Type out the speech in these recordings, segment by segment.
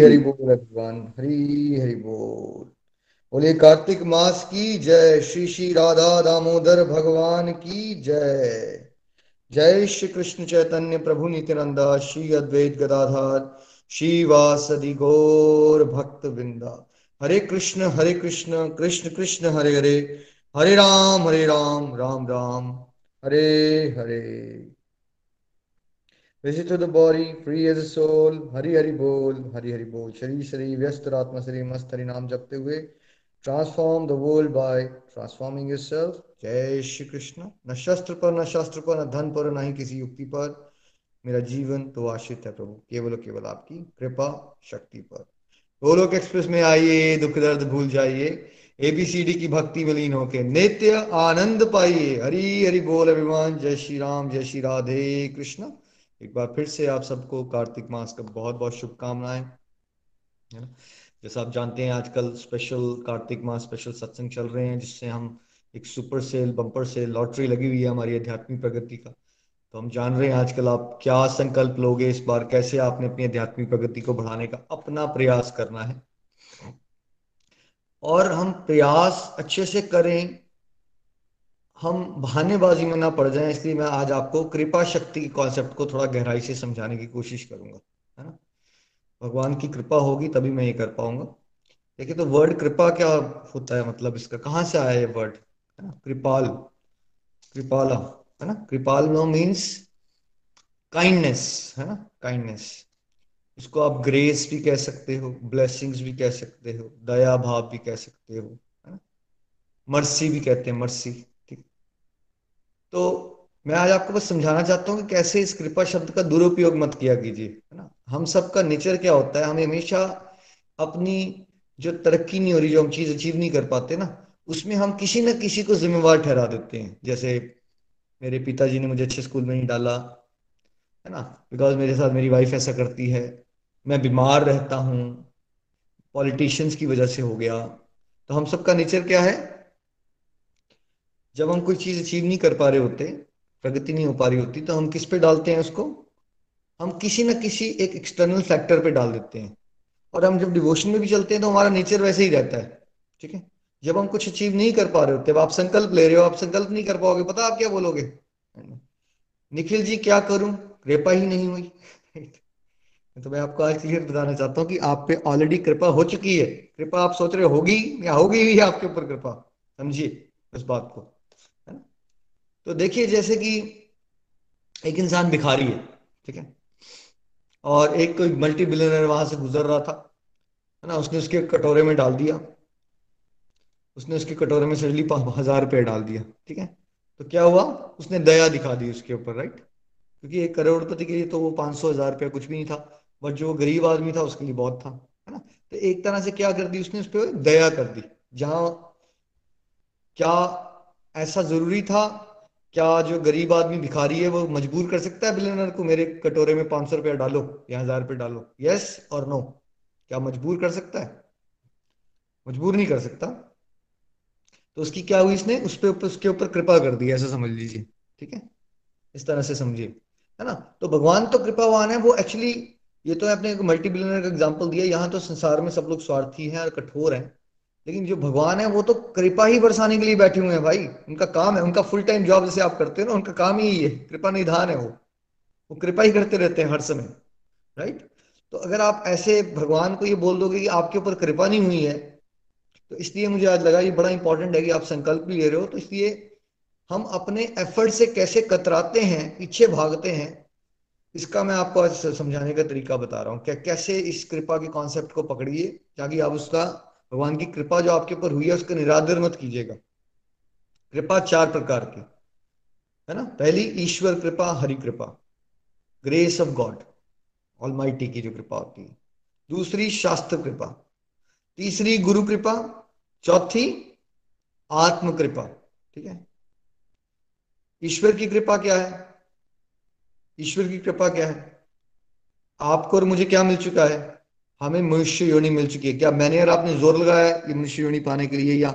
हरी बोल भगवान हरी हरी बोल। बोले, कार्तिक मास की जय, श्री श्री राधा दामोदर भगवान की जय। जय श्री कृष्ण चैतन्य प्रभु नित्यानंदा, श्री अद्वैत गदाधार श्री वासदि गौर भक्त बिंदा हरे कृष्ण हरे कृष्ण कृष्ण कृष्ण, हरे हरे। हरे राम हरे Ram Ram Ram. Hare Hare. To the body, free as a soul, Hari Hari बोल हरि हरि बोल। शरीर शरीर व्यस्त आत्मा शरीर मस्त हरि नाम जपते हुए। Transform the world by transforming yourself जय श्री कृष्ण। न शस्त्र पर न शास्त्र पर न धन पर न ही किसी युक्ति पर। मेरा जीवन तो आश्रित है प्रभु। केवल केवल आपकी कृपा शक्ति पर। गोलोक एक्सप्रेस में आइए दुख दर्द भूल जाइए। एबीसीडी की भक्ति में लीन होके नित्य आनंद पाइए। हरी हरि बोल अभिमान। जय श्री राम जय श्री राधे कृष्ण। एक बार फिर से आप सबको कार्तिक मास का बहुत बहुत शुभकामनाएँ, है ना? जैसा आप जानते हैं, आजकल स्पेशल कार्तिक मास स्पेशल सत्संग चल रहे हैं, जिससे हम एक super sale bumper sale lottery लगी हुई है हमारी आध्यात्मिक प्रगति का। तो हम जान रहे हैं आजकल आप क्या संकल्प लोगे इस बार, कैसे आपने अपनी आध्यात्मिक प्रगति को बढ़ाने का अपना प्रयास करना है। और हम प्रयास अच्छे से करें हम बहानेबाजी में ना पड़ जाएँ, इसलिए मैं आज आपको कृपा शक्ति के कॉन्सेप्ट को थोड़ा गहराई से समझाने की कोशिश करूँगा, है ना? भगवान की कृपा होगी तभी मैं ये कर पाऊँगा। देखिए तो वर्ड कृपा क्या होता है मतलब इसका कहाँ से आया ये वर्ड है ना? कृपाल, कृपाला, है ना? कृपाल नो मीन्स काइंडनेस है ना? काइंडनेस इसको आप ग्रेस भी कह सकते हो ब्लेसिंग्स भी कह सकते हो, दया भाव भी कह सकते हो, है ना? मर्सी भी कहते हैं मर्सी तो मैं आज आपको बस समझाना चाहता हूँ कि कैसे इस कृपा शब्द का दुरुपयोग मत किया कीजिए, है ना? हम सबका नेचर क्या होता है? हम हमेशा अपनी जो तरक्की नहीं हो रही, जो हम चीज़ अचीव नहीं कर पाते ना, उसमें हम किसी न किसी को जिम्मेवार ठहरा देते हैं। जैसे मेरे पिताजी ने मुझे अच्छे स्कूल में नहीं डाला, है ना? बिकॉज़ मेरे साथ मेरी वाइफ ऐसा करती है। मैं बीमार रहता हूँ पॉलिटिशियंस की वजह से हो गया। तो हम सबका नेचर क्या है? जब हम कोई चीज़ अचीव नहीं कर पा रहे होते, प्रगति नहीं हो पा रही होती तो हम किस पे डालते हैं उसको? हम किसी न किसी एक एक्सटर्नल फैक्टर पे डाल देते हैं। और हम जब डिवोशन में भी चलते हैं तो हमारा नेचर वैसे ही रहता है, ठीक है? जब हम कुछ अचीव नहीं कर पा रहे होते आप संकल्प ले रहे हो, आप संकल्प नहीं कर पाओगे, पता आप क्या बोलोगे? निखिल जी, क्या करूँ? कृपा ही नहीं हुई। तो मैं आपको आज क्लियर बताना चाहता हूँ कि आप पे ऑलरेडी कृपा हो चुकी है। कृपा आप सोच रहे होगी या होगी ही आपके ऊपर कृपा? समझिए इस बात को। तो देखिए, जैसे कि एक इंसान भिखारी है, ठीक है? और एक कोई मल्टी बिलियनर वहाँ से गुजर रहा था, है ना? उसने उसके कटोरे में डाल दिया। उसने उसके कटोरे में सजली हज़ार रुपये डाल दिया, ठीक है? तो क्या हुआ? उसने दया दिखा दी उसके ऊपर राइट क्योंकि एक करोड़पति के लिए तो वो पाँच सौ हज़ार रुपया कुछ भी नहीं था, बट जो गरीब आदमी था, उसके लिए बहुत था, है ना? तो एक तरह से क्या कर दी उसने उस पर दया कर दी। जहाँ क्या ऐसा ज़रूरी था क्या जो गरीब आदमी भिखारी है, वो मजबूर कर सकता है बिलियनर को? मेरे कटोरे में पाँच सौ रुपया डालो या हज़ार रुपये डालो। यस और नो क्या मजबूर कर सकता है? मजबूर नहीं कर सकता। तो उसकी क्या हुई इसने? उस पर उसके ऊपर कृपा कर दी, ऐसा समझ लीजिए, ठीक है? इस तरह से समझिए, है ना? तो भगवान तो कृपावान है, वो एक्चुअली ये तो आपने मल्टी बिलियनर का एग्ज़ाम्पल दिया, यहाँ तो संसार में सब लोग स्वार्थी हैं और कठोर हैं। लेकिन जो भगवान है, वो तो कृपा ही बरसाने के लिए बैठे हुए हैं भाई। उनका काम है, उनका फुल टाइम जॉब जैसे आप करते हो ना, उनका काम ही है। कृपा निधान है वो। वो कृपा ही करते रहते हैं हर समय राइट तो अगर आप ऐसे भगवान को ये बोल दोगे कि आपके ऊपर कृपा नहीं हुई है तो इसलिए मुझे आज लगा ये बड़ा इंपॉर्टेंट है कि आप संकल्प भी ले रहे हो। तो इसलिए हम अपने एफर्ट से कैसे कतराते हैं, पीछे भागते हैं, इसका मैं आपको आज समझाने का तरीका बता रहा हूँ। कैसे इस कृपा के कॉन्सेप्ट को पकड़िए, ताकि आप उसका भगवान की कृपा जो आपके ऊपर हुई है, उसका निरादर मत कीजिएगा। कृपा चार प्रकार की, है ना? पहली, ईश्वर कृपा, हरि कृपा। ग्रेस ऑफ़ गॉड ऑल की जो कृपा होती है। दूसरी, शास्त्र कृपा। तीसरी, गुरु कृपा। चौथी, आत्म कृपा। ठीक है? ईश्वर की कृपा क्या है? ईश्वर की कृपा क्या है? आपको और मुझे क्या मिल चुका है? हमें मनुष्य योनि मिल चुकी है। क्या मैंने और आपने ज़ोर लगाया ये मनुष्य योनि पाने के लिए? या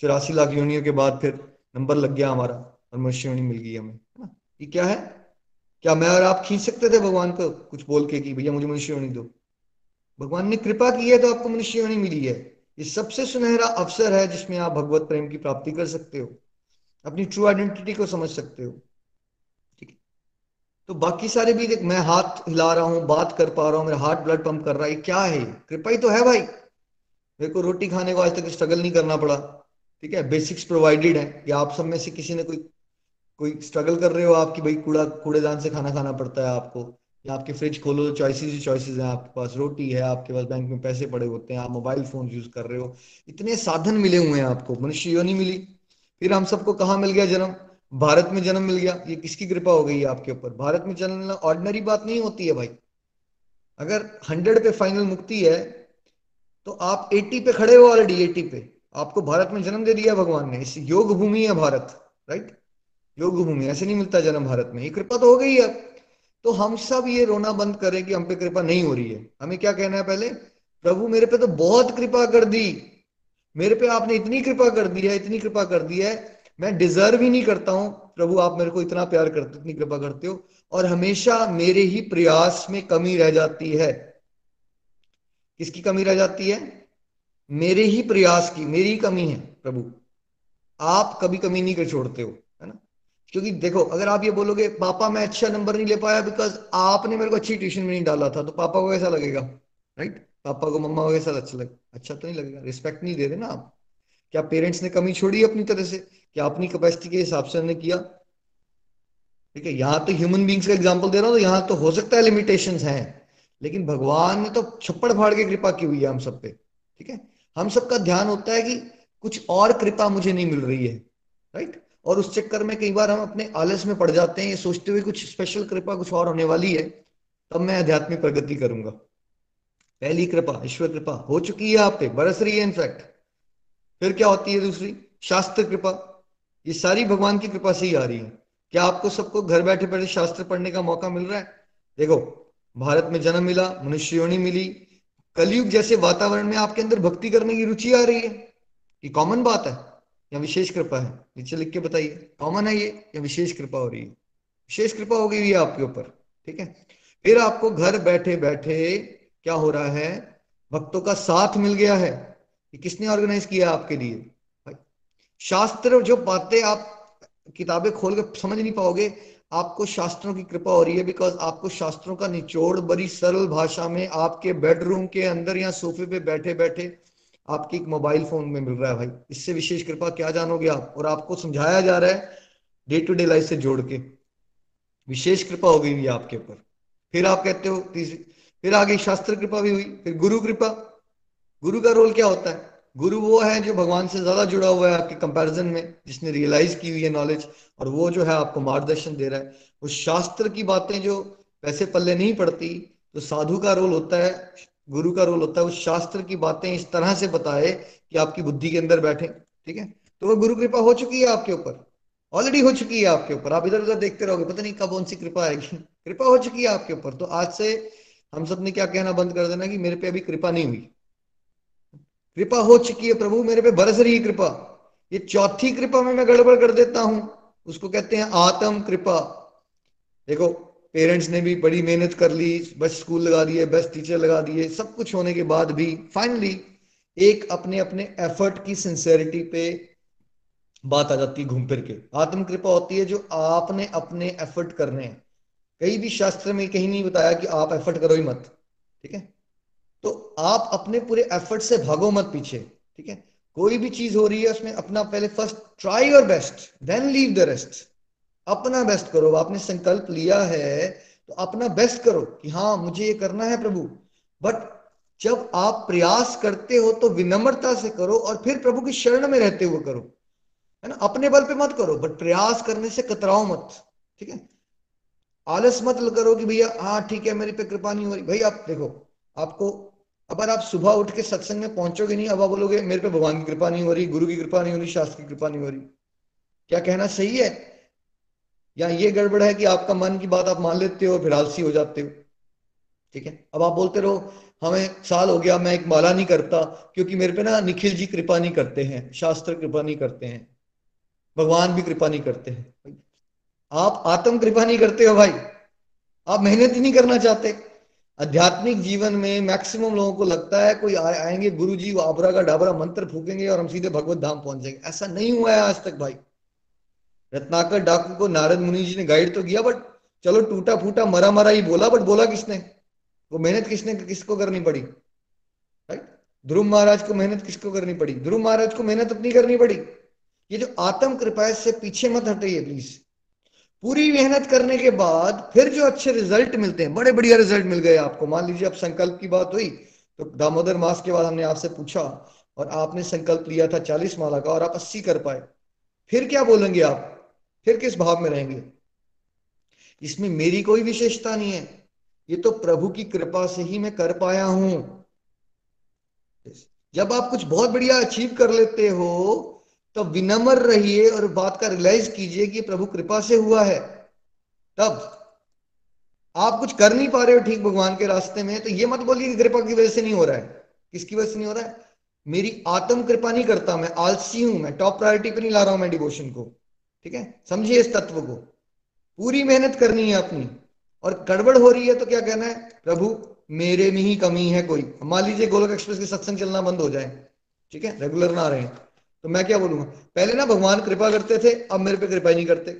चौरासी लाख योनियों के बाद फिर नंबर लग गया हमारा और मनुष्य योनि मिल गई हमें, है ना? ये क्या है? क्या मैं और आप खींच सकते थे भगवान को कुछ बोल के कि भैया मुझे मनुष्य योनि दो? भगवान ने कृपा की है तो आपको मनुष्य योनि मिली है। ये सबसे सुनहरा अवसर है जिसमें आप भगवत प्रेम की प्राप्ति कर सकते हो। अपनी ट्रू आइडेंटिटी को समझ सकते हो। तो बाकी सारे भी देख, मैं हाथ हिला रहा हूँ, बात कर पा रहा हूँ, मेरा हार्ट ब्लड पंप कर रहा है क्या है? कृपा ही तो है भाई। मेरे को रोटी खाने को आज तक स्ट्रगल नहीं करना पड़ा, ठीक है? बेसिक्स प्रोवाइडेड है या आप सब में से किसी ने कोई कोई स्ट्रगल कर रहे हो आपकी, भाई, कूड़ा, कूड़ेदान से खाना खाना पड़ता है आपको, या आपके फ्रिज खोलो तो चॉइसेस ही चॉइसेस हैं आपके पास, रोटी है आपके पास बैंक में पैसे पड़े होते हैं, आप मोबाइल फ़ोन यूज़ कर रहे हो, इतने साधन मिले हुए हैं आपको, मनुष्य यो नहीं मिली। फिर हम सबको कहा मिल गया जन्म? भारत में जन्म मिल गया, ये किसकी कृपा हो गई है आपके ऊपर? भारत में जन्म मिलना ऑर्डिनरी बात नहीं होती है भाई। अगर हंड्रेड पे फाइनल मुक्ति है तो आप एटी पे खड़े हो ऑलरेडी एटी पे। आपको भारत में जन्म दे दिया भगवान ने। इस योग भूमि है भारत राइट योग भूमि, ऐसे नहीं मिलता जन्म भारत में। ये कृपा तो हो गई है। तो हम सब ये रोना बंद करें कि हम पे कृपा नहीं हो रही है। हमें क्या कहना है पहले? प्रभु मेरे पे तो बहुत कृपा कर दी। मेरे पे आपने इतनी कृपा कर दी है, इतनी कृपा कर दी है मैं डिजर्व ही नहीं करता हूँ। प्रभु, आप मेरे को इतना प्यार करते इतनी कृपा करते हो और हमेशा मेरे ही प्रयास में कमी रह जाती है। किसकी कमी रह जाती है? मेरे ही प्रयास की, मेरी कमी है, प्रभु। आप कभी कमी नहीं कर छोड़ते हो, है ना? क्योंकि देखो, अगर आप ये बोलोगे, पापा, मैं अच्छा नंबर नहीं ले पाया बिकॉज़ आपने मेरे को अच्छी ट्यूशन में नहीं डाला था तो पापा को कैसा लगेगा? राइट पापा को मम्मा को कैसा अच्छा लगे अच्छा तो नहीं लगेगा? रिस्पेक्ट नहीं दे रहे ना आप। क्या पेरेंट्स ने कमी छोड़ी अपनी तरह से? क्या अपनी कैपेसिटी के हिसाब से उन्होंने किया? ठीक है, यहाँ तो ह्यूमन बींग्स का एग्ज़ाम्पल दे रहा हूँ तो यहाँ तो हो सकता है लिमिटेशन हैं, लेकिन भगवान ने तो छप्पड़ फाड़ के कृपा की हुई है हम सब पे, ठीक है? हम सबका ध्यान होता है कि कुछ और कृपा मुझे नहीं मिल रही है राइट और उस चक्कर में कई बार हम अपने आलस में पड़ जाते हैं, ये सोचते हुए कुछ स्पेशल कृपा कुछ और होने वाली है, तब मैं आध्यात्मिक प्रगति करूँगा। पहली कृपा, ईश्वर कृपा, हो चुकी है आप पे, बरस रही है इनफैक्ट फिर क्या होती है दूसरी? शास्त्र कृपा। ये सारी भगवान की कृपा से ही आ रही है। क्या आपको सबको घर बैठे बैठे शास्त्र पढ़ने का मौका मिल रहा है? देखो, भारत में जन्म मिला मनुष्य योनि मिली। कलयुग जैसे वातावरण में आपके अंदर भक्ति करने की रुचि आ रही है। ये कॉमन बात है। या विशेष कृपा है। नीचे लिख के बताइए। कॉमन है ये या विशेष कृपा हो रही है? विशेष कृपा हो गई आपके ऊपर। ठीक है? फिर आपको घर बैठे बैठे क्या हो रहा है? भक्तों का साथ मिल गया है। ये किसने ऑर्गेनाइज किया आपके लिए? शास्त्र जो बातें आप किताबें खोल के समझ नहीं पाओगे, आपको शास्त्रों की कृपा हो रही है बिकॉज़ आपको शास्त्रों का निचोड़ बड़ी सरल भाषा में आपके बेडरूम के अंदर या सोफे पे बैठे बैठे आपके एक मोबाइल फ़ोन में मिल रहा है भाई। इससे विशेष कृपा क्या जानोगे आप? और आपको समझाया जा रहा है डे टू डे लाइफ से जोड़ के। विशेष कृपा हो गई आपके ऊपर। फिर आप कहते हो फिर आगे शास्त्र कृपा भी हुई, फिर गुरु कृपा गुरु का रोल क्या होता है? गुरु वो है जो भगवान से ज़्यादा जुड़ा हुआ है आपके कंपैरिजन में, जिसने रियलाइज़ की हुई है नॉलेज और वो जो है आपको मार्गदर्शन दे रहा है। उस शास्त्र की बातें जो पैसे पल्ले नहीं पड़ती तो साधु का रोल होता है, गुरु का रोल होता है। उस शास्त्र की बातें इस तरह से बताए कि आपकी बुद्धि के अंदर बैठे, ठीक है? तो वो गुरु कृपा हो चुकी है आपके ऊपर। ऑलरेडी हो चुकी है आपके ऊपर। आप इधर उधर देखते रहोगे, पता नहीं कब कौन सी कृपा आएगी। कृपा हो चुकी है आपके ऊपर। तो आज से हम सबने क्या कहना बंद कर देना कि मेरे पे अभी कृपा नहीं हुई। कृपा हो चुकी है प्रभु, मेरे पे बरस रही है कृपा। ये चौथी कृपा में मैं गड़बड़ कर देता हूँ। उसको कहते हैं आत्म कृपा। देखो, पेरेंट्स ने भी बड़ी मेहनत कर ली बस स्कूल लगा दिए, बेस्ट टीचर लगा दिए, सब कुछ होने के बाद भी फाइनली एक अपने अपने एफर्ट की सिंसेरिटी पे बात आ जाती है घूम फिर के। आत्म कृपा होती है जो आपने अपने एफर्ट करने हैं। कहीं भी शास्त्र में कहीं नहीं बताया कि आप एफर्ट करो ही मत, ठीक है? तो आप अपने पूरे एफर्ट से भागो मत पीछे, ठीक है? कोई भी चीज़ हो रही है, उसमें अपना पहले first try your best then leave the rest अपना बेस्ट करो। आपने संकल्प लिया है तो अपना बेस्ट करो कि हाँ मुझे ये करना है प्रभु। बट जब आप प्रयास करते हो तो विनम्रता से करो और फिर प्रभु की शरण में रहते हुए करो। है ना? अपने बल पे मत करो बट प्रयास करने से कतराओ मत, ठीक है? आलस मत करो कि भैया हाँ ठीक है, मेरे पे कृपा नहीं हो रही। भाई आप देखो, आपको अगर आप सुबह उठ के सत्संग में पहुंचोगे नहीं, अब आप बोलोगे, मेरे पे भगवान की कृपा नहीं हो रही, गुरु की कृपा नहीं हो रही, शास्त्र की कृपा नहीं हो रही। क्या कहना सही है? या ये गड़बड़ है कि आपका मन की बात आप मान लेते हो, फिर आलसी हो जाते हो? ठीक है? अब आप बोलते रहो, हमें साल हो गया, मैं एक माला नहीं करता, क्योंकि मेरे पे ना निखिल जी कृपा नहीं करते हैं, शास्त्र कृपा नहीं करते हैं, भगवान भी कृपा नहीं करते हैं। आप आत्म कृपा नहीं करते हो भाई। आप मेहनत ही नहीं करना चाहते। आध्यात्मिक जीवन में मैक्सिमम लोगों को लगता है कोई आ, आएँगे गुरु जी आबरा का डाबरा मंत्र फूकेंगे और हम सीधे भगवत धाम पहुँचेंगे। ऐसा नहीं हुआ है आज तक भाई। रत्नाकर डाकू को नारद मुनि जी ने गाइड तो किया बट चलो टूटा फूटा मरा मरा ही बोला बट बोला किसने? वो मेहनत किसने किसको करनी पड़ी? राइट ध्रुव महाराज को मेहनत किसको करनी पड़ी? ध्रुव महाराज को मेहनत अपनी करनी पड़ी। ये जो आत्म कृपा से पीछे मत हटाइए प्लीज़ पूरी मेहनत करने के बाद फिर जो अच्छे रिज़ल्ट मिलते हैं, बड़े बढ़िया रिज़ल्ट मिल गए आपको। मान लीजिए अब संकल्प की बात हुई तो दामोदर मास के बाद हमने आपसे पूछा और आपने संकल्प लिया था चालीस माला का और आप अस्सी कर पाए। फिर क्या बोलेंगे आप? फिर किस भाव में रहेंगे? इसमें मेरी कोई विशेषता नहीं है। ये तो प्रभु की कृपा से ही मैं कर पाया हूँ। जब आप कुछ बहुत बढ़िया अचीव कर लेते हो तो विनम्र रहिए और बात का रियलाइज़ कीजिए कि प्रभु कृपा से हुआ है। तब आप कुछ कर नहीं पा रहे हो ठीक भगवान के रास्ते में तो ये मत बोलिए कि कृपा की वजह से नहीं हो रहा है। किसकी वजह से नहीं हो रहा है? मेरी आत्म कृपा नहीं करता मैं, आलसी हूँ मैं टॉप प्रायोरिटी पे नहीं ला रहा हूँ मैं डिवोशन को। ठीक है? समझिए इस तत्व को। पूरी मेहनत करनी है अपनी, और गड़बड़ हो रही है तो क्या कहना है? प्रभु, मेरे में ही कमी है कोई। मान लीजिए गोलक एक्सप्रेस के सत्संग चलना बंद हो जाए। ठीक है? रेगुलर ना रहे। तो मैं क्या बोलूँगा? पहले ना भगवान कृपा करते थे अब मेरे पे कृपा नहीं करते।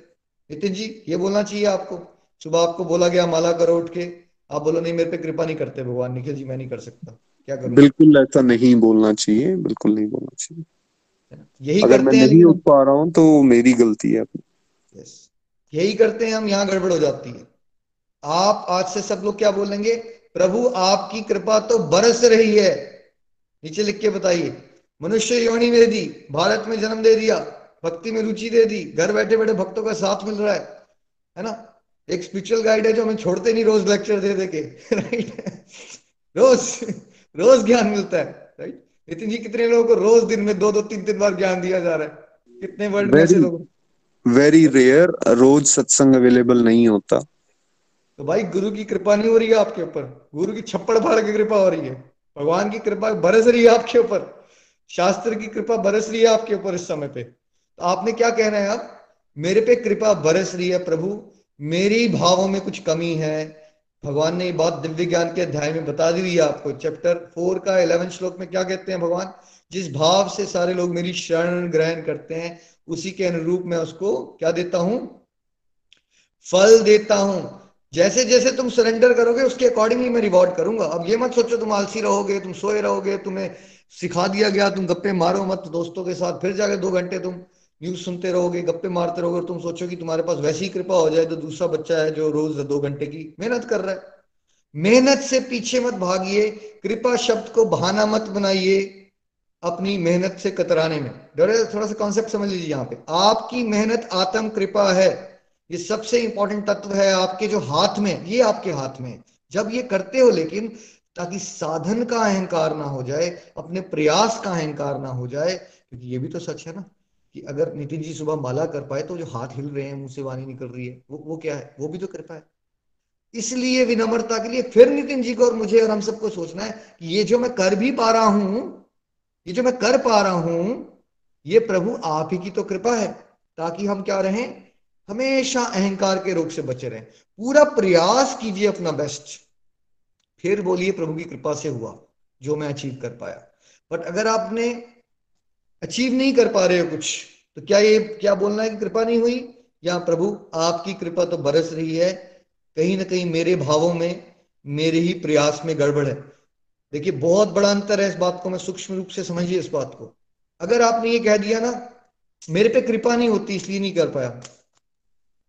नितिन जी ये बोलना चाहिए आपको। सुबह आपको बोला गया माला करो उठ के। आप बोलो नहीं मेरे पे कृपा नहीं करते भगवान निखिल जी मैं नहीं कर सकता। क्या करूँ? बिल्कुल ऐसा नहीं बोलना चाहिए बिल्कुल नहीं बोलना चाहिए। यही अगर करते मैं नहीं उठ पा रहा हूँ तो मेरी गलती है यस यही करते हैं हम यहाँ गड़बड़ हो जाती है। आप आज से सब लोग क्या बोलेंगे? प्रभु आपकी कृपा तो बरस रही है। नीचे लिख के बताइए। मनुष्य योनि दे दी भारत में जन्म दे दिया भक्ति में रुचि दे दी घर बैठे बैठे भक्तों का साथ मिल रहा है है ना? एक स्पिरिचुअल गाइड है जो हमें छोड़ते नहीं रोज लेक्चर दे दे के राइट रोज रोज ज्ञान मिलता है राइट नितिन जी कितने लोगों को रोज दिन में दो दो तीन तीन बार ज्ञान दिया जा रहा है? कितने वर्ल्ड में ऐसे लोग वेरी रेयर रोज सत्संग अवेलेबल नहीं होता। तो भाई गुरु की कृपा नहीं हो रही है आपके ऊपर गुरु की छप्पड़ फाड़ की कृपा हो रही है भगवान की कृपा बरस रही है आपके ऊपर। शास्त्र की कृपा बरस रही है आपके ऊपर इस समय पे। तो आपने क्या कहना है आप मेरे पे कृपा बरस रही है प्रभु। मेरी भावों में कुछ कमी है। भगवान ने बात दिव्य ज्ञान के अध्याय में बता दी हुई है आपको। चैप्टर फोर का इलेवन श्लोक में क्या कहते हैं भगवान? जिस भाव से सारे लोग मेरी शरण ग्रहण करते हैं, उसी के अनुरूप मैं उसको क्या देता हूँ? फल देता हूँ। जैसे जैसे तुम सरेंडर करोगे, उसके अकॉर्डिंगली मैं रिवॉर्ड करूँगा। अब ये मत सोचो तुम आलसी रहोगे, तुम सोए रहोगे, तुम्हें सिखा दिया गया, तुम गप्पे मारो मत, दोस्तों के साथ फिर जाके दो घंटे तुम न्यूज़ सुनते रहोगे, गप्पे मारते रहोगे और तुम सोचो कि तुम्हारे पास वैसी कृपा हो जाए तो दूसरा बच्चा है जो रोज दो घंटे की मेहनत कर रहा है। मेहनत से पीछे मत भागिए, कृपा शब्द को बहाना मत बनाइए अपनी मेहनत से कतराने में। थोड़ा सा कॉन्सेप्ट समझ लीजिए यहाँ पे। आपकी मेहनत आत्म कृपा है। ये सबसे इंपॉर्टेंट तत्व है आपके जो हाथ में, ये आपके हाथ में जब ये करते हो लेकिन ताकि साधन का अहंकार ना हो जाए, अपने प्रयास का अहंकार ना हो जाए, क्योंकि ये भी तो सच है ना, कि अगर नितिन जी सुबह माला कर पाए तो जो हाथ हिल रहे हैं, मुँह से वाणी निकल रही है, वो वो क्या है? वो भी तो कृपा है। इसलिए विनम्रता के लिए फिर नितिन जी को और मुझे और हम सबको सोचना है कि ये जो मैं कर भी पा रहा हूँ, ये जो मैं कर पा रहा हूँ, ये प्रभु आप ही की तो कृपा है, ताकि हम क्या रहें? हमेशा अहंकार के रोग से बचे रहें। पूरा प्रयास कीजिए अपना बेस्ट फिर बोलिए प्रभु की कृपा से हुआ जो मैं अचीव कर पाया। बट अगर आपने अचीव नहीं कर पा रहे हो कुछ तो क्या ये क्या बोलना है कि कृपा नहीं हुई? या प्रभु आपकी कृपा तो बरस रही है कहीं ना कहीं मेरे भावों में मेरे ही प्रयास में गड़बड़ है। देखिए बहुत बड़ा अंतर है इस बात को मैं सूक्ष्म रूप से समझिए इस बात को। अगर आपने ये कह दिया ना मेरे पे कृपा नहीं होती इसलिए नहीं कर पाया।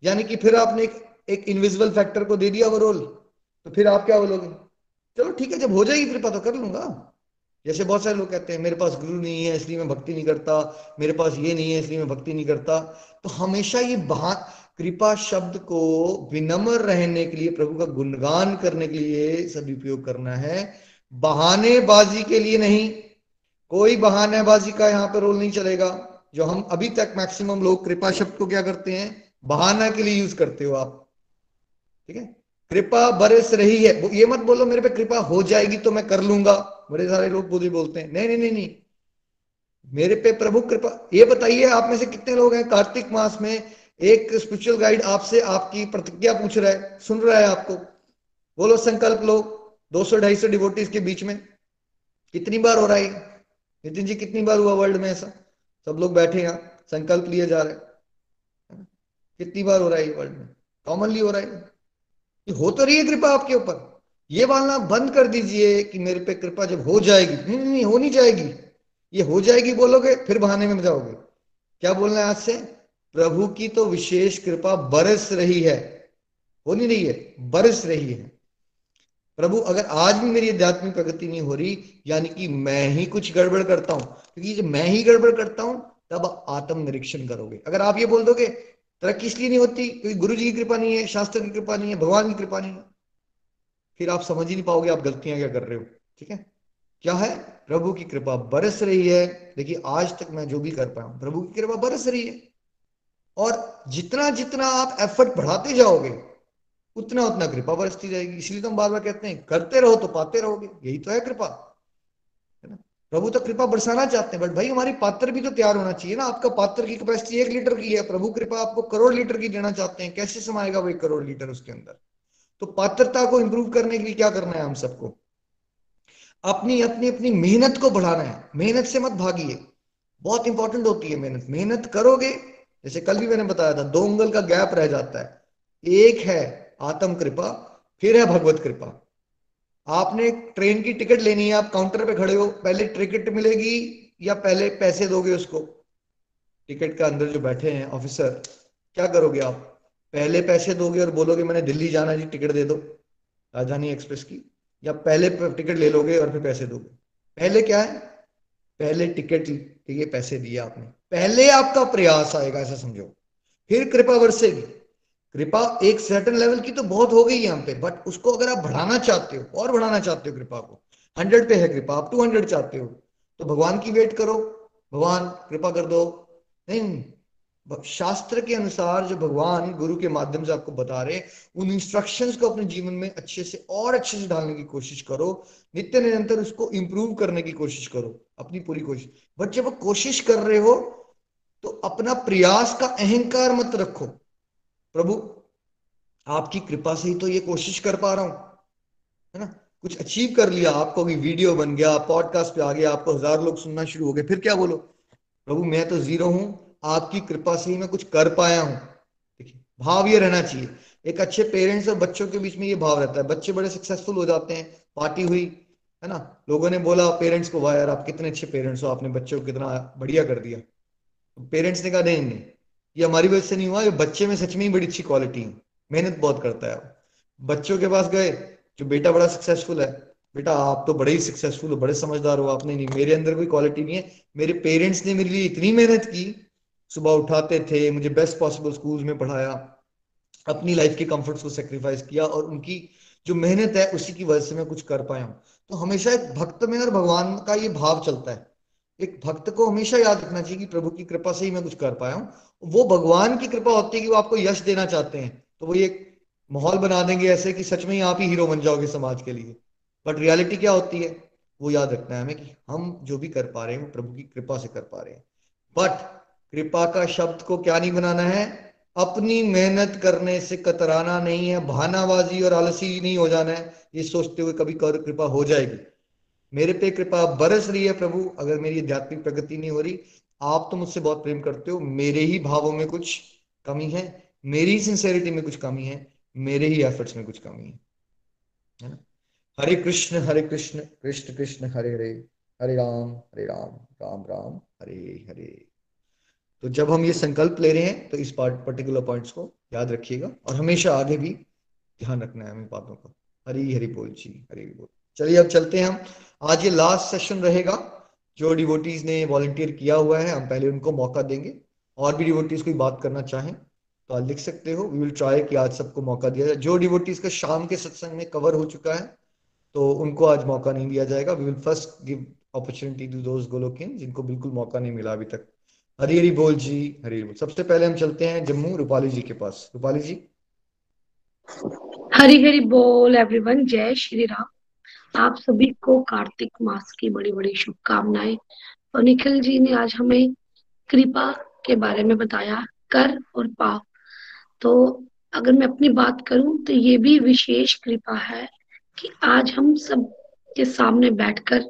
यानी कि फिर आपने एक, एक इनविजिबल फैक्टर को दे दिया वो रोल तो फिर आप क्या बोलोगे? चलो ठीक है, जब हो जाएगी कृपा तो कर लूँगा। जैसे बहुत सारे लोग कहते हैं, मेरे पास गुरु नहीं है, इसलिए मैं भक्ति नहीं करता। मेरे पास ये नहीं है, इसलिए मैं भक्ति नहीं करता। तो हमेशा ये बहा कृपा शब्द को विनम्र रहने के लिए, प्रभु का गुणगान करने के लिए सदुपयोग करना है। बहानेबाजी के लिए नहीं। कोई बहानेबाजी का यहाँ पे रोल नहीं चलेगा। जो हम अभी तक मैक्सिमम लोग कृपा शब्द को क्या करते हैं? बहाना के लिए यूज़ करते हो आप। ठीक है? कृपा बरस रही है। ये मत बोलो, मेरे पे कृपा हो जाएगी तो मैं कर लूँगा। बड़े सारे लोग बोली बोलते हैं। नहीं नहीं नहीं नहीं। मेरे पे प्रभु कृपा, ये बताइए, आप में से कितने लोग हैं कार्तिक मास में? एक स्पिरिचुअल गाइड आपसे आपकी प्रतिज्ञा पूछ रहा है, सुन रहा है आपको। बोलो, संकल्प सौ, ढाई सौ डिवोटीज के बीच में। कितनी बार हो रहा है नितिन जी, कितनी बार हुआ वर्ल्ड में ऐसा? सब लोग बैठे यहाँ, संकल्प लिए जा रहे हैं। कितनी बार हो रहा है वर्ल्ड में? कॉमनली हो रहा है। हो तो रही है कृपा आपके ऊपर। ये बोलना बंद कर दीजिए कि मेरे पे कृपा जब हो जाएगी। नहीं नहीं नहीं, हो नहीं जाएगी। ये हो जाएगी बोलोगे, फिर बहाने में जाओगे क्या बोलना है आज से? प्रभु की तो विशेष कृपा बरस रही है। हो नहीं रही है, बरस रही है। प्रभु, अगर आज भी मेरी आध्यात्मिक प्रगति नहीं हो रही, यानी कि मैं ही कुछ गड़बड़ करता हूँ, क्योंकि जब मैं ही गड़बड़ करता हूँ, तब आत्म निरीक्षण करोगे। अगर आप ये बोल दोगे तरक्की इसलिए नहीं होती क्योंकि गुरु जी की कृपा नहीं है, शास्त्र की कृपा नहीं है, भगवान की कृपा नहीं है। फिर आप समझ ही नहीं पाओगे आप गलतियाँ क्या कर रहे हो, ठीक है? क्या है? प्रभु की कृपा बरस रही है। देखिए, आज तक मैं जो भी कर पाया हूँ, प्रभु की कृपा बरस रही है। और जितना जितना आप एफर्ट बढ़ाते जाओगे, उतना उतना कृपा बरसती जाएगी। इसलिए तो हम बार बार कहते हैं, करते रहो तो पाते रहोगे, यही तो है कृपा। प्रभु तो कृपा बरसाना चाहते हैं बट भाई हमारी पात्र भी तो तैयार होना चाहिए ना। आपका पात्र की कैपेसिटी एक लीटर की है, प्रभु कृपा आपको करोड़ लीटर की देना चाहते हैं। कैसे समाएगा वो एक करोड़ लीटर उसके अंदर? तो पात्रता को इंप्रूव करने के लिए क्या करना है हम सबको? अपनी अपनी अपनी मेहनत को बढ़ाना है। मेहनत से मत भागिए। बहुत इंपॉर्टेंट होती है मेहनत। मेहनत करोगे, जैसे कल भी मैंने बताया था, दो उंगल का गैप रह जाता है। एक है आत्म कृपा फिर है भगवत कृपा। आपने ट्रेन की टिकट लेनी है, आप काउंटर पे खड़े हो, पहले टिकट मिलेगी या पहले पैसे दोगे उसको? टिकट का अंदर जो बैठे हैं ऑफिसर क्या करोगे आप? पहले पैसे दोगे और बोलोगे, मैंने दिल्ली जाना जी, टिकट दे दो, राजधानी एक्सप्रेस की। या पहले टिकट ले लोगे और फिर पैसे दोगे। पहले क्या है? पहले टिकट लिए पैसे दिए आपने। पहले आपका प्रयास आएगा, ऐसा समझो। फिर कृपा बरसेगी। कृपा एक सर्टन लेवल की तो बहुत हो गई यहाँ पे बट उसको अगर आप बढ़ाना चाहते हो, और बढ़ाना चाहते हो कृपा को हंड्रेड पे है कृपा, आप टू हंड्रेड चाहते हो तो भगवान की वेट करो, भगवान कृपा कर दो। नहीं शास्त्र के अनुसार जो भगवान गुरु के माध्यम से आपको बता रहे उन इंस्ट्रक्शंस को अपने जीवन में अच्छे से और अच्छे से डालने की कोशिश करो, नित्य निरंतर उसको इंप्रूव करने की कोशिश करो, अपनी पूरी कोशिश। बट जब कोशिश कर रहे हो तो अपना प्रयास का अहंकार मत रखो। प्रभु, आपकी कृपा से ही तो ये कोशिश कर पा रहा हूँ, है ना? कुछ अचीव कर लिया, आपको भी वीडियो बन गया पॉडकास्ट पे आ गया, आपको हज़ार लोग सुनना शुरू हो गए, फिर क्या बोलो? प्रभु, मैं तो ज़ीरो हूँ, आपकी कृपा से ही मैं कुछ कर पाया हूँ। देखिए, भाव ये रहना चाहिए। एक अच्छे पेरेंट्स और बच्चों के बीच में ये भाव रहता है। बच्चे बड़े सक्सेसफुल हो जाते हैं पार्टी हुई, है ना? लोगों ने बोला पेरेंट्स को, वाह यार, आप कितने अच्छे पेरेंट्स हो, आपने बच्चों को कितना बढ़िया कर दिया। पेरेंट्स ने कहा, नहीं नहीं ये हमारी वजह से नहीं हुआ, ये बच्चे में सच में ही बड़ी अच्छी क्वालिटी है। मेहनत बहुत करता है। बच्चों के पास गए, जो बेटा बड़ा सक्सेसफुल है, बेटा आप तो बड़े ही सक्सेसफुल हो, बड़े समझदार हो, आपने नहीं, मेरे अंदर कोई क्वालिटी नहीं है। मेरे पेरेंट्स ने मेरे लिए इतनी मेहनत की, सुबह उठाते थे, मुझे बेस्ट पॉसिबल स्कूल में पढ़ाया, अपनी लाइफ के कंफर्ट्स को सेक्रीफाइस किया और उनकी जो मेहनत है, उसी की वजह से मैं कुछ कर पाया हूँ। तो हमेशा एक भक्त में और भगवान का ये भाव चलता है। एक भक्त को हमेशा याद रखना चाहिए कि प्रभु की कृपा से ही मैं कुछ कर पाया हूँ। वो भगवान की कृपा होती है कि वो आपको यश देना चाहते हैं। तो वो ये माहौल बना देंगे ऐसे कि सच में ही आप ही हीरो बन जाओगे समाज के लिए। बट रियलिटी क्या होती है? वो याद रखना है हमें कि हम जो भी कर पा रहे हैं, वो प्रभु की कृपा से कर पा रहे हैं। बट कृपा का शब्द को क्या नहीं बनाना है? अपनी मेहनत करने से कतराना नहीं है, बहानाबाजी और आलसी नहीं हो जाना है। ये सोचते हुए कभी कर कृपा हो जाएगी। मेरे पे कृपा बरस रही है प्रभु, अगर मेरी आध्यात्मिक प्रगति नहीं हो रही आप तो मुझसे बहुत प्रेम करते हो, मेरे ही भावों में कुछ कमी है, मेरी सिंसेरिटी में कुछ कमी है, मेरे ही एफर्ट्स में कुछ कमी है। है ना? हरे कृष्ण हरे कृष्ण कृष्ण कृष्ण, हरे हरे हरे राम हरे राम राम राम, हरे हरे। तो जब हम ये संकल्प ले रहे हैं तो इस पार्ट पर्टिकुलर पॉइंट्स को याद रखिएगा और हमेशा आगे भी ध्यान रखना है हमें बातों का। हरी हरी बोल जी, हरी बोल। चलिए अब चलते हैं हम। आज ये लास्ट सेशन रहेगा। जो डिवोटीज ने वॉलंटियर किया हुआ है हम पहले उनको मौका देंगे। और भी डिवोटीज कोई बात करना चाहें तो आज लिख सकते हो। वी विल ट्राई कि आज सबको मौका दिया जाए। जो डिवोटीज का शाम के सत्संग में कवर हो चुका है तो उनको आज मौका नहीं दिया जाएगा। We will first give opportunity to those गोलोकिन जिनको बिल्कुल मौका नहीं मिला अभी तक। हरी हरी बोल जी। हरी बोल। सबसे पहले हम चलते हैं जम्मू रूपाली जी के पास। रूपाली जी। हरी हरी बोल एवरीवन जय श्री राम। आप सभी को कार्तिक मास की बड़ी बड़ी शुभकामनाएँ। और निखिल जी ने आज हमें कृपा के बारे में बताया, कर और पाप तो अगर मैं अपनी बात करूँ तो ये भी विशेष कृपा है कि आज हम सब के सामने बैठकर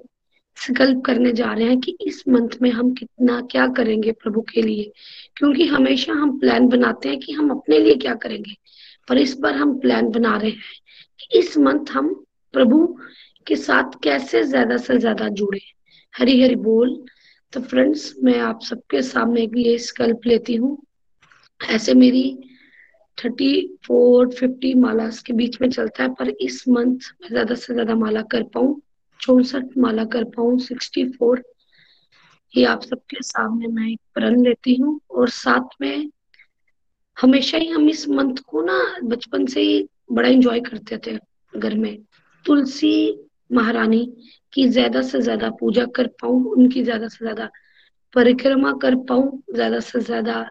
संकल्प करने जा रहे हैं कि इस मंथ में हम कितना क्या करेंगे प्रभु के लिए। क्योंकि हमेशा हम प्लान बनाते हैं कि हम अपने लिए क्या करेंगे, पर इस बार हम प्लान बना रहे हैं कि इस मंथ हम प्रभु के साथ कैसे ज़्यादा से ज़्यादा जुड़े हरी हरी बोल। तो फ्रेंड्स मैं आप सबके सामने ये संकल्प लेती हूँ। ऐसे मेरी थर्टी फोर फिफ्टी माला के बीच में चलता है, पर इस मंथ में ज़्यादा से ज़्यादा माला कर पाऊँ? चौसठ माला कर पाऊँ? सिक्सटी फोर ये आप सबके सामने मैं एक प्रण लेती हूँ। और साथ में हमेशा ही हम इस मंथ को ना बचपन से ही बड़ा एंजॉय करते थे घर में। तुलसी महारानी की ज़्यादा से ज़्यादा पूजा कर पाऊँ, उनकी ज़्यादा से ज़्यादा परिक्रमा कर पाऊँ, ज़्यादा से ज़्यादा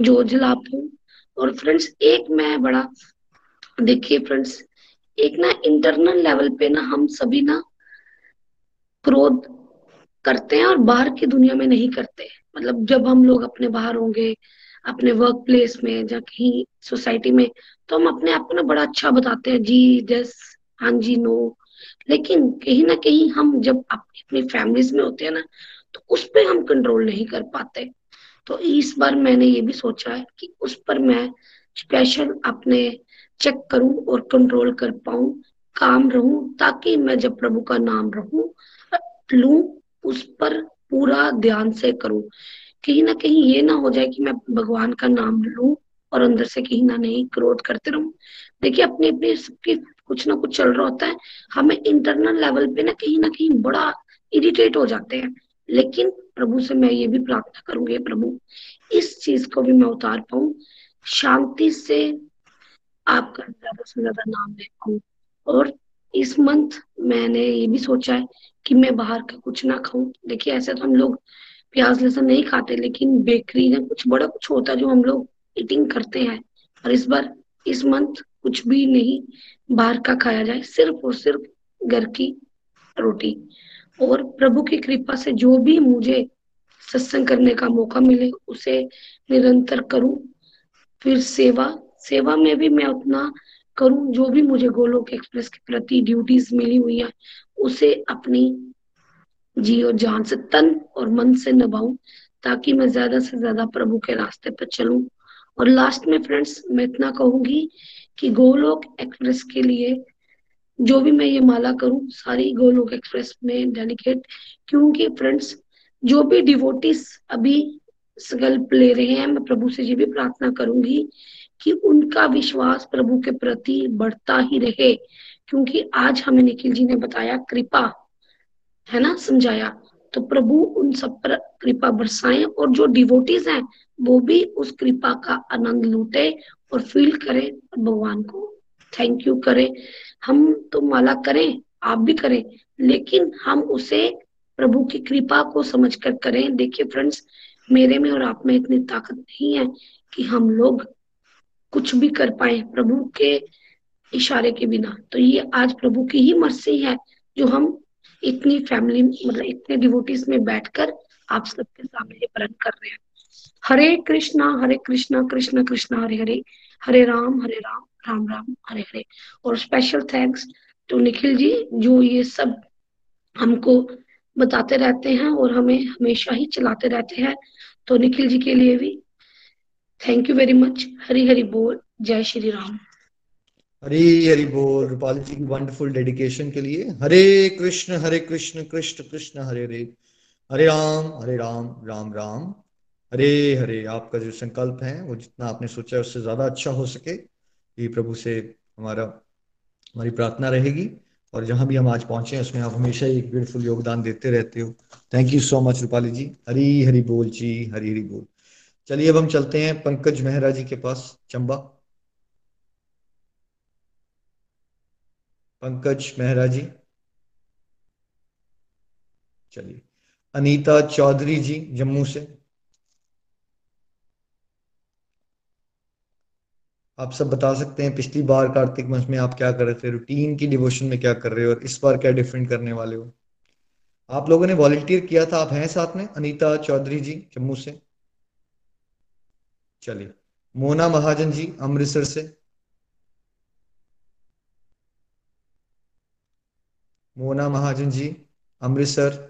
जो जला पाऊँ। और फ्रेंड्स एक मैं बड़ा, देखिए फ्रेंड्स एक ना इंटरनल लेवल पे ना हम सभी ना क्रोध करते हैं और बाहर की दुनिया में नहीं करते। मतलब जब हम लोग अपने बाहर होंगे, अपने वर्क प्लेस में या कहीं सोसाइटी में तो हम अपने आप को ना बड़ा अच्छा बताते हैं। जी जस हाँ जी नो लेकिन कहीं ना कहीं हम जब अपनी अपनी फैमिलीज़ में होते हैं ना तो उस पर हम कंट्रोल नहीं कर पाते। तो इस बार मैंने ये भी सोचा है कि उस पर मैं स्पेशल अपने चेक करूँ और कंट्रोल कर पाऊँ, काम रहूँ, ताकि मैं जब प्रभु का नाम रहूँ, लू, उस पर पूरा ध्यान से करूँ। कहीं ना कहीं ये ना हो जाए कि मैं भगवान का नाम लू और अंदर से कहीं ना नहीं, क्रोध करते रहूँ। देखिए, अपने अपने सबके कुछ ना कुछ चल रहा होता है, हमें इंटरनल लेवल पे ना कहीं ना कहीं बड़ा इरिटेट हो जाते हैं। लेकिन प्रभु से मैं ये भी प्रार्थना करूँगी, प्रभु, इस चीज़ को भी मैं उतार पाऊँ। शांति से आपका ज़्यादा से ज़्यादा नाम ले पाऊ। और इस मंथ मैंने ये भी सोचा है कि मैं बाहर का कुछ ना खाऊं। देखिए, ऐसे तो हम लोग प्याज लहसुन नहीं खाते, लेकिन बेकरी में कुछ बड़ा कुछ होता है जो हम लोग ईटिंग करते हैं। और इस बार, इस मंथ कुछ भी नहीं, बाहर का खाया जाए, सिर्फ़ और सिर्फ़ घर की रोटी। और प्रभु की कृपा से जो भी मुझे सत्संग करने का मौका मिले, उसे निरंतर करूँ। फिर सेवा सेवा में भी मैं उतना करूँ, जो भी मुझे गोलोक एक्सप्रेस के प्रति ड्यूटीज़ मिली हुई है, उसे अपनी जी और जान से तन और मन से निभाऊं, ताकि मैं ज़्यादा से ज़्यादा प्रभु के रास्ते पर चलूँ। और लास्ट में फ्रेंड्स मैं इतना कहूँगी कि गोलोक एक्सप्रेस के लिए जो भी मैं ये माला करूँ, सारी गोलोक एक्सप्रेस में डेडिकेट क्योंकि फ्रेंड्स जो भी डिवोटिस अभी संकल्प ले रहे हैं, मैं प्रभु से ये भी प्रार्थना करूँगी कि उनका विश्वास प्रभु के प्रति बढ़ता ही रहे। क्योंकि आज हमें निखिल जी ने बताया, कृपा, है ना, समझाया। तो प्रभु उन सब पर कृपा बरसाए और जो डिवोटीज हैं, वो भी उस कृपा का आनंद लूटे और फील करें और भगवान को थैंक यू करें। हम तो माला करें, आप भी करें, लेकिन हम उसे प्रभु की कृपा को समझ कर। करें देखिए फ्रेंड्स मेरे में और आप में इतनी ताकत नहीं है कि हम लोग कुछ भी कर पाए प्रभु के इशारे के बिना। तो ये आज प्रभु की ही मर्ज़ी है जो हम इतनी फैमिली मतलब इतने डिवोटीज में बैठकर आप सबके सामने ये प्रण कर रहे हैं। हरे कृष्णा हरे कृष्णा, कृष्ण कृष्ण, हरे हरे। हरे राम हरे राम राम राम, हरे हरे। और special thanks to Nikhil ji, जो ये सब हमको बताते रहते हैं और हमें हमेशा ही चलाते रहते हैं। तो निखिल जी के लिए भी thank you very much Hari Hari बोल। जय श्री राम। हरी हरी बोल, रूपाल जी की वंडरफुल डेडिकेशन के लिए। हरे कृष्ण हरे कृष्ण कृष्ण कृष्ण, हरे हरे। हरे राम हरे राम राम राम। हरे हरे, आपका जो संकल्प है, वो जितना आपने सोचा है, उससे ज़्यादा अच्छा हो सके। ये प्रभु से हमारा, हमारी प्रार्थना रहेगी। और जहाँ भी हम आज पहुँचे उसमें आप हमेशा ही एक ब्यूटीफुल योगदान देते रहते हो। Thank you so much Rupali ji. Hari Hari बोल जी, हरी हरी बोल। चलिए अब हम चलते हैं पंकज मेहरा जी के पास, चंबा। पंकज मेहरा जी। चलिए, अनीता चौधरी जी जम्मू से। आप सब बता सकते हैं, पिछली बार कार्तिक मास में आप क्या कर रहे थे? रूटीन की डिवोशन में क्या कर रहे हो और इस बार क्या डिफरेंट करने वाले हो? आप लोगों ने वॉलंटियर किया था, आप हैं साथ में? अनीता चौधरी जी जम्मू से। चलिए, मोना महाजन जी अमृतसर से। मोना महाजन जी अमृतसर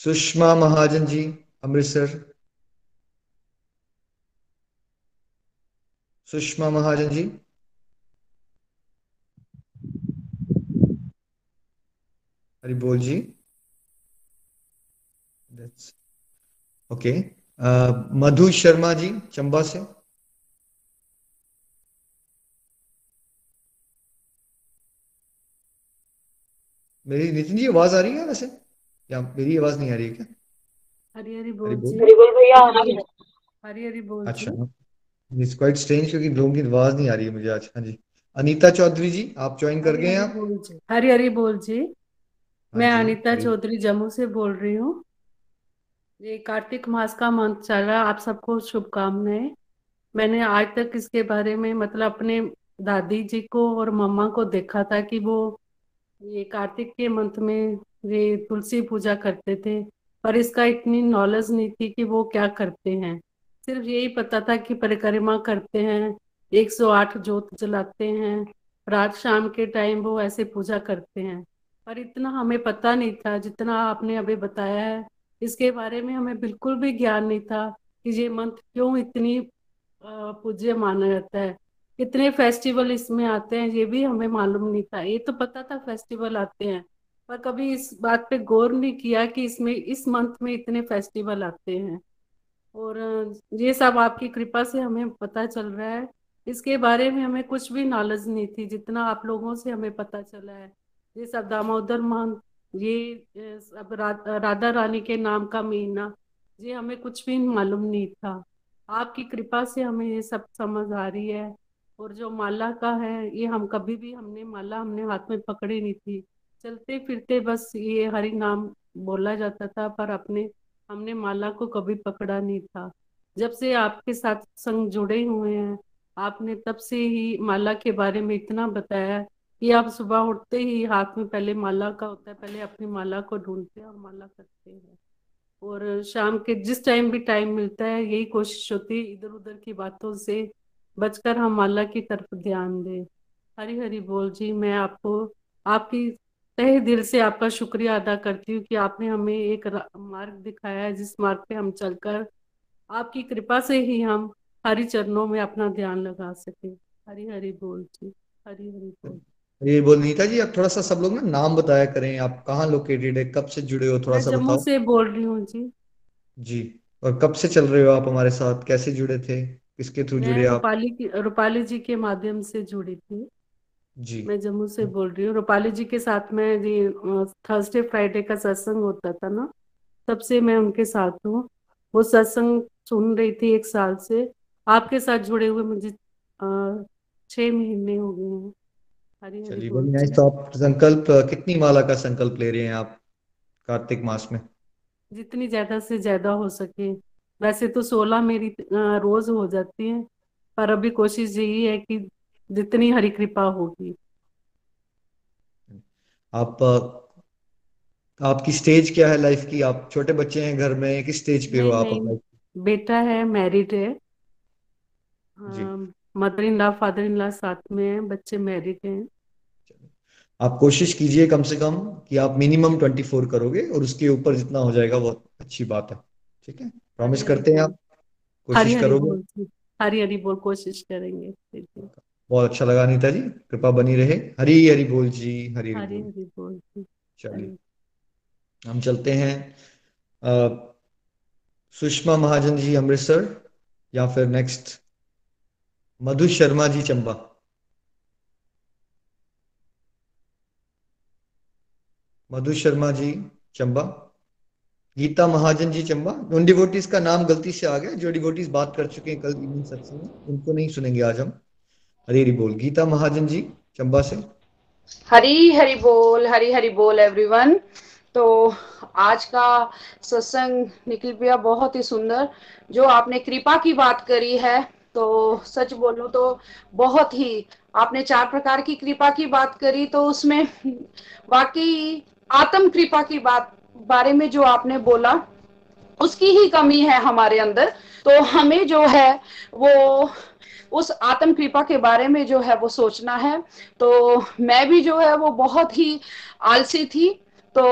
सुषमा महाजन जी अमृतसर सुषमा महाजन जी। हरी बोल जी ओके मधु शर्मा जी, चंबा से। मेरी नितिन जी आवाज़ आ रही है वैसे? या मेरी आवाज़ नहीं आ रही है क्या? हरी हरी बोल हरी बोल। भैया हरी हरी बोल अच्छा। इट्स क्वाइट स्ट्रेंज क्योंकि लोगों की आवाज़ नहीं आ रही है मुझे आज। हाँ जी। अनीता चौधरी जी आप ज्वाइन कर गए हैं हरी आप? हरी हरी बोल जी। हाँ मैं अनीता चौधरी जम्मू से बोल रही हूँ। ये कार्तिक मास का मंथ चल रहा आप सबको शुभकामनाएँ। मैंने आज तक इसके बारे में मतलब अपने दादी जी को और मम्मा को देखा था कि वो ये कार्तिक के मंथ में ये तुलसी पूजा करते थे, पर इसका इतनी नॉलेज नहीं थी कि वो क्या करते हैं। सिर्फ़ यही पता था कि परिक्रमा करते हैं 108 जोत जलाते हैं, रात शाम के टाइम वो ऐसे पूजा करते हैं। पर इतना हमें पता नहीं था, जितना आपने अभी बताया है, इसके बारे में हमें बिल्कुल भी ज्ञान नहीं था कि ये मंथ क्यों इतनी पूज्य माना जाता है। कितने फेस्टिवल इसमें आते हैं ये भी हमें मालूम नहीं था। ये तो पता था फेस्टिवल आते हैं पर कभी इस बात पे गौर नहीं किया कि इसमें इस मंथ में इतने फेस्टिवल आते हैं। और ये सब आपकी कृपा से हमें पता चल रहा है। इसके बारे में हमें कुछ भी नॉलेज नहीं थी जितना आप लोगों से हमें पता चला है। ये सब दामोदर मंथ ये सब रा, राधा रानी के नाम का महीना ये हमें कुछ भी मालूम नहीं था। आपकी कृपा से हमें ये सब समझ आ रही है। और जो माला का है, ये हम कभी भी हमने माला हमने हाथ में पकड़ी नहीं थी। चलते फिरते बस ये हरि नाम बोला जाता था, पर अपने, हमने माला को कभी पकड़ा नहीं था। जब से आपके साथ संग जुड़े हुए हैं, आपने तब से ही माला के बारे में इतना बताया कि आप सुबह उठते ही हाथ में पहले माला का होता है, पहले अपनी माला को ढूंढते हैं और माला करते हैं। और शाम के जिस टाइम भी टाइम मिलता है, यही कोशिश होती है इधर उधर की बातों से बचकर हम अल्लाह की तरफ़ ध्यान दें। हरी हरी बोल जी मैं आपको आपकी तहे दिल से आपका शुक्रिया अदा करती हूँ कि आपने हमें एक मार्ग दिखाया है जिस मार्ग पे हम चलकर आपकी कृपा से ही हम हरि चरणों में अपना ध्यान लगा सके। हरी हरी बोल जी हरी हरी बोल। ये बोल नीता जी आप थोड़ा सा सब लोग ना नाम बताया करें आप कहाँ लोकेटेड है कब से जुड़े हो थोड़ा सा बताओ। से बोल रही हूँ जी। जी और कब से चल रहे हो आप हमारे साथ कैसे जुड़े थे? किसके थ्रू जुड़े आप? रूपाली की रूपाली जी के माध्यम से जुड़ी थी। जी। मैं जम्मू से बोल रही हूँ। रूपाली जी के साथ में ये थर्सडे फ्राइडे का सत्संग होता था ना तब से मैं उनके साथ हूँ। वो सत्संग सुन रही थी एक साल से। आपके साथ जुड़े हुए मुझे छह महीने हो गए हैं। चलिए बढ़िया तो आप संकल्प कितनी माला का संकल्प ले रहे हैं आप कार्तिक मास में? जितनी ज़्यादा से ज़्यादा हो सके। वैसे तो सोलह मेरी रोज हो जाती है पर अभी कोशिश यही है कि जितनी हरी कृपा होगी। आप आपकी स्टेज क्या है लाइफ की? आप छोटे बच्चे हैं घर में किस स्टेज पे हो आप नहीं अपना? बेटा है मैरिड है। Mother in law father in law साथ में है बच्चे मैरिड हैं। आप कोशिश कीजिए कम से कम कि आप मिनिमम ट्वेंटी फोर करोगे और उसके ऊपर जितना हो जाएगा बहुत अच्छी बात है। ठीक है? प्रॉमिस करते हैं आप? कोशिश करोगे? हरी हरी बोल कोशिश करेंगे। बहुत अच्छा लगा अनीता जी कृपा बनी रहे। हरी हरी बोल जी हरी हरी बोल। बोल जी। चलिए। हम चलते हैं सुषमा महाजन जी अमृतसर या फिर नेक्स्ट मधु शर्मा जी चंबा। मधु शर्मा जी चंबा। गीता महाजन जी चंबा, उन डिवोटीज का नाम गलती से आ गया। जो डिवोटीज बात कर चुके हैं कल इवनिंग सत्संग में उनको नहीं सुनेंगे आज हम। हरी हरी बोल। गीता महाजन जी, चंबा से। हरी हरी बोल, हरी हरी बोल एवरीवन तो आज का सत्संग निखिल भैया बहुत ही सुंदर। जो आपने कृपा की बात करी है तो सच बोलूँ तो बहुत ही। आपने चार प्रकार की कृपा की बात करी तो उसमें वाकई आत्म कृपा की बात बारे में जो आपने बोला, उसकी ही कमी है हमारे अंदर। तो हमें जो है वो उस आत्म कृपा के बारे में जो है वो सोचना है। तो मैं भी जो है वो बहुत ही आलसी थी। तो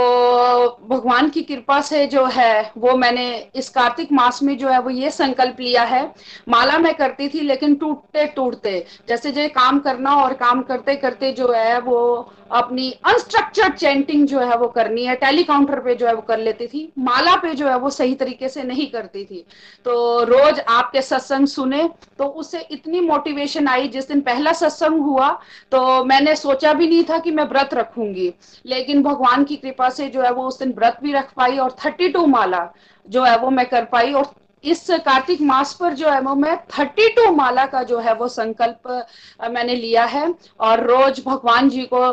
भगवान की कृपा से जो है वो मैंने इस कार्तिक मास में जो है वो ये संकल्प लिया है। माला मैं करती थी, लेकिन टूटते टूटते जैसे जो काम करना और काम करते करते जो है वो अपनी अनस्ट्रक्चर्ड चेंटिंग जो है वो करनी है टेलीकाउंटर पे जो है वो कर लेती थी, माला पे जो है वो सही तरीके से नहीं करती थी। तो रोज आपके सत्संग सुने तो उससे इतनी मोटिवेशन आई, जिस दिन पहला सत्संग हुआ तो मैंने सोचा भी नहीं था कि मैं व्रत रखूँगी। लेकिन भगवान की कृपा से जो है वो उस दिन व्रत भी रख पाई और थर्टी टू माला जो है वो मैं कर पाई और इस कार्तिक मास पर जो है वो मैं थर्टी टू माला का जो है वो संकल्प मैंने लिया है। और रोज भगवान जी को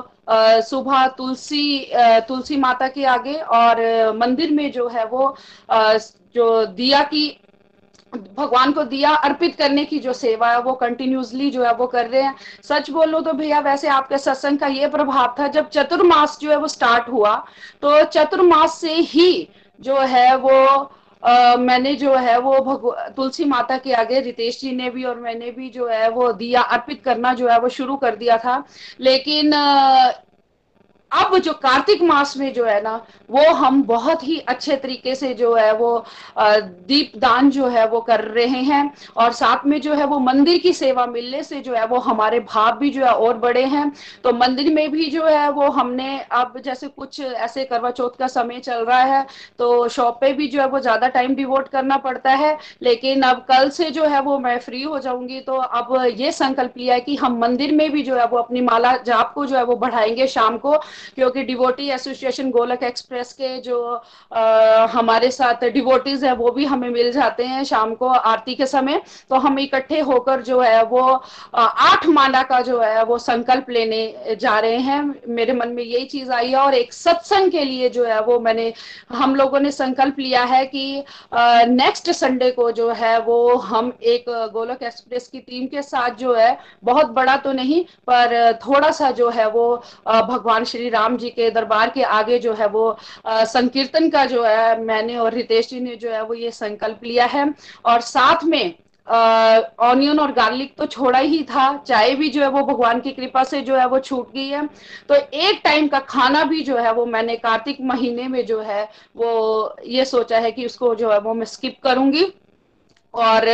सुबह तुलसी तुलसी माता के आगे और मंदिर में जो है वो जो दिया की, भगवान को दिया अर्पित करने की जो सेवा है वो कंटिन्यूसली जो है वो कर रहे हैं। सच बोलो तो भैया, वैसे आपके सत्संग का ये प्रभाव था, जब चतुर्मास जो है वो स्टार्ट हुआ तो चतुर्मास से ही जो है वो मैंने जो है वो भगव तुलसी माता के आगे रितेश जी ने भी और मैंने भी जो है वो दिया अर्पित करना जो है वो शुरू कर दिया था। लेकिन uh, अब जो कार्तिक मास में जो है ना वो हम बहुत ही अच्छे तरीके से जो है वो दीप दान जो है वो कर रहे हैं और साथ में जो है वो मंदिर की सेवा मिलने से जो है वो हमारे भाव भी जो है और बड़े हैं तो मंदिर में भी जो है वो हमने अब जैसे कुछ ऐसे करवा चौथ का समय चल रहा है तो शॉप पे भी जो है वो ज़्यादा टाइम डिवोट करना पड़ता है लेकिन अब कल से जो है वो मैं फ्री हो जाऊँगी तो अब ये संकल्प लिया है कि हम मंदिर में भी जो है वो अपनी माला जाप को जो है वो बढ़ाएँगे शाम को क्योंकि डिवोटी एसोसिएशन गोलक एक्सप्रेस के जो आ, हमारे साथ डिवोटीज है वो भी हमें मिल जाते हैं शाम को आरती के समय। तो हम इकट्ठे होकर जो है वो आठ माला का जो है वो संकल्प लेने जा रहे हैं। मेरे मन में यही चीज़ आई है और एक सत्संग के लिए जो है वो मैंने हम लोगों ने संकल्प लिया है कि नेक्स्ट संडे को जो है वो हम एक गोलक एक्सप्रेस की टीम के साथ जो है बहुत बड़ा तो नहीं पर थोड़ा सा जो है वो भगवान श्री राम जी के दरबार के आगे जो है वो संकीर्तन का जो है, मैंने और रितेश जी ने जो है वो ये संकल्प लिया है। और साथ में ऑनियन और गार्लिक तो छोड़ा ही था, चाय भी जो है वो भगवान की कृपा से जो है वो छूट गई है। तो एक टाइम का खाना भी जो है वो मैंने कार्तिक महीने में जो है वो ये सोचा है कि उसको जो है वो मैं स्किप करूँगी। और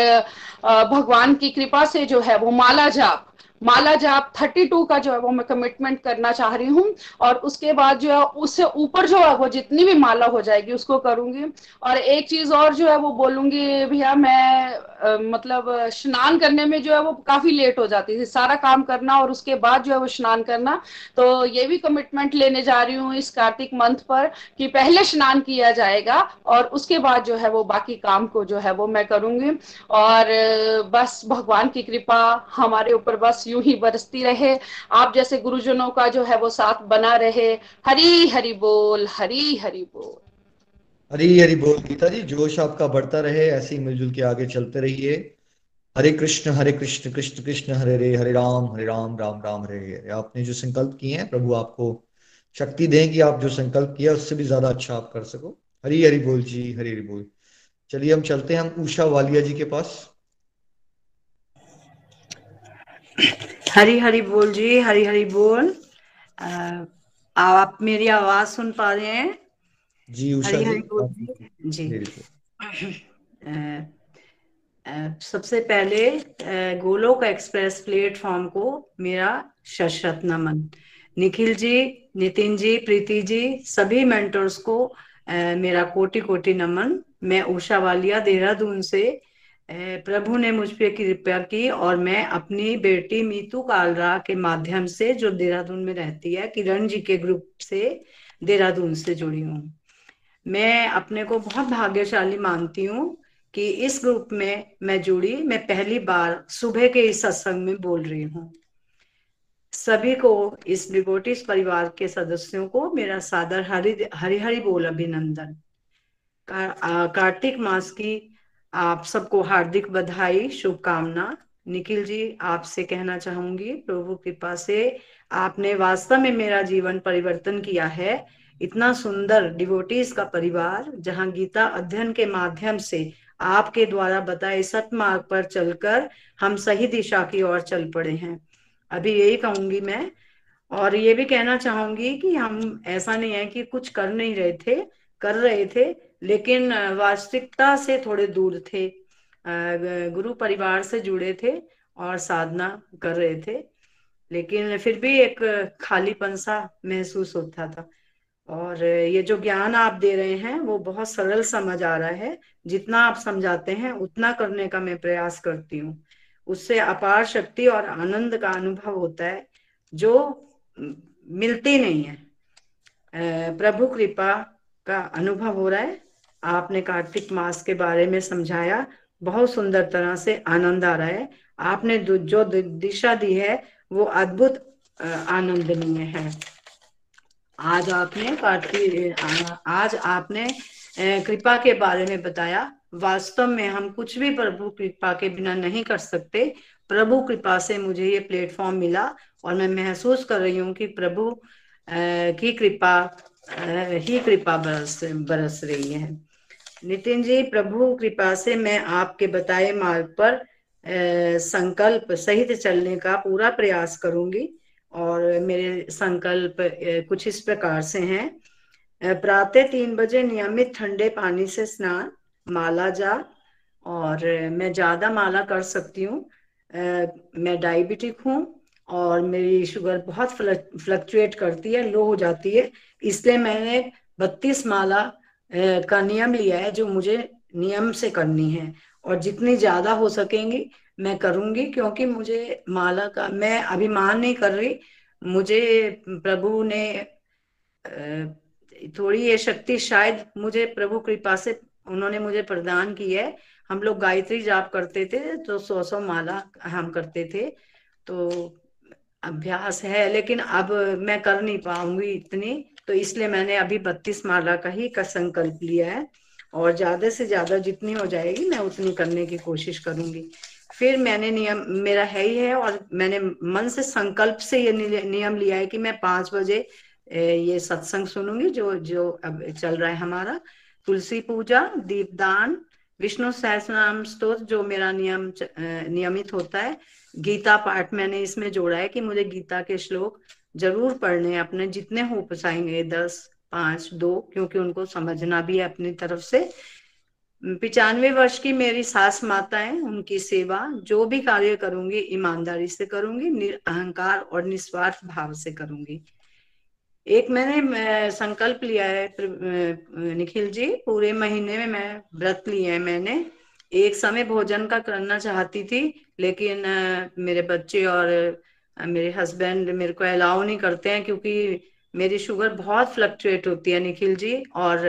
भगवान की कृपा से जो है वो माला जाप माला जाप थर्टी टू का जो है वो मैं कमिटमेंट करना चाह रही हूँ और उसके बाद जो है उससे ऊपर जो है वो जितनी भी माला हो जाएगी उसको करूँगी। और एक चीज़ और जो है वो बोलूँगी भैया मैं आ, मतलब स्नान करने में जो है वो काफ़ी लेट हो जाती थी। सारा काम करना और उसके बाद जो है वो स्नान करना। तो ये भी कमिटमेंट लेने जा रही हूँ इस कार्तिक मंथ पर कि पहले स्नान किया जाएगा और उसके बाद जो है वो बाकी काम को जो है वो मैं करूँगी। और बस भगवान की कृपा हमारे ऊपर बस यूँ ही बरसती रहे। आप जैसे गुरुजनों का जो है वो साथ बना रहे। हरी हरी बोल, हरी हरी बोल। हरी हरी बोल गीता जी, जोश आपका बढ़ता रहे, ऐसे ही मिलजुल के आगे चलते रहिए। हरे कृष्ण हरे कृष्ण कृष्ण कृष्ण, हरे हरे हरे राम हरे राम राम राम, हरे हरे। आपने जो संकल्प किए हैं, प्रभु आपको शक्ति दें कि आप जो संकल्प किया, उससे भी ज़्यादा अच्छा आप कर सको। हरी हरी बोल जी, हरी हरी बोल। चलिए हम चलते हैं, हम उषा वालिया जी के पास। हरी हरी बोल जी हरी हरी बोल। आ, आप मेरी आवाज़ सुन पा रहे हैं? जी उषा हरी हरी बोल जी, जी। सबसे पहले गोलोक एक्सप्रेस प्लेटफॉर्म को मेरा शशरत नमन निखिल जी नितिन जी प्रीति जी सभी मेंटर्स को मेरा कोटि कोटि नमन। मैं उषा वालिया देहरादून से प्रभु ने मुझ पर कृपया की और मैं अपनी बेटी मीतू कालरा के माध्यम से जो देहरादून में रहती है, किरण जी के ग्रुप से देहरादून से जुड़ी हूँ। मैं अपने को बहुत भाग्यशाली मानती हूँ कि इस ग्रुप में मैं जुड़ी, मैं पहली बार सुबह के इस सत्संग में बोल रही हूँ। सभी को इस डिवोटिस परिवार के सदस्यों को मेरा सादर हरि हरि हरि बोल अभिनंदन। कार्तिक मास की आप सबको हार्दिक बधाई, शुभकामना। निखिल जी, आपसे कहना चाहूँगी, प्रभु कृपा से आपने वास्तव में मेरा जीवन परिवर्तन किया है। इतना सुंदर डिवोटीज का परिवार, जहाँ गीता अध्ययन के माध्यम से आपके द्वारा बताए सतमार्ग पर चलकर हम सही दिशा की ओर चल पड़े हैं। अभी यही कहूँगी मैं, और ये भी कहना चाहूँगी कि हम, ऐसा नहीं है कि कुछ कर नहीं रहे थे, कर रहे थे लेकिन वास्तविकता से थोड़े दूर थे। गुरु परिवार से जुड़े थे और साधना कर रहे थे। लेकिन फिर भी एक खालीपन सा महसूस होता था। और ये जो ज्ञान आप दे रहे हैं, वो बहुत सरल समझ आ रहा है। जितना आप समझाते हैं, उतना करने का मैं प्रयास करती हूँ। उससे अपार शक्ति और आनंद का अनुभव होता है, जो मिलती नहीं है। प्रभु कृपा का अनुभव हो रहा है। आपने कार्तिक मास के बारे में समझाया। बहुत सुंदर तरह से आनंद आ रहा है। आपने जो दिशा दी है, वो अद्भुत आनंदनीय है। आज आपने कार्तिक आज आपने कृपा के बारे में बताया। वास्तव में हम कुछ भी प्रभु कृपा के बिना नहीं कर सकते। प्रभु कृपा से मुझे ये प्लेटफॉर्म मिला और मैं महसूस कर रही हूँ कि प्रभु की कृपा ही कृपा बरस बरस रही है। नितिन जी, प्रभु, कृपा से मैं आपके बताए मार्ग पर संकल्प सहित चलने का पूरा प्रयास करूँगी और मेरे संकल्प कुछ इस प्रकार से हैं। प्रातः तीन बजे नियमित ठंडे पानी से स्नान, माला जा और मैं ज़्यादा माला कर सकती हूँ। मैं डायबिटिक हूँ और मेरी शुगर बहुत फ्लक्चुएट करती है, लो हो जाती है। इसलिए मैंने बत्तीस माला का नियम लिया है, जो मुझे नियम से करनी है। और जितनी ज़्यादा हो सकेंगी, मैं करूँगी, क्योंकि मुझे माला का, मैं अभिमान नहीं कर रही। मुझे प्रभु ने थोड़ी ये शक्ति शायद मुझे प्रभु कृपा से उन्होंने मुझे प्रदान की है। हम लोग गायत्री जाप करते थे तो सौ सौ माला हम करते थे। तो अभ्यास है, लेकिन अब मैं कर नहीं पाऊँगी इतनी। तो इसलिए मैंने अभी बत्तीस माला का ही का संकल्प लिया है और ज़्यादा से ज़्यादा जितनी हो जाएगी मैं उतनी करने की कोशिश करूँगी। फिर मैंने नियम, मेरा है ही है और मैंने मन से संकल्प से ये नियम लिया है कि मैं पाँच बजे ये सत्संग सुनूँगी जो जो अब चल रहा है हमारा। तुलसी पूजा, दीपदान, विष्णु सहस्रनाम स्त्रोत जो मेरा नियम नियमित होता है। गीता पाठ मैंने इसमें जोड़ा है कि मुझे गीता के श्लोक ज़रूर पढ़ने, अपने जितने हो पसाएँगे दस, पाँच, दो, क्योंकि उनको समझना भी है अपनी तरफ़ से। पिचानवे वर्ष की मेरी सास माता है उनकी सेवा, जो भी कार्य करूँगी, ईमानदारी से करूँगी, निरअहकार और निस्वार्थ भाव से करूँगी। एक मैंने संकल्प लिया है निखिल जी, पूरे महीने में मैं व्रत लिया है मैंने। एक समय भोजन का करना चाहती थी, लेकिन मेरे बच्चे और मेरे हस्बैंड मेरे को अलाउ नहीं करते हैं क्योंकि मेरी शुगर बहुत फ्लक्चुएट होती है निखिल जी और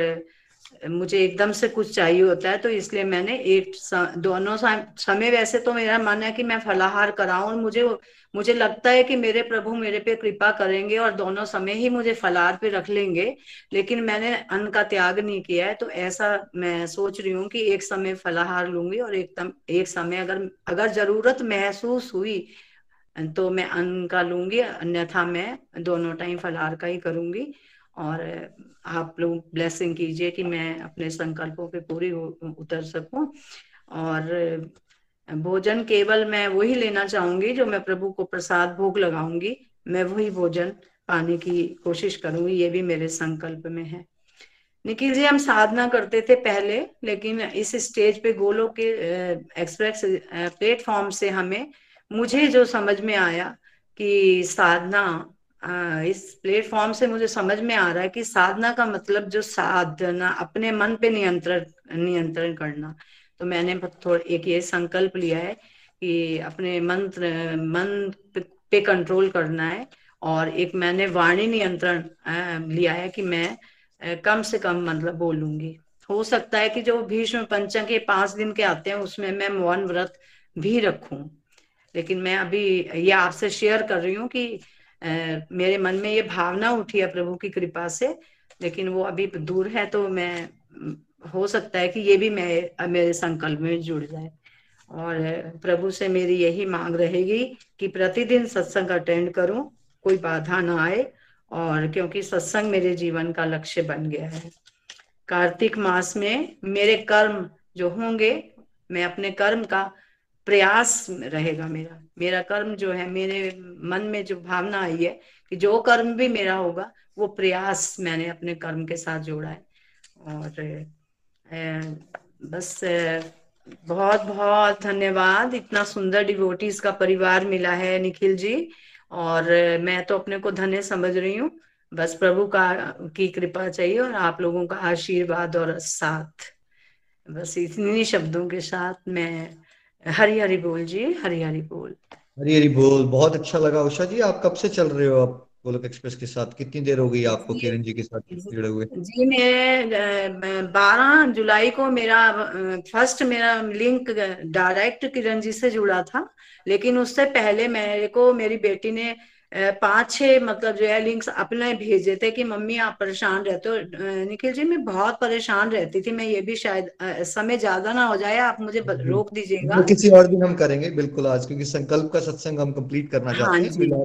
मुझे एकदम से कुछ चाहिए होता है तो इसलिए मैंने एक दोनों समय वैसे तो मेरा मन है कि मैं फलाहार कराऊं और मुझे मुझे लगता है कि मेरे प्रभु मेरे पे कृपा करेंगे और दोनों समय ही मुझे फलाहार पे रख लेंगे, लेकिन मैंने अन्न का त्याग नहीं किया है तो ऐसा मैं सोच रही हूँ कि एक समय फलाहार लूँगी और एक एक समय अगर अगर ज़रूरत महसूस हुई तो मैं अन्न का लूँगी अन्यथा मैं दोनों टाइम फलाहार का ही करूँगी। और आप लोग ब्लेसिंग कीजिए कि मैं अपने संकल्पों पे पूरी उतर सकूँ। और भोजन केवल मैं वही लेना चाहूँगी जो मैं प्रभु को प्रसाद भोग लगाऊँगी। मैं वही भोजन पाने की कोशिश करूँगी, ये भी मेरे संकल्प में है। निखिल जी, हम साधना करते थे पहले, लेकिन इस स्टेज पे गोलो के एक्सप्रेस प्लेटफॉर्म से हमें मुझे जो समझ में आया कि साधना इस प्लेटफॉर्म से मुझे समझ में आ रहा है कि साधना का मतलब जो साधना, अपने मन पे नियंत्रण नियंत्रण करना। तो मैंने थोड़ा, एक ये संकल्प लिया है कि अपने मंत्र, मन पे कंट्रोल करना है और एक मैंने वाणी नियंत्रण लिया है कि मैं कम से कम मतलब बोलूँगी। हो सकता है कि जो भीष्म पंचम के पाँच दिन के आते हैं, उसमें मैं मौन व्रत भी रखूँ। लेकिन मैं अभी ये आपसे शेयर कर रही हूँ कि आ, मेरे मन में ये भावना उठी है प्रभु की कृपा से लेकिन वो अभी दूर है तो मैं हो सकता है कि ये भी मैं मेरे संकल्प में जुड़ जाए। और प्रभु से मेरी यही मांग रहेगी कि प्रतिदिन सत्संग अटेंड करूँ कोई बाधा ना आए और क्योंकि सत्संग मेरे जीवन का लक्ष्य बन गया है। कार्तिक मास में मेरे कर्म जो होंगे मैं अपने कर्म का प्रयास रहेगा मेरा। मेरा कर्म जो है, मेरे मन में जो भावना आई है कि जो कर्म भी मेरा होगा, वो प्रयास मैंने अपने कर्म के साथ जोड़ा है। और बस बहुत बहुत धन्यवाद। इतना सुंदर डिवोटीज का परिवार मिला है निखिल जी। और मैं तो अपने को धन्य समझ रही हूँ। बस प्रभु का, की कृपा चाहिए और आप लोगों का आशीर्वाद और साथ। बस इतनी शब्दों के साथ मैं हरी हरी बोल जी हरी हरी बोल। हरी हरी बोल बहुत अच्छा लगा उषा जी। आप कब से चल रहे हो आप गोलक एक्सप्रेस के साथ? कितनी देर हो गई आपको किरण जी के साथ जुड़े हुए? जी मैं बारह जुलाई को मेरा फ़र्स्ट मेरा लिंक डायरेक्ट किरण जी से जुड़ा था। लेकिन उससे पहले मेरे को मेरी बेटी ने पाँच छह मतलब जो है लिंक्स अपने भेजे थे कि मम्मी आप परेशान रहते हो। निखिल जी मैं बहुत परेशान रहती थी। मैं ये भी शायद समय ज़्यादा ना हो जाए आप मुझे रोक दीजिएगा। किसी और दिन हम करेंगे बिल्कुल आज क्योंकि संकल्प का सत्संग हम कंप्लीट करना हाँ चाहते हैं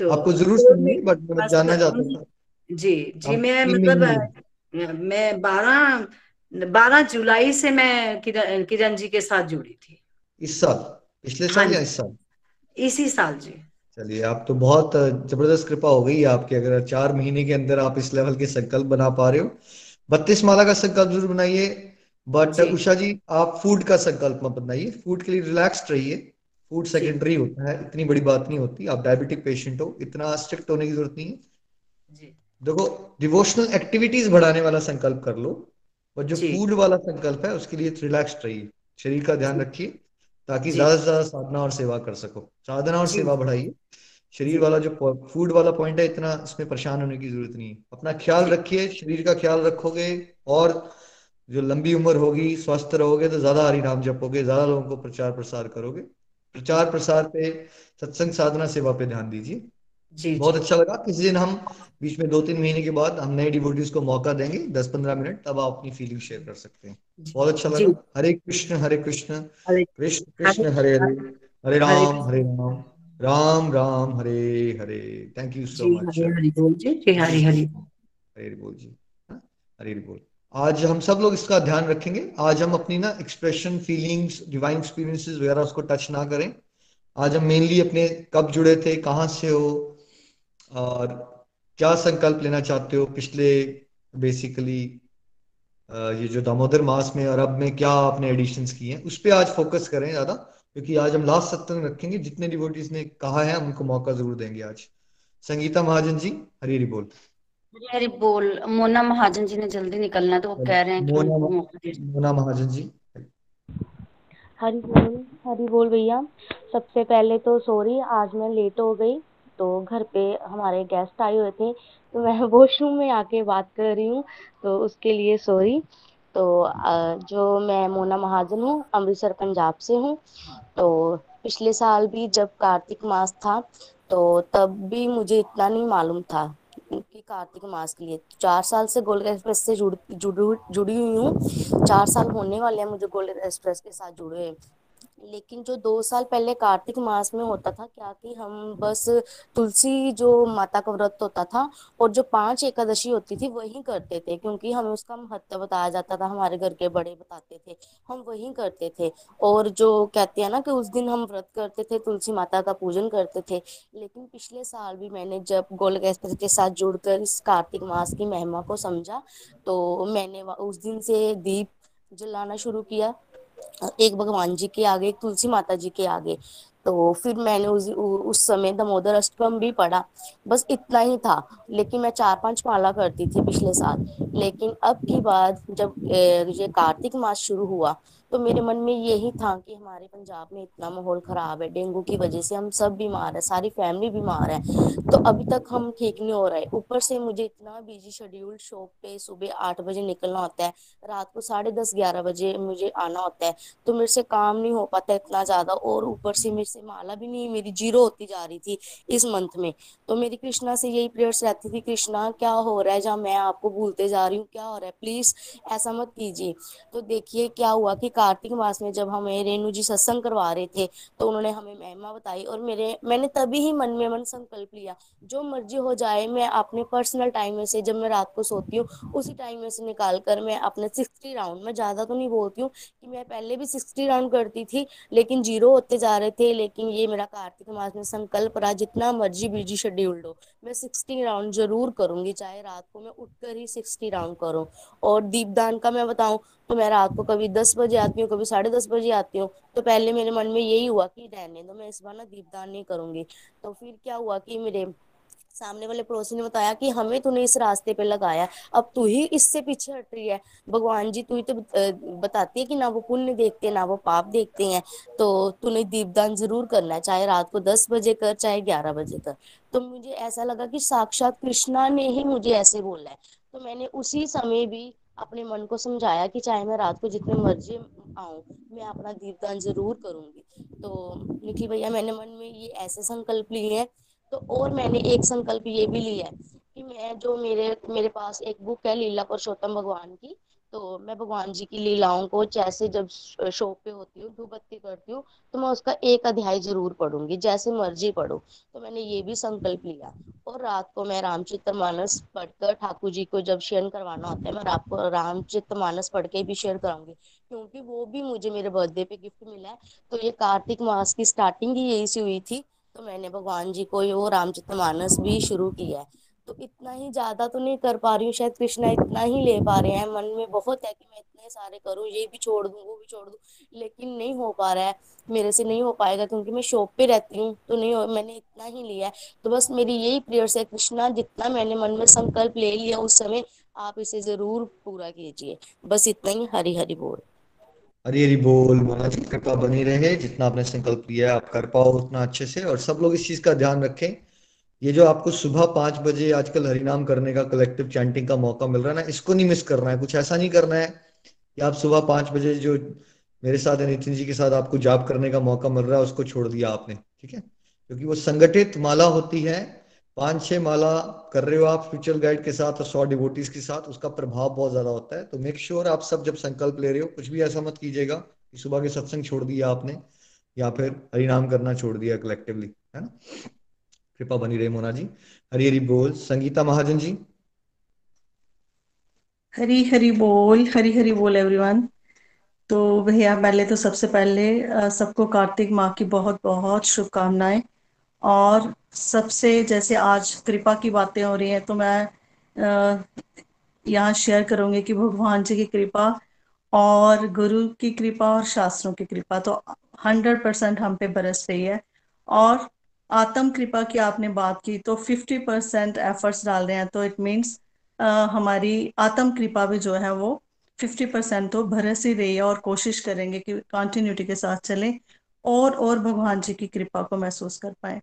तो आपको ज़रूर सुननी बट मैं जानना चाहता था। जी जी मैं मतलब मैं बारह बारह जुलाई से मैं किरण किरण जी के साथ जुड़ी थी। इस साल पिछले साल हाँ या इस साल? इसी साल जी। चलिए आप तो बहुत ज़बरदस्त कृपा हो गई आपकी। अगर चार महीने के अंदर आप इस लेवल के संकल्प बना पा रहे हो बत्तीस माला का संकल्प ज़रूर बनाइए। बट उषा जी आप फ़ूड का संकल्प मत बनाइए। फ़ूड के लिए रिलैक्स रहिए। फ़ूड सेकेंडरी होता है इतनी बड़ी बात नहीं होती। आप डायबिटिक पेशेंट हो इतना स्ट्रिक्ट होने की ज़रूरत नहीं है। देखो डिवोशनल एक्टिविटीज़ बढ़ाने वाला संकल्प कर लो और जो फ़ूड वाला संकल्प है उसके लिए रिलैक्स रहिए। शरीर का ध्यान रखिए। ताकि ज़्यादा से ज़्यादा साधना और सेवा कर सको। साधना और सेवा बढ़ाइए। शरीर वाला जो फ़ूड वाला पॉइंट है इतना इसमें परेशान होने की ज़रूरत नहीं है। अपना ख्याल रखिए शरीर का ख्याल रखोगे और जो लंबी उम्र होगी स्वस्थ रहोगे तो ज़्यादा हरी नाम जपोगे ज़्यादा लोगों को प्रचार प्रसार करोगे। प्रचार प्रसार पे सत्संग साधना सेवा पे ध्यान दीजिए। जी बहुत अच्छा लगा। किसी दिन हम बीच में दो तीन महीने के बाद हम नए डिवोटीज को मौका देंगे दस पंद्रह मिनट तब आप अपनी फीलिंग शेयर कर सकते हैं। बहुत अच्छा लगा। Hare Krishna Hare Krishna. Krishna Krishna. Hare Hare Hare. Ram Hare Ram. Ram Ram Hare Hare. Thank you so much Hare बोल जी। हरे हरे। हरे बोल जी। हाँ, हरे बोल। आज हम सब लोग इसका ध्यान रखेंगे। आज हम अपनी ना एक्सप्रेशन फीलिंग्स डिवाइन एक्सपीरियंसेस वगैरह उसको टच ना करें। आज हम मेनली अपने कब जुड़े थे कहाँ से हो और क्या संकल्प लेना चाहते हो पिछले बेसिकली ये जो दामोदर मास में और अब में क्या आपने एडिशन की हैं उस पर आज फोकस करें ज़्यादा क्योंकि आज हम लास्ट सत्संग रखेंगे जितने डिवोटीज ने कहा है उनको मौका ज़रूर देंगे आज। संगीता महाजन जी हरी हरी बोल। हरी बोल। मोना महाजन जी ने जल्दी निकलना तो वो कह रहे हैं मोना, मोना महाजन जी। हरी बोल हरी बोल भैया। सबसे पहले तो सॉरी आज मैं लेट हो गई। तो घर पे हमारे गेस्ट आए हुए थे तो मैं वॉशरूम में आके बात कर रही हूँ तो उसके लिए सॉरी तो जो मैं मोना महाजन हूँ, अमृतसर, पंजाब से हूँ तो पिछले साल भी जब कार्तिक मास था तो तब भी मुझे इतना नहीं मालूम था की कार्तिक मास के लिए। चार साल से गोल्ड एक्सप्रेस से जुड़, जुड़ी जुड़ी हुई हूँ, चार साल होने वाले हैं मुझे गोल्ड एक्सप्रेस के साथ जुड़े। लेकिन जो दो साल पहले कार्तिक मास में होता था, क्या कि हम बस तुलसी जो माता का व्रत होता था और जो पाँच एकादशी होती थी, वही करते थे, क्योंकि हमें उसका महत्व बताया जाता था, हमारे घर के बड़े बताते थे, हम वही करते थे। और जो कहते हैं ना कि उस दिन हम व्रत करते थे, तुलसी माता का पूजन करते थे, लेकिन पिछले साल भी मैंने जब गोल एक्सप्रेस के साथ जुड़कर इस कार्तिक मास की महिमा को समझा तो मैंने उस दिन से दीप जलाना शुरू किया एक भगवान जी के आगे, एक तुलसी माता जी के आगे। तो फिर मैंने उस उस समय दमोदर अष्टम भी पढ़ा। बस इतना ही था। लेकिन मैं चार पाँच माला करती थी पिछले साल। लेकिन अब की बात, जब ये कार्तिक मास शुरू हुआ तो मेरे मन में यही था कि हमारे पंजाब में इतना माहौल खराब है, डेंगू की वजह से हम सब बीमार है, सारी फैमिली बीमार है। तो अभी तक हम ठीक नहीं हो रहे। ऊपर से मुझे इतना बिज़ी शेड्यूल शॉप पे सुबह आठ बजे निकलना होता है, रात को साढ़े दस, ग्यारह बजे मुझे आना होता है तो मेरे से काम नहीं हो पाता इतना ज़्यादा और ऊपर से मेरे से माला भी नहीं, मेरी ज़ीरो होती जा रही थी इस मंथ में। तो मेरी कृष्णा से यही प्रेयर्स रहती थी, कृष्णा, क्या हो रहा है? जहाँ मैं आपको भूलते जा रही हूँ, क्या हो रहा है? प्लीज़ ऐसा मत कीजिए। तो देखिए क्या हुआ कि कार्तिक मास में जब हमें रेणु जी सत्संग करवा रहे थे तो उन्होंने हमें महिमा बताई और मेरे, मैंने तभी ही मन में मन संकल्प लिया, जो मर्ज़ी हो जाए मैं अपने पर्सनल टाइम में से जब मैं रात को सोती हूँ, उसी टाइम में से निकाल कर मैं अपने सिक्सटी राउंड में ज़्यादा तो नहीं बोलती हूँ कि मैं पहले भी सिक्सटी राउंड करती थी, लेकिन ज़ीरो होते जा रहे थे, लेकिन ये मेरा कार्तिक मास में संकल्प रहा, जितना मर्ज़ी बिज़ी शेड्यूल्ड हो मैं सिक्सटी राउंड ज़रूर करूँगी, चाहे रात को मैं उठकर ही सिक्सटी राउंड करूँ। और दीपदान का मैं बताऊँ तो मैं रात को कभी दस बजे आती हूँ, कभी साढ़े दस बजे आती हूँ। तो पहले मेरे मन में यही हुआ कि रहने दो, मैं इस बार ना दीपदान नहीं करूँगी। तो फिर क्या हुआ कि मेरे सामने वाले पड़ोसी ने बताया कि हमें तूने इस रास्ते पे लगाया, अब तू ही इससे पीछे हट रही है। भगवान जी, तू ही तो बताती है कि ना वो पुण्य देखते हैं, ना वो पाप देखते हैं। तो तूने दीपदान ज़रूर करना है, चाहे रात को दस बजे कर, चाहे ग्यारह बजे कर। तो मुझे ऐसा लगा कि साक्षात कृष्णा ने ही मुझे ऐसे बोला है। तो मैंने उसी समय भी अपने मन को समझाया कि चाहे मैं रात को जितने मर्ज़ी आऊँ, मैं अपना दीपदान ज़रूर करूँगी। तो निखिल भैया, मैंने मन में ये ऐसे संकल्प लिए हैं। तो और मैंने एक संकल्प ये भी लिया है कि मैं जो मेरे मेरे पास एक बुक है लीला पुरुषोत्तम भगवान की तो मैं भगवान जी की लीलाओं को जैसे जब शो पे होती हूँ धूपत्ती करती हूँ तो मैं उसका एक अध्याय ज़रूर पढ़ूँगी, जैसे मर्ज़ी पढ़ू। तो मैंने ये भी संकल्प लिया। और रात को मैं रामचित्र मानस पढ़कर ठाकुर जी को जब शेयर करवाना होता है, मैं रात को रामचित्र मानस पढ़ के भी शेयर कराऊँगी। क्योंकि वो भी मुझे मेरे बर्थडे पे गिफ्ट मिला है। तो ये कार्तिक मास की स्टार्टिंग ही यही सी हुई थी। तो मैंने भगवान जी को वो रामचित्र मानस भी शुरू किया है। तो इतना ही ज़्यादा तो नहीं कर पा रही हूँ, शायद कृष्णा इतना ही ले पा रहे हैं। मन में बहुत है कि मैं इतने सारे करूँ, ये भी छोड़ दूँ, वो भी छोड़ दूँ, लेकिन नहीं हो पा रहा है। मेरे से नहीं हो पाएगा क्योंकि मैं शॉप पे रहती हूँ तो नहीं हो, मैंने इतना ही लिया है। तो बस मेरी यही प्रेयर्स है, कृष्णा, जितना मैंने मन में संकल्प ले लिया उस समय, आप इसे ज़रूर पूरा कीजिए। बस इतना ही हरी हरी बोल। हरी हरी बोल मोना जी कृपा बनी रहे, जितना आपने संकल्प लिया आप कर पाओ उतना अच्छे से, और सब लोग इस चीज़ का ध्यान रखें। ये जो आपको सुबह पाँच बजे आजकल हरिनाम करने का कलेक्टिव चैंटिंग का मौका मिल रहा है ना, इसको नहीं मिस करना है, कुछ ऐसा नहीं करना है कि आप सुबह पाँच बजे जो मेरे साथ नितिन जी के साथ आपको जाप करने का मौका मिल रहा है, उसको छोड़ दिया आपने, ठीक है? क्योंकि वो संगठित माला होती है, पाँच छह माला कर रहे हो आप स्पिरिचुअल गाइड के साथ और सौ डिवोटीज के साथ, उसका प्रभाव बहुत ज़्यादा होता है। तो मेक श्योर sure आप सब जब संकल्प ले रहे हो, कुछ भी ऐसा मत कीजिएगा कि सुबह के सत्संग छोड़ दिया आपने या फिर हरिनाम करना छोड़ दिया कलेक्टिवली है ना? कृपा बनी रहे मोना जी। हरी हरी बोल। संगीता महाजन जी। हरी हरी बोल, हरी हरी बोल एवरीवन तो भैया, पहले तो सबसे पहले सबको कार्तिक माँ की बहुत बहुत शुभकामनाएँ। और सबसे जैसे आज कृपा की बातें हो रही हैं तो मैं यहाँ शेयर करूँगी कि भगवान जी की कृपा और गुरु की कृपा और शास्त्रों की कृपा। तो हंड्रेड परसेंट हम पे बरस रही है। और आत्म कृपा की आपने बात की तो फिफ्टी परसेंट एफर्ट्स डाल रहे हैं तो इट मीन्स हमारी आत्म कृपा भी जो है वो फिफ्टी परसेंट तो भरस ही रही है और कोशिश करेंगे कि कंटिन्यूटी के साथ चलें और और भगवान जी की कृपा को महसूस कर पाए।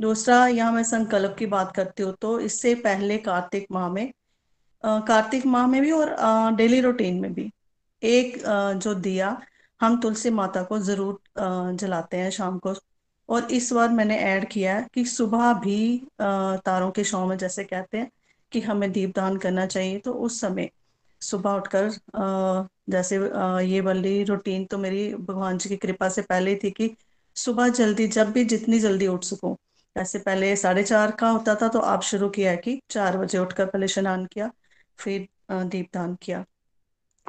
दूसरा, यहाँ मैं संकल्प की बात करती हूँ तो इससे पहले कार्तिक माह में कार्तिक माह में भी और डेली रूटीन में भी एक जो दिया हम तुलसी माता को ज़रूर जलाते हैं शाम को। और इस बार मैंने ऐड किया है कि सुबह भी तारों के शौ में जैसे कहते हैं कि हमें दीपदान करना चाहिए तो उस समय सुबह उठकर जैसे ये वाली रूटीन तो मेरी भगवान जी की कृपा से पहले ही थी कि सुबह जल्दी, जब भी जितनी जल्दी उठ सकूँ। ऐसे पहले साढ़े चार का होता था तो आप शुरू किया कि चार बजे उठकर पहले स्नान किया, फिर दीपदान किया।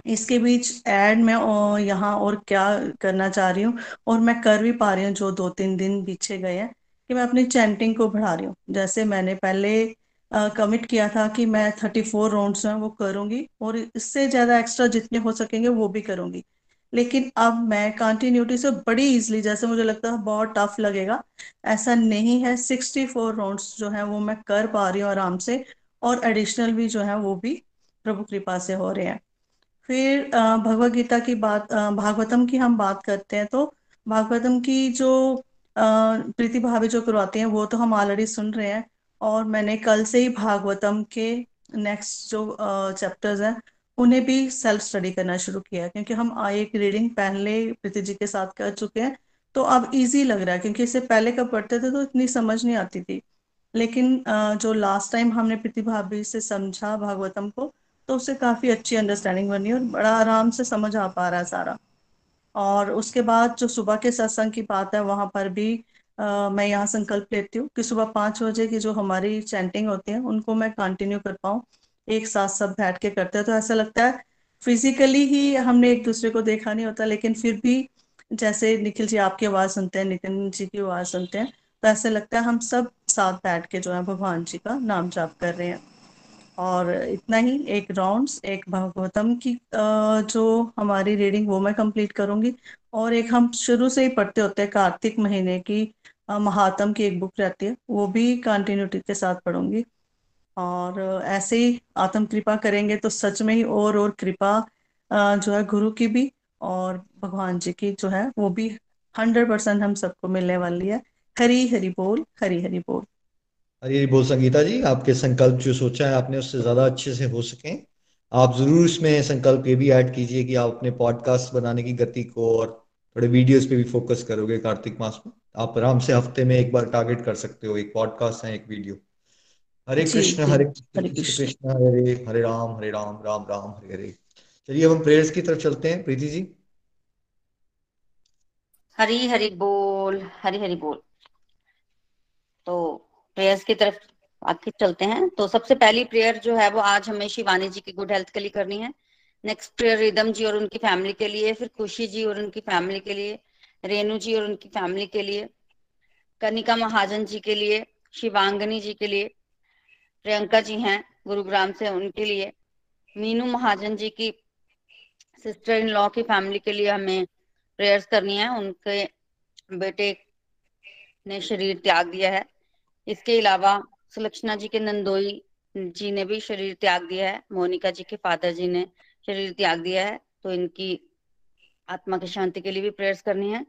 इसके बीच ऐड मैं यहाँ और क्या करना चाह रही हूँ? और मैं कर भी पा रही हूँ जो दो तीन दिन पीछे गए हैं कि मैं अपनी चैंटिंग को बढ़ा रही हूँ। जैसे मैंने पहले कमिट किया था कि मैं थर्टी फोर राउंड हैं वो करूँगी और इससे ज़्यादा एक्स्ट्रा जितने हो सकेंगे वो भी करूँगी। लेकिन अब मैं कंटिन्यूटी से बड़ी इजली जैसे मुझे लगता है बहुत टफ लगेगा, ऐसा नहीं है। सिक्सटी फोर राउंड जो है वो मैं कर पा रही हूँ आराम से और एडिशनल भी जो है वो भी प्रभु कृपा से हो रहे हैं। फिर भगवत गीता की बात भागवतम की हम बात करते हैं तो भागवतम की जो प्रीति भाभी जो करवाती हैं, वो तो हम ऑलरेडी सुन रहे हैं और मैंने कल से ही भागवतम के नेक्स्ट जो चैप्टर्स हैं, उन्हें भी सेल्फ स्टडी करना शुरू किया क्योंकि हम एक रीडिंग पहले प्रीति जी के साथ कर चुके हैं तो अब इजी लग रहा है, क्योंकि इससे पहले कब पढ़ते थे तो इतनी समझ नहीं आती थी। लेकिन जो लास्ट टाइम हमने प्रीति भाभी से समझा भागवतम को तो उससे काफ़ी अच्छी अंडरस्टैंडिंग बनी और बड़ा आराम से समझ आ पा रहा है सारा। और उसके बाद जो सुबह के सत्संग की बात है वहाँ पर भी आ, मैं यहाँ संकल्प लेती हूँ कि सुबह पाँच बजे की जो हमारी चैंटिंग होती है उनको मैं कंटिन्यू कर पाऊँ। एक साथ सब बैठ के करते हैं। तो ऐसा लगता है फिजिकली ही हमने एक दूसरे को देखा नहीं होता लेकिन फिर भी जैसे निखिल जी आपकी आवाज़ सुनते हैं नितिन जी की आवाज़ सुनते हैं तो ऐसे लगता है हम सब साथ बैठ के जो है भगवान जी का नाम जाप कर रहे हैं। और इतना ही, एक राउंड्स एक भागवतम की जो हमारी रीडिंग वो मैं कंप्लीट करूँगी। और एक हम शुरू से ही पढ़ते होते हैं, कार्तिक महीने की महात्म की एक बुक रहती है, वो भी कंटिन्यूटी के साथ पढ़ूँगी। और ऐसे ही आत्म कृपा करेंगे तो सच में ही और और कृपा जो है गुरु की भी और भगवान जी की जो है, वो भी हंड्रेड परसेंट हम सबको मिलने वाली है। हरी हरी बोल, हरी हरी बोल। हरी बोल संगीता जी आपके संकल्प जो सोचा है आपने उससे ज़्यादा अच्छे से हो सके। आप ज़रूर इसमें संकल्प ये भी ऐड कीजिए कि आप अपने पॉडकास्ट बनाने की गति को और थोड़े वीडियोस पे भी फोकस करोगे कार्तिक मास में। आप आराम से हफ़्ते में एक बार टारगेट कर सकते हो एक पॉडकास्ट है एक वीडियो हरे कृष्ण हरे कृष्ण कृष्ण। हरे हरे राम हरे राम राम राम हरे हरे। चलिए अब हम प्रेयर्स की तरफ़ चलते हैं। प्रीति जी। हरी हरी बोल हरी हरी बोल। तो प्रेयर्स की तरफ़ आगे चलते हैं। तो सबसे पहली प्रेयर जो है, वो आज हमें शिवानी जी की गुड हेल्थ के लिए करनी है। नेक्स्ट प्रेयर रिदम जी और उनकी फैमिली के लिए, फिर खुशी जी और उनकी फैमिली के लिए, रेणु जी और उनकी फैमिली के लिए, कनिका महाजन जी के लिए, शिवांगनी जी के लिए, प्रियंका जी हैं गुरुग्राम से उनके लिए, मीनू महाजन जी की सिस्टर इन लॉ की फैमिली के लिए हमें प्रेयर्स करनी है। उनके बेटे ने शरीर त्याग दिया है। इसके अलावा सुलक्षणा जी के नंदोई जी ने भी शरीर त्याग दिया है, मोनिका जी के फादर जी ने शरीर त्याग दिया है तो इनकी आत्मा की शांति के लिए भी प्रेयर्स करनी है।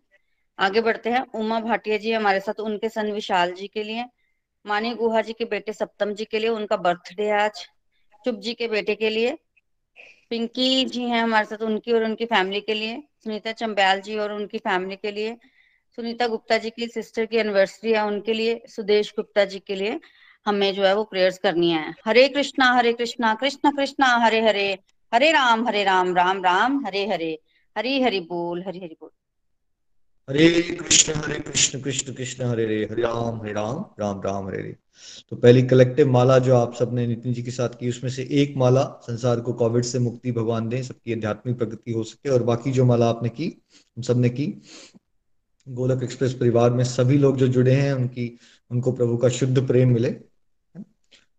आगे बढ़ते हैं, उमा भाटिया जी हमारे साथ, उनके सन विशाल जी के लिए मानी गुहा जी के बेटे सप्तम जी के लिए, उनका बर्थडे है आज चुप जी के बेटे के लिए, पिंकी जी हैं हमारे साथ, उनकी और उनकी फैमिली के लिए सुनीता चंबयाल जी और उनकी फैमिली के लिए सुनीता गुप्ता जी की सिस्टर की एनिवर्सरी है उनके लिए, सुदेश गुप्ता जी के लिए हमें जो है वो प्रेयर्स करनी है। हरे कृष्णा हरे कृष्णा, कृष्ण कृष्णा, हरे हरे हरे राम हरे राम राम राम, हरे हरे, हरी हरि बोल, हरि हरि बोल। हरे कृष्ण हरे कृष्ण कृष्ण कृष्ण, हरे हरे हरे राम हरे राम राम राम, हरे हरे। तो पहली कलेक्टिव माला जो आप सबने नितिन जी के साथ की, उसमें से एक माला संसार को कोविड से मुक्ति भगवान दें, सबकी आध्यात्मिक प्रगति हो सके, और बाकी जो माला आपने की हम सबने की गोलक एक्सप्रेस परिवार में सभी लोग जो जुड़े हैं, उनकी, उनको प्रभु का शुद्ध प्रेम मिले।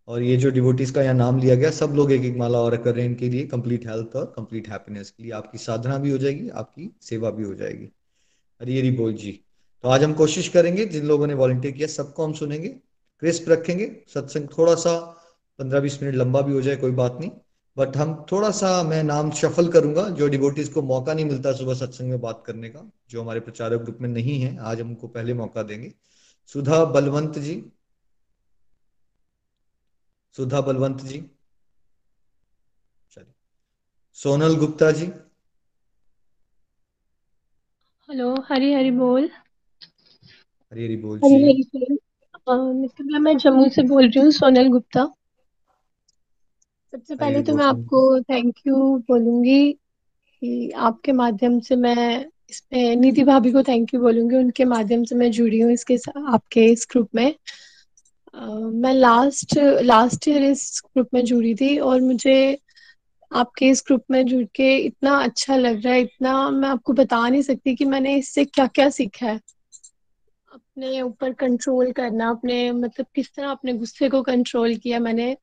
और ये जो डिवोटीज का यहाँ नाम लिया गया, सब लोग एक एक माला और कर रहे हैं इनके लिए कंप्लीट हेल्थ और कंप्लीट हैप्पीनेस के लिए। आपकी साधना भी हो जाएगी, आपकी सेवा भी हो जाएगी। हरी हरी बोल जी। तो आज हम कोशिश करेंगे, जिन लोगों ने वॉलंटियर किया, सबको हम सुनेंगे क्रिस्प रखेंगे। सत्संग थोड़ा सा पंद्रह बीस मिनट लंबा भी हो जाए, कोई बात नहीं। बट हम थोड़ा सा मैं नाम शफल करूँगा जो डिबोटीज को मौका नहीं मिलता सुबह सत्संग में बात करने का जो हमारे प्रचारक ग्रुप में नहीं है आज हम उनको पहले मौका देंगे। सुधा बलवंत जी। सुधा बलवंत जी। चलिए। सोनल गुप्ता जी। हेलो हरी हरी बोल। हरी हरी बोल हरी हरी बोल। मैं जम्मू से बोल रही हूँ सोनल गुप्ता। सबसे पहले तो मैं आपको थैंक यू बोलूँगी कि आपके माध्यम से मैं इसमें निधि भाभी को थैंक यू बोलूँगी। उनके माध्यम से मैं जुड़ी हूँ इसके आपके इस ग्रुप में। uh, मैं लास्ट लास्ट ईयर इस ग्रुप में जुड़ी थी और मुझे आपके इस ग्रुप में जुड़ के इतना अच्छा लग रहा है इतना मैं आपको बता नहीं सकती कि मैंने इससे क्या क्या सीखा है। अपने ऊपर कंट्रोल करना अपने मतलब किस तरह अपने गुस्से को कंट्रोल किया मैंने।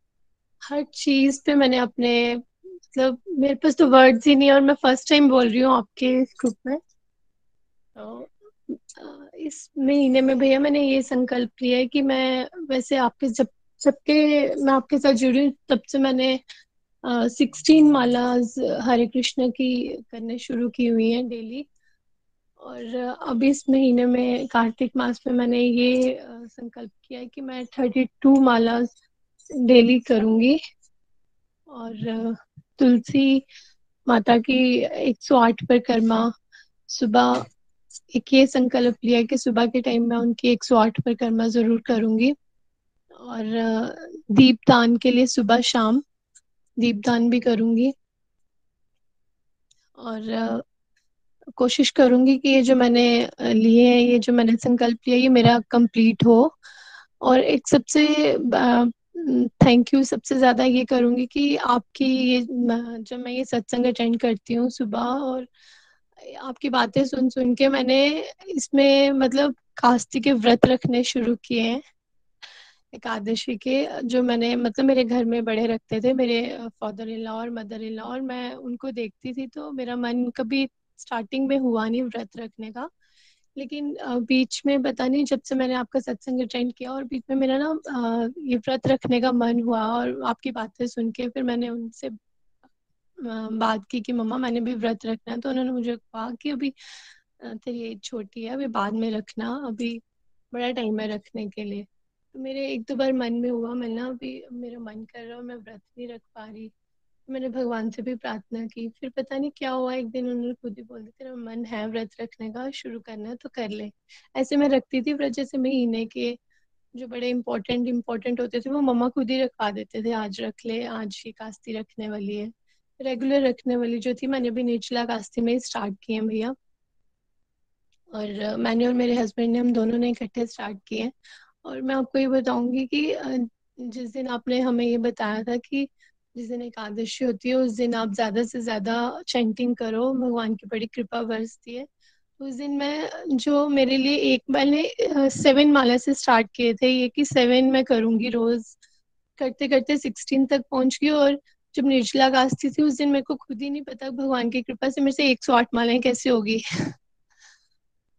हर चीज़ पे मैंने अपने मतलब मेरे पास तो वर्ड्स ही नहीं और मैं फ़र्स्ट टाइम बोल रही हूँ आपके ग्रुप में। तो इस महीने में भैया मैंने ये संकल्प लिया है कि मैं वैसे आपके जब जब के मैं आपके साथ जुड़ी हूँ, तब से मैंने सिक्सटीन मालाज हरे कृष्ण की करने शुरू की हुई हैं डेली और अब इस महीने में कार्तिक मास में मैंने ये संकल्प किया है कि मैं थर्टी टू मालाज डेली करूँगी। और तुलसी माता की 108 पर कर्मा, सुबह एक ये संकल्प लिया कि सुबह के टाइम में उनकी 108 पर कर्मा ज़रूर करूँगी। और दीपदान के लिए सुबह शाम दीपदान भी करूँगी। और कोशिश करूँगी कि ये जो मैंने लिए हैं, ये जो मैंने संकल्प लिया, ये मेरा कंप्लीट हो। और एक सबसे थैंक यू सबसे ज़्यादा ये करूँगी कि आपकी ये जब मैं ये सत्संग अटेंड करती हूँ सुबह और आपकी बातें सुन सुन के मैंने इसमें मतलब कास्ती के व्रत रखने शुरू किए हैं। एकादशी के, जो मैंने मतलब मेरे घर में बड़े रखते थे, मेरे फादर इन लॉ और मदर इन लॉ और मैं उनको देखती थी तो मेरा मन कभी स्टार्टिंग में हुआ नहीं व्रत रखने का। लेकिन बीच में पता नहीं, जब से मैंने आपका सत्संग अटेंड किया और बीच में मेरा ना ये व्रत रखने का मन हुआ और आपकी बातें सुन के फिर मैंने उनसे बात की कि मम्मा मैंने भी व्रत रखना है। तो उन्होंने मुझे कहा कि अभी तेरी एज छोटी है, अभी बाद में रखना, अभी बड़ा टाइम है रखने के लिए। तो मेरे एक दो बार मन में हुआ, मैं ना अभी, मेरा मन कर रहा है मैं व्रत नहीं रख पा रही। मैंने भगवान से भी प्रार्थना की। फिर पता नहीं क्या हुआ, एक दिन उन्होंने खुद ही बोल दिया, तेरा मन है व्रत रखने का, शुरू करना तो कर ले। ऐसे मैं रखती थी व्रत, जैसे महीने के जो बड़े इंपॉर्टेंट इंपॉर्टेंट होते थे, वो मम्मा खुद ही रखवा देते थे, आज रख ले, आज ही कास्ती रखने वाली है। रेगुलर रखने वाली जो थी, मैंने भी निचला कास्ती में स्टार्ट किए हैं भैया। और मैंने और मेरे हस्बैंड ने, हम दोनों ने इकट्ठे स्टार्ट किए और मैं आपको ये बताऊँगी कि जिस दिन आपने हमें ये बताया था कि जिस दिन एकादशी होती है, उस दिन आप ज़्यादा से ज़्यादा चैंटिंग करो, भगवान की बड़ी कृपा बरसती है। उस दिन मैं, जो मेरे लिए एक, मैंने सेवन माला से स्टार्ट किए थे, ये कि सेवन मैं करूँगी रोज। करते करते सिक्सटीन तक पहुँच गई और जब निर्जला कास्ती थी, उस दिन मेरे को खुद ही नहीं पता भगवान की कृपा से मेरे से एक सौ आठ मालाएँ कैसे होगी।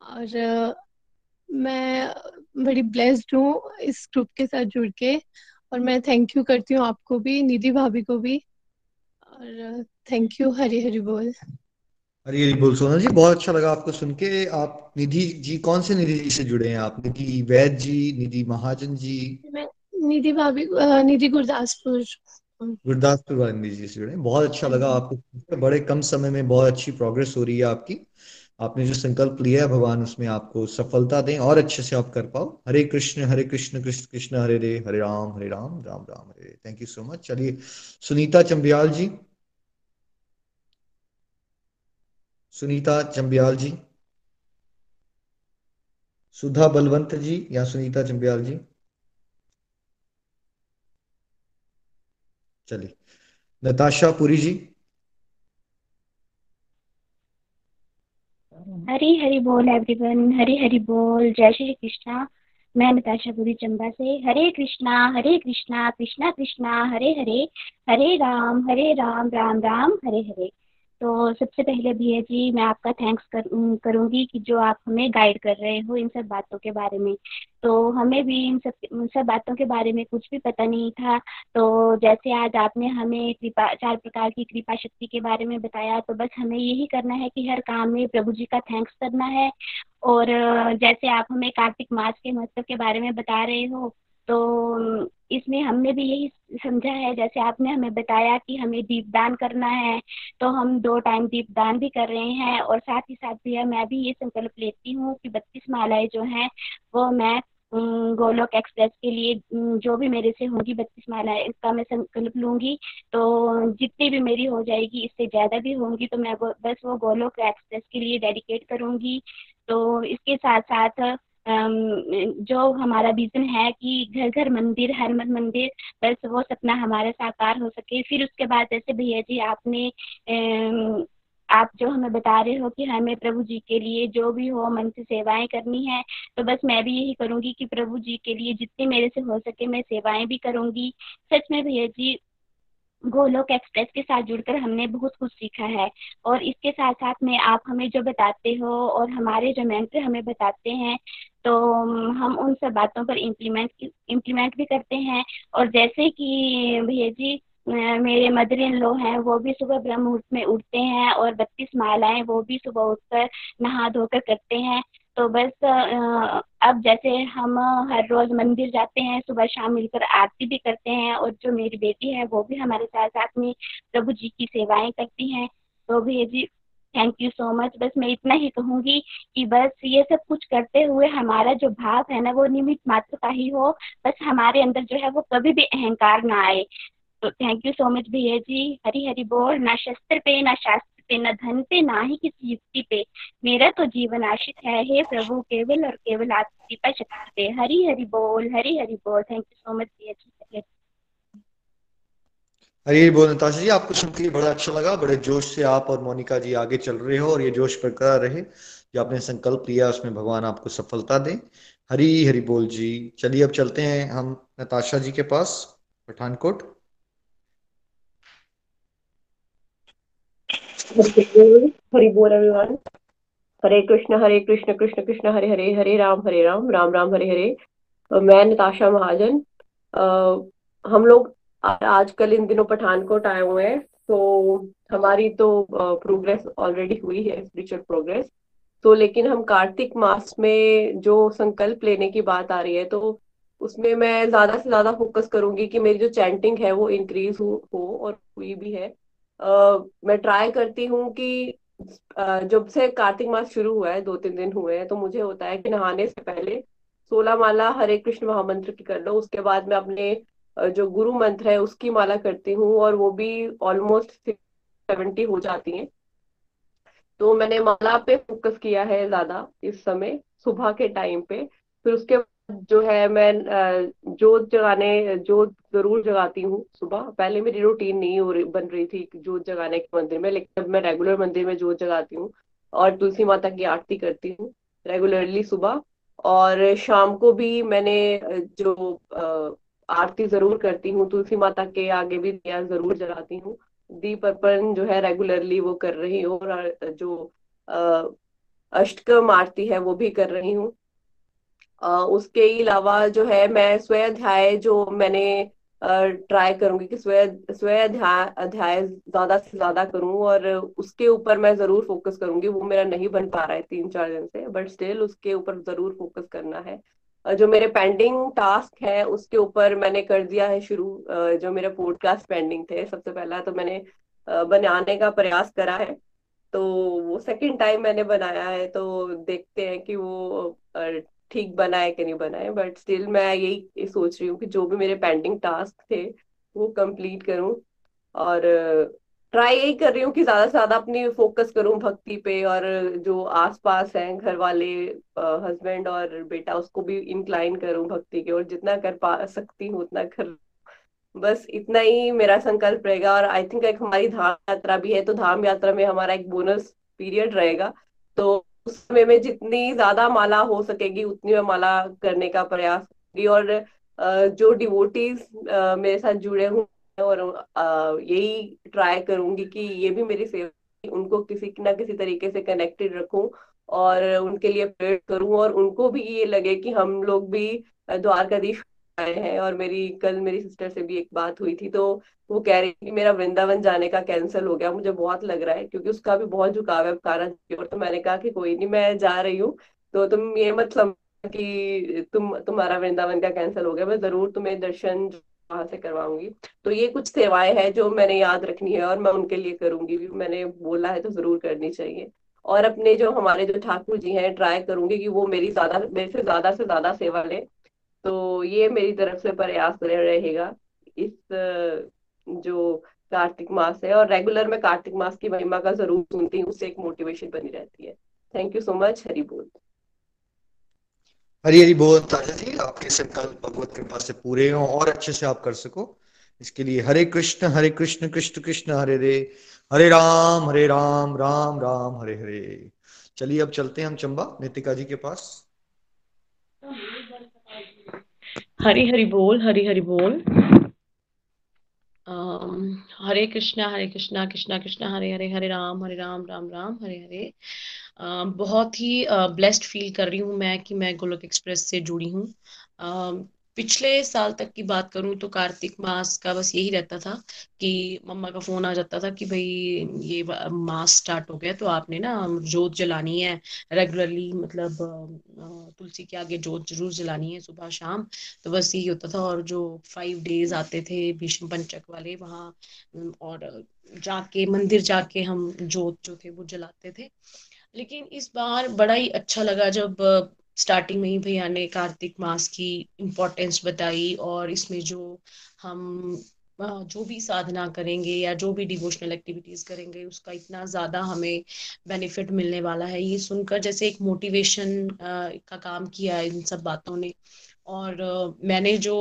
और मैं बड़ी ब्लेस्ड हूँ इस ग्रुप के साथ जुड़ के। और मैं थैंक यू करती हूँ आपको भी निधि भाभी को भी। और थैंक यू हरी हरी बोल। हरी हरी बोल सोनल जी बहुत अच्छा लगा आपको सुन के। आप निधि जी कौन से निधि जी से जुड़े हैं आप? निधि वैद जी निधि महाजन जी। मैं निधि भाभी निधि गुरदासपुर। गुरदासपुर वाले निधि जी से जुड़े बहुत अच्छा लगा आपको बड़े कम समय में बहुत अच्छी प्रोग्रेस हो रही है आपकी। आपने जो संकल्प लिया है, भगवान उसमें आपको सफलता दें और अच्छे से आप कर पाओ। हरे कृष्ण हरे कृष्ण कृष्ण कृष्ण, हरे रे, Hare Ram Hare Ram Ram Ram, Hare thank you so much चलिए, सुनीता चंबियाल जी। सुनीता चंबियाल जी। सुधा बलवंत जी या सुनीता चंबियाल जी। चलिए, नताशा पुरी जी। हरी हरी बोल एवरीवन हरी हरी बोल. जय श्री कृष्णा. मैं नताशा पुरी चंबा से. हरे कृष्णा हरे कृष्णा कृष्णा कृष्णा. हरे हरे. हरे राम हरे राम राम राम. हरे हरे. तो सबसे पहले भैया जी मैं आपका थैंक्स कर, करूँगी कि जो आप हमें गाइड कर रहे हो इन सब बातों के बारे में। तो हमें भी इन सब इन सब बातों के बारे में कुछ भी पता नहीं था। तो जैसे आज आपने हमें कृपा चार प्रकार की कृपा शक्ति के बारे में बताया तो बस हमें यही करना है कि हर काम में प्रभु जी का थैंक्स करना है। और जैसे आप हमें कार्तिक मास के महत्व के बारे में बता रहे हो तो इसमें हमने भी यही समझा है, जैसे आपने हमें बताया कि हमें दीपदान करना है तो हम दो टाइम दीपदान भी कर रहे हैं और साथ ही साथ भैया मैं भी ये संकल्प लेती हूँ कि बत्तीस मालाएँ जो हैं, वो मैं गोलोक एक्सप्रेस के लिए जो भी मेरे से होगी बत्तीस मालाएँ, इसका मैं संकल्प लूँगी। तो जितनी भी मेरी हो जाएगी, इससे ज़्यादा भी होंगी तो मैं बस वो गोलोक एक्सप्रेस के लिए डेडिकेट करूँगी। तो इसके साथ साथ जो हमारा विजन है कि घर घर मंदिर हर मन मंदिर, बस वो सपना हमारा साकार हो सके। फिर उसके बाद जैसे भैया जी, आपने आप जो हमें बता रहे हो कि हमें प्रभु जी के लिए जो भी हो मन से सेवाएँ करनी है तो बस मैं भी यही करूँगी कि प्रभु जी के लिए जितनी मेरे से हो सके मैं सेवाएँ भी करूँगी। सच में भैया जी, गोलोक एक्सप्रेस के साथ जुड़कर हमने बहुत कुछ सीखा है। और इसके साथ साथ में आप हमें जो बताते हो और हमारे जो मेंटर हमें बताते हैं तो हम उन सब बातों पर इम्प्लीमेंट इम्प्लीमेंट भी करते हैं। और जैसे कि भैया जी मेरे मदर इन लो हैं, वो भी सुबह ब्रह्म मुहूर्त में उठते हैं और बत्तीस मालाएँ वो भी सुबह उठकर नहा धोकर करते हैं। तो बस अब जैसे हम हर रोज मंदिर जाते हैं, सुबह शाम मिलकर आरती भी करते हैं और जो मेरी बेटी है, वो भी हमारे साथ साथ में प्रभु जी की सेवाएँ करती हैं। तो भैया जी थैंक यू सो मच बस मैं इतना ही कहूँगी कि बस ये सब कुछ करते हुए हमारा जो भाव है ना, वो निमित मात्र का ही हो। बस हमारे अंदर जो है वो कभी भी अहंकार ना आए। तो थैंक यू सो मच भैया जी। हरी हरी बोल। ना शस्त्र पे, ना शास्त्र पे, न धन पे, ना ही किसी युक्ति पे। मेरा तो जीवन आश्रित है। हे प्रभु, केवल और केवल आपकी कृपा शक्ति पे। हरी हरी बोल हरी हरी बोल। थैंक यू सो मच भैया जी। हरी बोल नताशा जी, आपको सुनकर बड़ा अच्छा लगा, बड़े जोश से आप और मोनिका जी आगे चल रहे हो और ये जोश बरकरार रहे, जो आपने संकल्प लिया, उसमें भगवान आपको सफलता दे। हरी हरी बोल जी। चलिए, अब चलते हैं हम नताशा जी के पास, पठानकोट। हरि बोल एवरीवन हरे कृष्ण हरे कृष्ण कृष्ण कृष्ण, हरे हरे हरे राम हरे राम राम राम, हरे हरे। मैं नताशा महाजन। हम लोग आजकल इन दिनों पठानकोट आए हुए हैं तो हमारी तो प्रोग्रेस ऑलरेडी हुई है स्पिरिचुअल प्रोग्रेस तो लेकिन हम कार्तिक मास में जो संकल्प लेने की बात आ रही है तो उसमें मैं ज़्यादा से ज़्यादा फोकस करूँगी कि मेरी जो चैंटिंग है वो इंक्रीज हो, हो और हुई भी है। मैं ट्राई करती हूँ कि जब से कार्तिक मास शुरू हुआ है दो तीन दिन हुए हैं तो मुझे होता है कि नहाने से पहले सोलह माला हरे कृष्ण महामंत्र की कर लो उसके बाद मैं अपने जो गुरु मंत्र है, उसकी माला करती हूँ और वो भी ऑलमोस्ट सेवेंटी हो जाती है। तो मैंने माला पे फोकस किया है ज़्यादा इस समय, सुबह के टाइम पे। फिर उसके बाद जो है मैं जोत जगाने, जोत ज़रूर जगाती हूँ सुबह। पहले मेरी रूटीन नहीं हो रही, बन रही थी जोत जगाने के मंदिर में, लेकिन अब मैं रेगुलर मंदिर में जोत जगाती हूँ और तुलसी माता की आरती करती हूँ रेगुलरली सुबह। और शाम को भी मैंने जो आरती ज़रूर करती हूँ, तुलसी माता के आगे भी दिया ज़रूर जलाती हूँ। दीप अर्पण जो है रेगुलरली वो कर रही हूँ और जो अष्टकम आरती है वो भी कर रही हूँ। उसके अलावा जो है मैं स्वय अध्याय जो मैंने ट्राई करूँगी कि स्वय स्वय अध्याय अध्याय ज़्यादा से ज़्यादा करूँ और उसके ऊपर मैं ज़रूर फोकस करूँगी, वो मेरा नहीं बन पा रहा है तीन चार दिन से बट स्टिल उसके ऊपर ज़रूर फोकस करना है। जो मेरे पेंडिंग टास्क है, उसके ऊपर मैंने कर दिया है शुरू जो मेरे पॉडकास्ट पेंडिंग थे। सबसे पहला तो मैंने बनाने का प्रयास करा है। तो वो सेकंड टाइम मैंने बनाया है तो देखते हैं कि वो ठीक बना है कि नहीं बना है बट स्टिल मैं यही सोच रही हूँ कि जो भी मेरे पेंडिंग टास्क थे, वो कंप्लीट करूँ। और ट्राई यही कर रही हूँ कि ज़्यादा से ज़्यादा अपनी फोकस करूँ भक्ति पे और जो आसपास हैं घर वाले हस्बैंड और बेटा, उसको भी इंक्लाइन करूँ भक्ति के और जितना कर पा सकती हूँ उतना कर बस इतना ही मेरा संकल्प रहेगा और आई थिंक एक हमारी धाम यात्रा भी है तो धाम यात्रा में हमारा एक बोनस पीरियड रहेगा। तो उस समय में जितनी ज़्यादा माला हो सकेगी, उतनी मैं माला करने का प्रयास और जो डिवोटीज मेरे साथ जुड़े हुए और यही ट्राई करूँगी कि ये भी मेरी सेवा उनको किसी ना किसी तरीके से कनेक्टेड रखूँ और उनके लिए प्रेयर करूँ और उनको भी ये लगे कि हम लोग भी द्वारकाधीश आए हैं और मेरी, कल मेरी सिस्टर से भी एक बात हुई थी तो वो कह रही कि मेरा वृंदावन जाने का कैंसिल हो गया, मुझे बहुत लग रहा है क्योंकि उसका भी बहुत झुकाव है कारा और तो मैंने कहा कि कोई नहीं, मैं जा रही हूँ तो तुम ये मत समझ कि तुम, तुम्हारा वृंदावन का कैंसिल हो गया, मैं ज़रूर तुम्हें दर्शन वहाँ से करवाऊँगी। तो ये कुछ सेवाएँ हैं जो मैंने याद रखनी है और मैं उनके लिए करूँगी भी। मैंने बोला है तो ज़रूर करनी चाहिए। और अपने जो हमारे जो ठाकुर जी हैं, ट्राई करूँगी कि वो मेरी ज़्यादा, मेरे से ज़्यादा से ज़्यादा सेवा ले। तो ये मेरी तरफ़ से प्रयास रहेगा। इस, जो कार्तिक मास है और रेगुलर में कार्तिक मास की महिमा का ज़रूर सुनती हूँ, उससे एक मोटिवेशन बनी रहती है। Thank you so much, Hari बोल। हरी हरी बोल ताज़ा जी आपके संकल्प भगवत कृपा से पूरे हो और अच्छे से आप कर सको। इसके लिए हरे कृष्ण हरे कृष्ण कृष्ण कृष्ण, हरे हरे हरे राम हरे राम राम राम, हरे हरे। चलिए, अब चलते हैं हम चंबा, नितिका जी के पास। हरी हरी बोल, हरी हरी बोल। हरे कृष्णा हरे कृष्णा कृष्णा कृष्णा, हरे हरे हरे राम हरे राम राम राम, हरे हरे। बहुत ही ब्लेस्ड फील कर रही हूँ मैं कि मैं गोलोक एक्सप्रेस से जुड़ी हूँ। पिछले साल तक की बात करूँ तो कार्तिक मास का बस यही रहता था कि मम्मा का फ़ोन आ जाता था कि भाई ये मास स्टार्ट हो गया तो आपने ना जोत जलानी है रेगुलरली मतलब तुलसी के आगे जोत ज़रूर जलानी है सुबह शाम। तो बस यही होता था और जो फाइव डेज़ आते थे भीष्म पंचक वाले, वहाँ और जाके, मंदिर जाके हम जोत जो थे वो जलाते थे। लेकिन इस बार बड़ा ही अच्छा लगा जब स्टार्टिंग में ही भैया ने कार्तिक मास की इम्पोर्टेंस बताई और इसमें जो हम जो भी साधना करेंगे या जो भी डिवोशनल एक्टिविटीज़ करेंगे, उसका इतना ज़्यादा हमें बेनिफिट मिलने वाला है। ये सुनकर जैसे एक मोटिवेशन का काम किया है इन सब बातों ने। और मैंने जो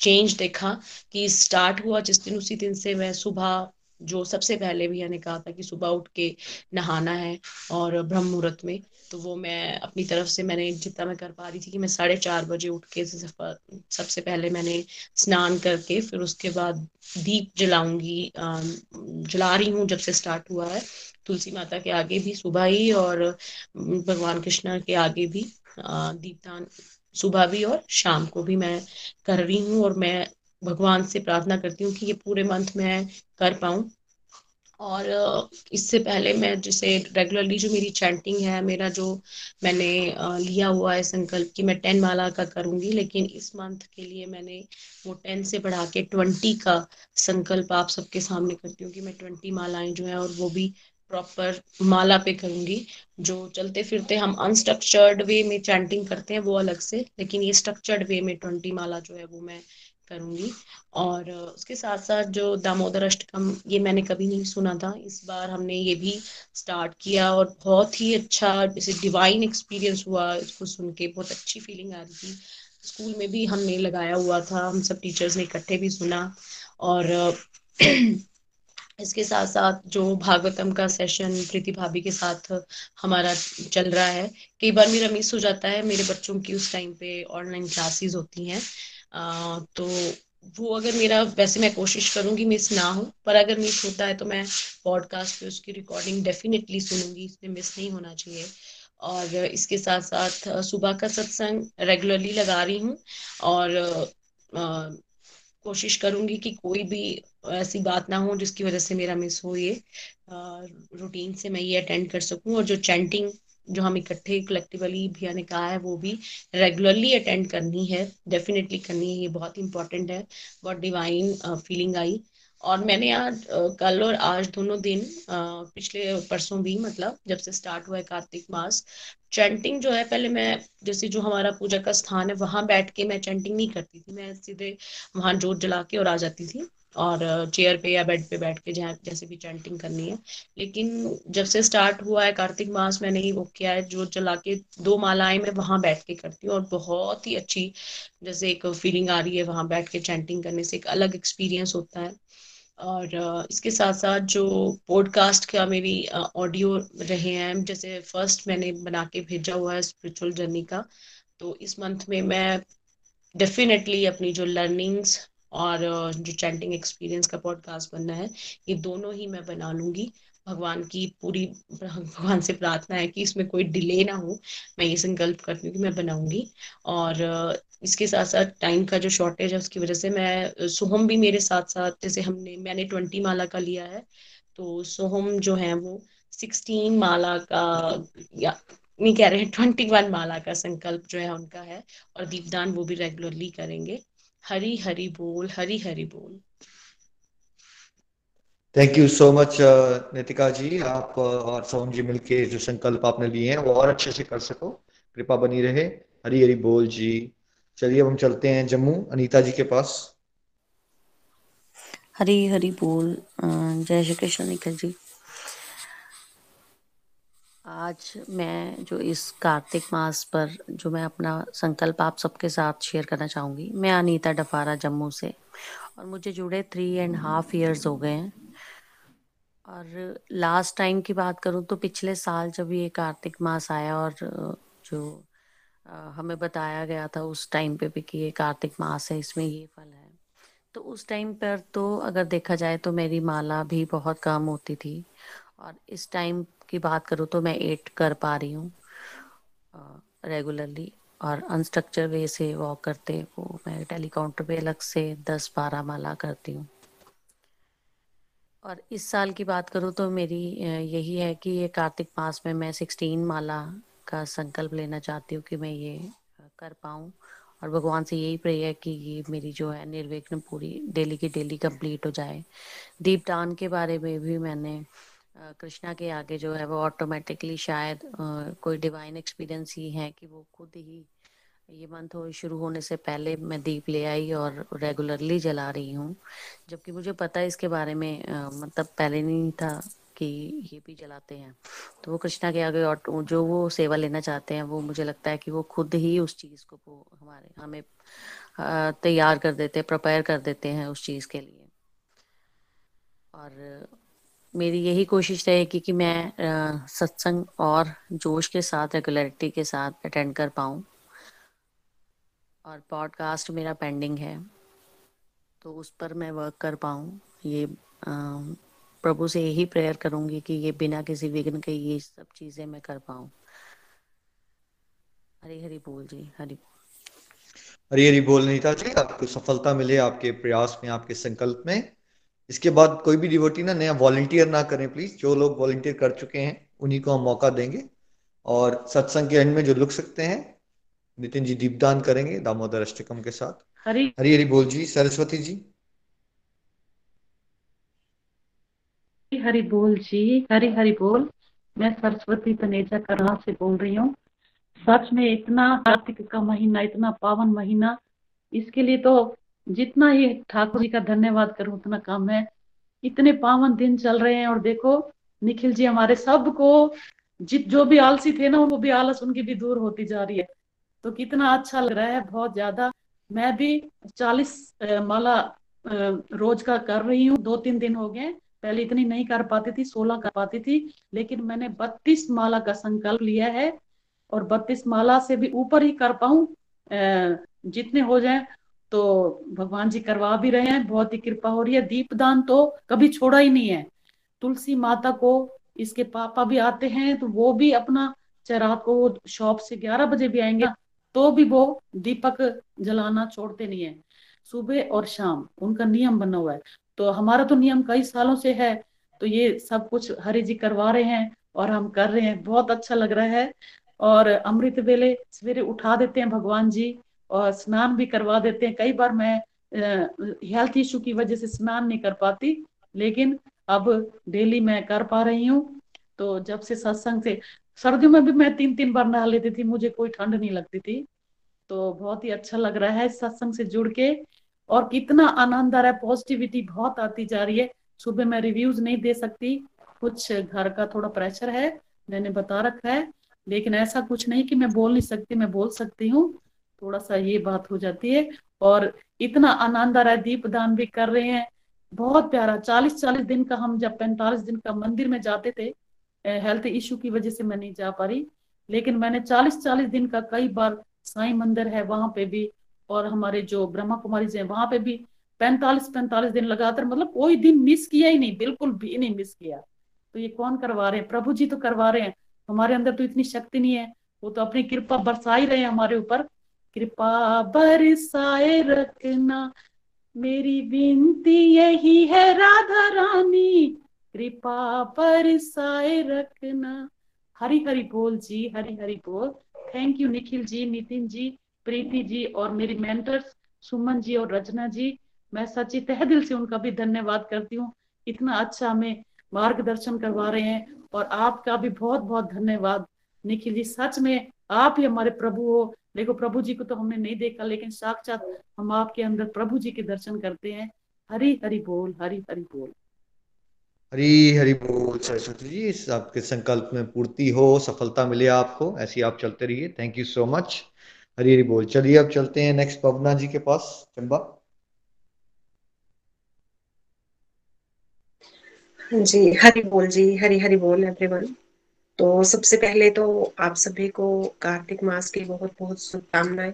चेंज देखा कि स्टार्ट हुआ जिस दिन उसी दिन से मैं सुबह जो सबसे पहले भैया ने कहा था कि सुबह उठ के नहाना है और ब्रह्म मुहूर्त में तो वो मैं अपनी तरफ़ से मैंने जितना मैं कर पा रही थी कि मैं साढ़े चार बजे उठ के सबसे पहले मैंने स्नान करके फिर उसके बाद दीप जलाऊँगी जला रही हूँ जब से स्टार्ट हुआ है। तुलसी माता के आगे भी सुबह ही और भगवान कृष्णा के आगे भी दीपदान सुबह भी और शाम को भी मैं कर रही हूँ और मैं भगवान से प्रार्थना करती हूँ कि ये पूरे मंथ में कर पाऊँ। और इससे पहले मैं जैसे रेगुलरली जो मेरी चैंटिंग है, मेरा जो मैंने लिया हुआ है संकल्प कि मैं टेन माला का करूँगी, लेकिन इस मंथ के लिए मैंने वो टेन से बढ़ा के ट्वेंटी का संकल्प आप सबके सामने करती हूँ कि मैं ट्वेंटी मालाएँ जो है और वो भी प्रॉपर माला पे करूँगी, जो चलते फिरते हम अनस्ट्रक्चर्ड वे में चैंटिंग करते हैं वो अलग से, लेकिन ये स्ट्रक्चर्ड वे में ट्वेंटी माला जो है वो मैं करूँगी। और उसके साथ साथ जो दामोदर अष्टकम, ये मैंने कभी नहीं सुना था। इस बार हमने ये भी स्टार्ट किया और बहुत ही अच्छा जैसे डिवाइन एक्सपीरियंस हुआ इसको सुन के। बहुत अच्छी फीलिंग आ रही थी। स्कूल में भी हमने लगाया हुआ था। हम सब टीचर्स ने इकट्ठे भी सुना। और इसके साथ साथ जो भागवतम का सेशन प्रीति भाभी के साथ हमारा चल रहा है, कई बार मेरा मिस हो जाता है। मेरे बच्चों की उस टाइम पे ऑनलाइन क्लासेस होती हैं। तो वो अगर मेरा वैसे मैं कोशिश करूँगी मिस ना हो पर अगर मिस होता है तो मैं पॉडकास्ट पे उसकी रिकॉर्डिंग डेफिनेटली सुनूँगी इसमें मिस नहीं होना चाहिए। और इसके साथ साथ सुबह का सत्संग रेगुलरली लगा रही हूँ और आ, कोशिश करूँगी कि कोई भी ऐसी बात ना हो जिसकी वजह से मेरा मिस हो ये रूटीन से मैं ये अटेंड कर सकूँ और जो चैंटिंग जो हम इकट्ठे कलेक्टिवली भैया ने कहा है, वो भी रेगुलरली अटेंड करनी है डेफिनेटली करनी है, ये बहुत इंपॉर्टेंट है। बहुत डिवाइन फीलिंग आई। और मैंने आज कल और आज दोनों दिन पिछले परसों भी मतलब जब से स्टार्ट हुआ है कार्तिक मास चैंटिंग जो है, पहले मैं जैसे जो हमारा पूजा का स्थान है, वहाँ बैठ के मैं चैंटिंग नहीं करती थी। मैं सीधे वहाँ जोत जला के और आ जाती थी। और चेयर पे या बेड पे बैठ के जहाँ, जैसे भी चैंटिंग करनी है। लेकिन जब से स्टार्ट हुआ है, कार्तिक मास मैंने ही वो किया है, जो चला के दो मालाएँ मैं वहाँ बैठ के करती हूँ और बहुत ही अच्छी, जैसे एक फीलिंग आ रही है वहाँ बैठ के चैंटिंग करने से, एक अलग एक्सपीरियंस होता है। और इसके साथ साथ जो पॉडकास्ट का मेरी ऑडियो रहे हैं, जैसे फ़र्स्ट मैंने बना के भेजा हुआ है स्पिरिचुअल जर्नी का तो इस मंथ में मैं डेफिनेटली अपनी जो लर्निंग्स और जो चैंटिंग एक्सपीरियंस का पॉडकास्ट बनना है, ये दोनों ही मैं बना लूँगी। भगवान की पूरी, भगवान से प्रार्थना है कि इसमें कोई डिले ना हो। मैं ये संकल्प करती हूँ कि मैं बनाऊँगी। और इसके साथ साथ टाइम का जो शॉर्टेज है, उसकी वजह से मैं सोहम भी मेरे साथ साथ जैसे हमने, मैंने ट्वेंटी माला का लिया है तो सोहम जो है वो सिक्सटीन माला का, या, नहीं कह रहे हैं ट्वेंटी वन माला का संकल्प जो है उनका है, और दीपदान वो भी रेगुलरली करेंगे। हरी हरी बोल हरी हरी बोल। Thank you so much Nitika ji. आप uh, और सोम जी मिलके जो संकल्प आपने लिए हैं वो और अच्छे से कर सको। कृपा बनी रहे। हरी हरी बोल जी। चलिए अब हम चलते हैं जम्मू। अनीता जी के पास। हरी हरी बोल। जय श्री कृष्ण निखिल जी। आज मैं जो इस कार्तिक मास पर जो मैं अपना संकल्प आप सबके साथ शेयर करना चाहूँगी, मैं अनीता डफारा जम्मू से और मुझे जुड़े थ्री एंड हाफ़ इयर्स हो गए हैं। और लास्ट टाइम की बात करूँ तो पिछले साल जब ये कार्तिक मास आया और जो हमें बताया गया था उस टाइम पे भी कि ये कार्तिक मास है, इसमें ये फल है। तो उस टाइम पर तो अगर देखा जाए तो मेरी माला भी बहुत कम होती थी। और इस टाइम की बात करूँ तो मैं एट कर पा रही हूँ रेगुलरली और अनस्ट्रक्चर वे से वॉक करते वो मैं टेलीकाउंटर पे अलग से दस बारह माला करती हूँ। और इस साल की बात करूँ तो मेरी यही है कि ये कार्तिक मास में मैं सिक्सटीन माला का संकल्प लेना चाहती हूँ कि मैं ये कर पाऊँ। और भगवान से यही प्रे है कि ये मेरी जो है निर्विघ्न पूरी डेली की डेली कंप्लीट हो जाए। दीपदान के बारे में भी मैंने कृष्णा के आगे जो है वो ऑटोमेटिकली शायद कोई डिवाइन एक्सपीरियंस ही है कि वो खुद ही ये मंथ हो, शुरू होने से पहले मैं दीप ले आई और रेगुलरली जला रही हूँ। जबकि मुझे पता है इसके बारे में मतलब पहले नहीं था कि ये भी जलाते हैं। तो वो कृष्णा के आगे और जो वो सेवा लेना चाहते हैं, वो मुझे लगता है कि वो खुद ही उस चीज़ को, वो हमारे, हमें तैयार कर देते हैं प्रिपेयर कर देते हैं उस चीज़ के लिए। और मेरी यही कोशिश रहेगी कि मैं सत्संग और जोश के साथ रेगुलरिटी के साथ अटेंड कर पाऊँ। और पॉडकास्ट मेरा पेंडिंग है तो उस पर मैं वर्क कर पाऊँ। ये प्रभु से यही प्रेयर करूँगी कि ये बिना किसी विघ्न के ये सब चीज़ें मैं कर पाऊँ। हरी हरी बोल जी, हरी। बोल हरी हरी बोल, नीता जी, आपको सफलता मिले आपके प्रयास में, आपके संकल्प में। इसके बाद कोई भी डिवोटी ना नया वॉलंटियर ना करें प्लीज़ जो लोग वॉलंटियर कर चुके हैं उन्हीं को हम मौका देंगे। और सत्संग के एंड में जो लुक सकते हैं नितिन जी दीपदान करेंगे दामोदर अष्टकम के साथ। हरी। हरी हरी बोल जी सरस्वती जी। हरी बोल जी हरी हरी बोल। मैं सरस्वती तनेजा करना से बोल रही हूँ। सच में इतना कार्तिक का महीना इतना पावन महीना इसके लिए तो जितना ही ठाकुर जी का धन्यवाद करूँ, उतना कम है। इतने पावन दिन चल रहे हैं और देखो, निखिल जी हमारे सबको, जित, जो भी आलसी थे ना, वो भी आलस उनकी भी दूर होती जा रही है। तो कितना अच्छा लग रहा है, बहुत ज़्यादा। मैं भी चालीस माला रोज का कर रही हूँ। दो तीन दिन हो गए पहले इतनी नहीं कर पाती थी, सोलह कर पाती थी, लेकिन मैंने बत्तीस माला का संकल्प लिया है और बत्तीस माला से भी ऊपर ही कर पाऊँ जितने हो जाए तो भगवान जी करवा भी रहे हैं, बहुत ही कृपा हो रही है। दीपदान तो कभी छोड़ा ही नहीं है। तुलसी माता को इसके पापा भी आते हैं तो वो भी अपना चाहे रात को शॉप से ग्यारह बजे भी आएँगे तो भी वो दीपक जलाना छोड़ते नहीं है। सुबह और शाम उनका नियम बना हुआ है। तो हमारा तो नियम कई सालों से है तो ये सब कुछ हरि जी करवा रहे हैं और हम कर रहे हैं। बहुत अच्छा लग रहा है। और अमृत वेले सवेरे उठा देते हैं भगवान जी। और स्नान भी करवा देते हैं। कई बार मैं हेल्थ इशू की वजह से स्नान नहीं कर पाती, लेकिन अब डेली मैं कर पा रही हूँ। तो जब से सत्संग से, सर्दियों में भी मैं तीन तीन बार नहा लेती थी, मुझे कोई ठंड नहीं लगती थी। तो बहुत ही अच्छा लग रहा है सत्संग से जुड़ के, और कितना आनंद आ रहा है पॉजिटिविटी बहुत आती जा रही है। सुबह मैं रिव्यूज़ नहीं दे सकती, कुछ घर का थोड़ा प्रेशर है, मैंने बता रखा है। लेकिन ऐसा कुछ नहीं कि मैं बोल नहीं सकती, मैं बोल सकती हूँ। थोड़ा सा ये बात हो जाती है और इतना आनंद आ रहा है दीप दान भी कर रहे हैं। बहुत प्यारा चालीस चालीस दिन का हम जब पैंतालीस दिन का मंदिर में जाते थे हेल्थ इश्यू की वजह से मैं नहीं जा पा रही लेकिन मैंने चालीस चालीस दिन का कई बार साई मंदिर है वहाँ पे भी और हमारे जो ब्रह्मा कुमारी है वहाँ पे भी पैंतालीस पैंतालीस दिन लगातार मतलब कोई दिन मिस किया ही नहीं, बिल्कुल भी नहीं मिस किया। तो ये कौन करवा रहे हैं? प्रभु जी तो करवा रहे हैं। हमारे अंदर तो इतनी शक्ति नहीं है, वो तो अपनी कृपा बरसा ही रहे हैं हमारे ऊपर। कृपा बरसाए रखना। मेरी विनती यही है, राधा रानी, कृपा पर साए रखना। हरी हरी बोल जी, हरी हरी बोल। थैंक यू निखिल जी नितिन जी प्रीति जी और मेरी मेंटर्स सुमन जी और रचना जी। मैं सच्ची तह दिल से उनका भी धन्यवाद करती हूँ। इतना अच्छा हमें मार्गदर्शन करवा रहे हैं और आपका भी बहुत बहुत धन्यवाद। निखिल जी, सच में आप ही हमारे प्रभु हो। देखो प्रभु जी को तो हमने नहीं देखा लेकिन साक्षात हम आपके अंदर प्रभु जी के दर्शन करते हैं। हरी हरी बोल हरी हरी बोल। हरी हरी बोल सरस्वती जी इस आपके संकल्प में पूर्ति हो सफलता मिले आपको ऐसी आप चलते रहिए। Thank you so much Hari Hari बोल। चलिए अब चलते हैं नेक्स्ट पवना जी के पास चंबा। जी हरी बोल जी हरी हरी बोल एवरीवन तो सबसे पहले तो आप सभी को कार्तिक मास की बहुत बहुत शुभकामनाएँ,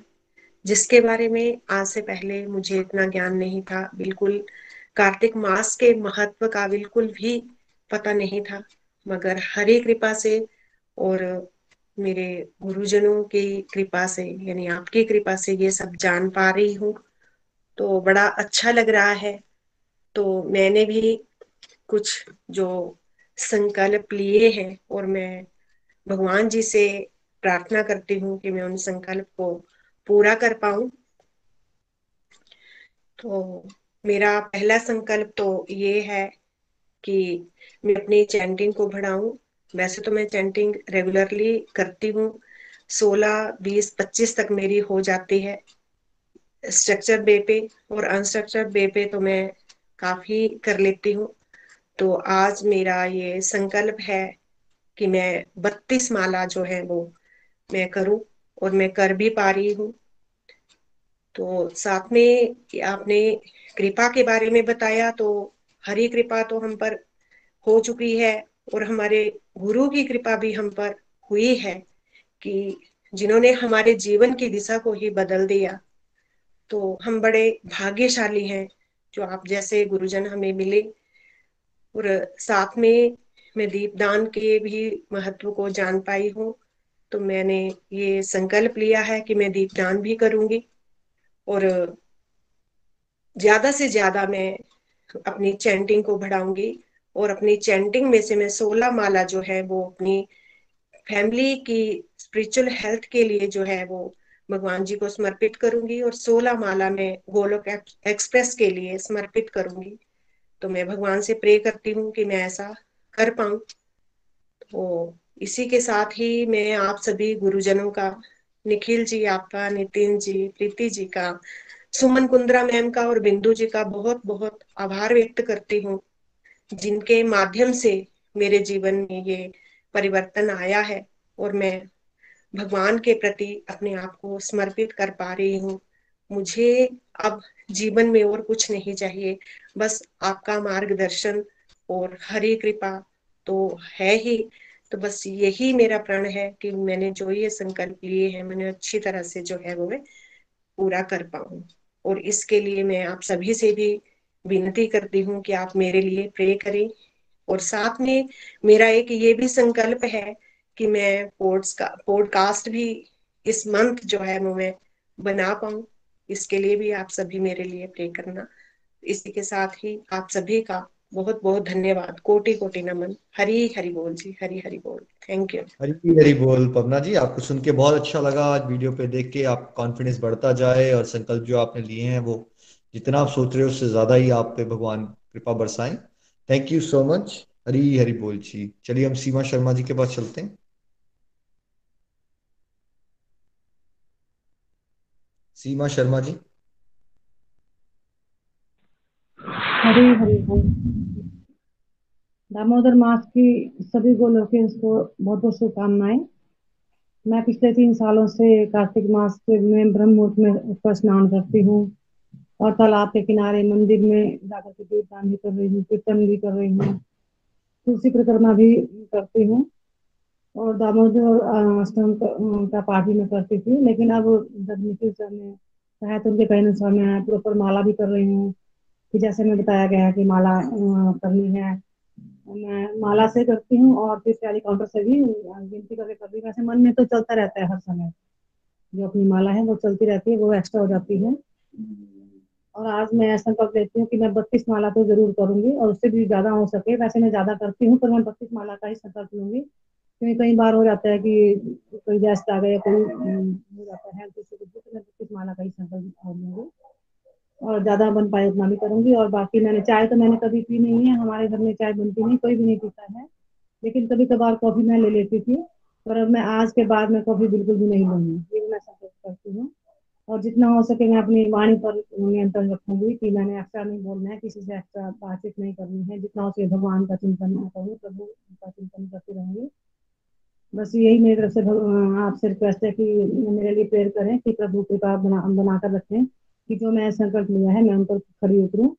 जिसके बारे में आज से पहले मुझे इतना ज्ञान नहीं था। बिल्कुल कार्तिक मास के महत्व का बिल्कुल भी पता नहीं था, मगर हरे कृपा से और मेरे गुरुजनों की कृपा से, यानी आपकी कृपा से ये सब जान पा रही हूँ। तो बड़ा अच्छा लग रहा है। तो मैंने भी कुछ जो संकल्प लिए हैं और मैं भगवान जी से प्रार्थना करती हूँ कि मैं उन संकल्प को पूरा कर पाऊँ। तो मेरा पहला संकल्प तो ये है कि मैं अपनी चैंटिंग को बढ़ाऊं। वैसे तो मैं चैंटिंग रेगुलरली करती हूँ। सोलह, बीस, पच्चीस तक मेरी हो जाती है। स्ट्रक्चर बे पे और अनस्ट्रक्चर बे पे तो मैं काफ़ी कर लेती हूँ। तो आज मेरा ये संकल्प है कि मैं बत्तीस माला जो है वो मैं करूँ और मैं कर भी पा रही हूँ। तो साथ में आपने कृपा के बारे में बताया तो हरी कृपा तो हम पर हो चुकी है और हमारे गुरु की कृपा भी हम पर हुई है कि जिन्होंने हमारे जीवन की दिशा को ही बदल दिया। तो हम बड़े भाग्यशाली हैं जो आप जैसे गुरुजन हमें मिले और साथ में मैं दीपदान के भी महत्व को जान पाई हूँ। तो मैंने ये संकल्प लिया है कि मैं दीपदान भी करूँगी और ज़्यादा से ज़्यादा मैं अपनी चैंटिंग को बढ़ाऊँगी और अपनी चैंटिंग में से मैं सोलह माला जो है वो अपनी फैमिली की स्पिरिचुअल हेल्थ के लिए जो है वो भगवान जी को समर्पित करूँगी और सोलह माला में गोलोक एक्सप्रेस के लिए समर्पित करूँगी। तो मैं भगवान से प्रे करती हूँ कि मैं ऐसा कर पाऊँ। तो इसी के साथ ही मैं आप सभी गुरुजनों का, निखिल जी आपका, नितिन जी, प्रीति जी का, सुमन कुंद्रा मैम का और बिंदु जी का बहुत बहुत आभार व्यक्त करती हूँ, जिनके माध्यम से मेरे जीवन में ये परिवर्तन आया है और मैं भगवान के प्रति अपने आप को समर्पित कर पा रही हूँ। मुझे अब जीवन में और कुछ नहीं चाहिए। बस आपका मार्गदर्शन और हरी कृपा तो है ही। तो बस यही मेरा प्रण है कि मैंने जो ये संकल्प लिए हैं, मैंने अच्छी तरह से जो है वो मैं पूरा कर पाऊँ। और इसके लिए मैं आप सभी से भी विनती करती हूँ कि आप मेरे लिए प्रे करें। और साथ में मेरा एक ये भी संकल्प है कि मैं पॉडकास्ट भी इस मंथ जो है वो मैं बना पाऊँ। इसके लिए भी आप सभी मेरे लिए प्रे करना। इसी के साथ ही आप सभी का बहुत बहुत धन्यवाद। कोटि कोटि नमन। हरी हरि बोल जी हरी हरि बोल। थैंक यू हरी हरी बोल, पवना जी। आपको सुन के बहुत अच्छा लगा। आज वीडियो पे देख के आप कॉन्फिडेंस बढ़ता जाए और संकल्प जो आपने लिए हैं वो जितना आप सोच रहे हो, उससे ज़्यादा ही आप पे भगवान कृपा बरसाएँ। Thank you so much Hari Hari बोल जी। चलिए, हम सीमा शर्मा जी के पास चलते हैं। सीमा शर्मा जी। हरी हरी दामोदर मास की सभी गोलोकेंस को बहुत बहुत शुभकामनाएँ। मैं पिछले तीन सालों से कार्तिक मास के में ब्रह्म मुहूर्त में ऊपर स्नान करती हूँ और तालाब के किनारे मंदिर में जाकर के दीपदान भी कर रही हूँ, कीर्तन भी कर रही हूँ। तुलसी परिक्रमा भी करती हूँ। और दामोदर अष्टम का पाठ भी मैं करती थी, लेकिन अब जब निखिल सर ने कहा तो उनके कहने से मैं प्रॉपर माला भी कर रही हूँ कि जैसे मैं बताया गया है कि माला करनी है। मैं माला से करती हूँ और फिर तैयारी काउंटर से भी गिनती करके करती हूँ। वैसे मन में तो चलता रहता है हर समय। जो अपनी माला है वो चलती रहती है, वो एक्स्ट्रा हो जाती है। और आज मैं संकल्प लेती हूँ कि मैं बत्तीस माला तो ज़रूर करूँगी और उससे भी ज़्यादा हो सके। वैसे मैं ज़्यादा करती हूँ, पर मैं बत्तीस माला का ही संकल्प लूँगी। क्योंकि कई बार हो जाता है कि कोई गेस्ट आ गया, कोई हो जाता है। तो मैं बत्तीस माला का ही संकल्प लूँगी। और ज़्यादा बन पाए उतना भी करूँगी। और बाकी मैंने, चाय तो मैंने कभी पी नहीं है। हमारे घर में चाय बनती नहीं, कोई भी नहीं पीता है। लेकिन कभी कभार कॉफ़ी मैं ले लेती थी। पर अब मैं आज के बाद में कॉफ़ी बिल्कुल भी नहीं लूँगी। ये मैं संकल्प करती हूँ। और जितना हो सके मैं अपनी वाणी पर नियंत्रण रखूँगी कि मैंने एक्स्ट्रा नहीं बोलना है, किसी से एक्स्ट्रा बातचीत नहीं करनी है। जितना हो सके भगवान का चिंतन करूँ, प्रभु का चिंतन करती रहूँगी। बस यही मेरी तरफ़ से आपसे रिक्वेस्ट है कि मेरे लिए प्रेयर करें कि प्रभु कृपा बना, बनाकर रखें कि जो मैं संकल्प लिया है, मैं उन पर खड़ी उतरूँ।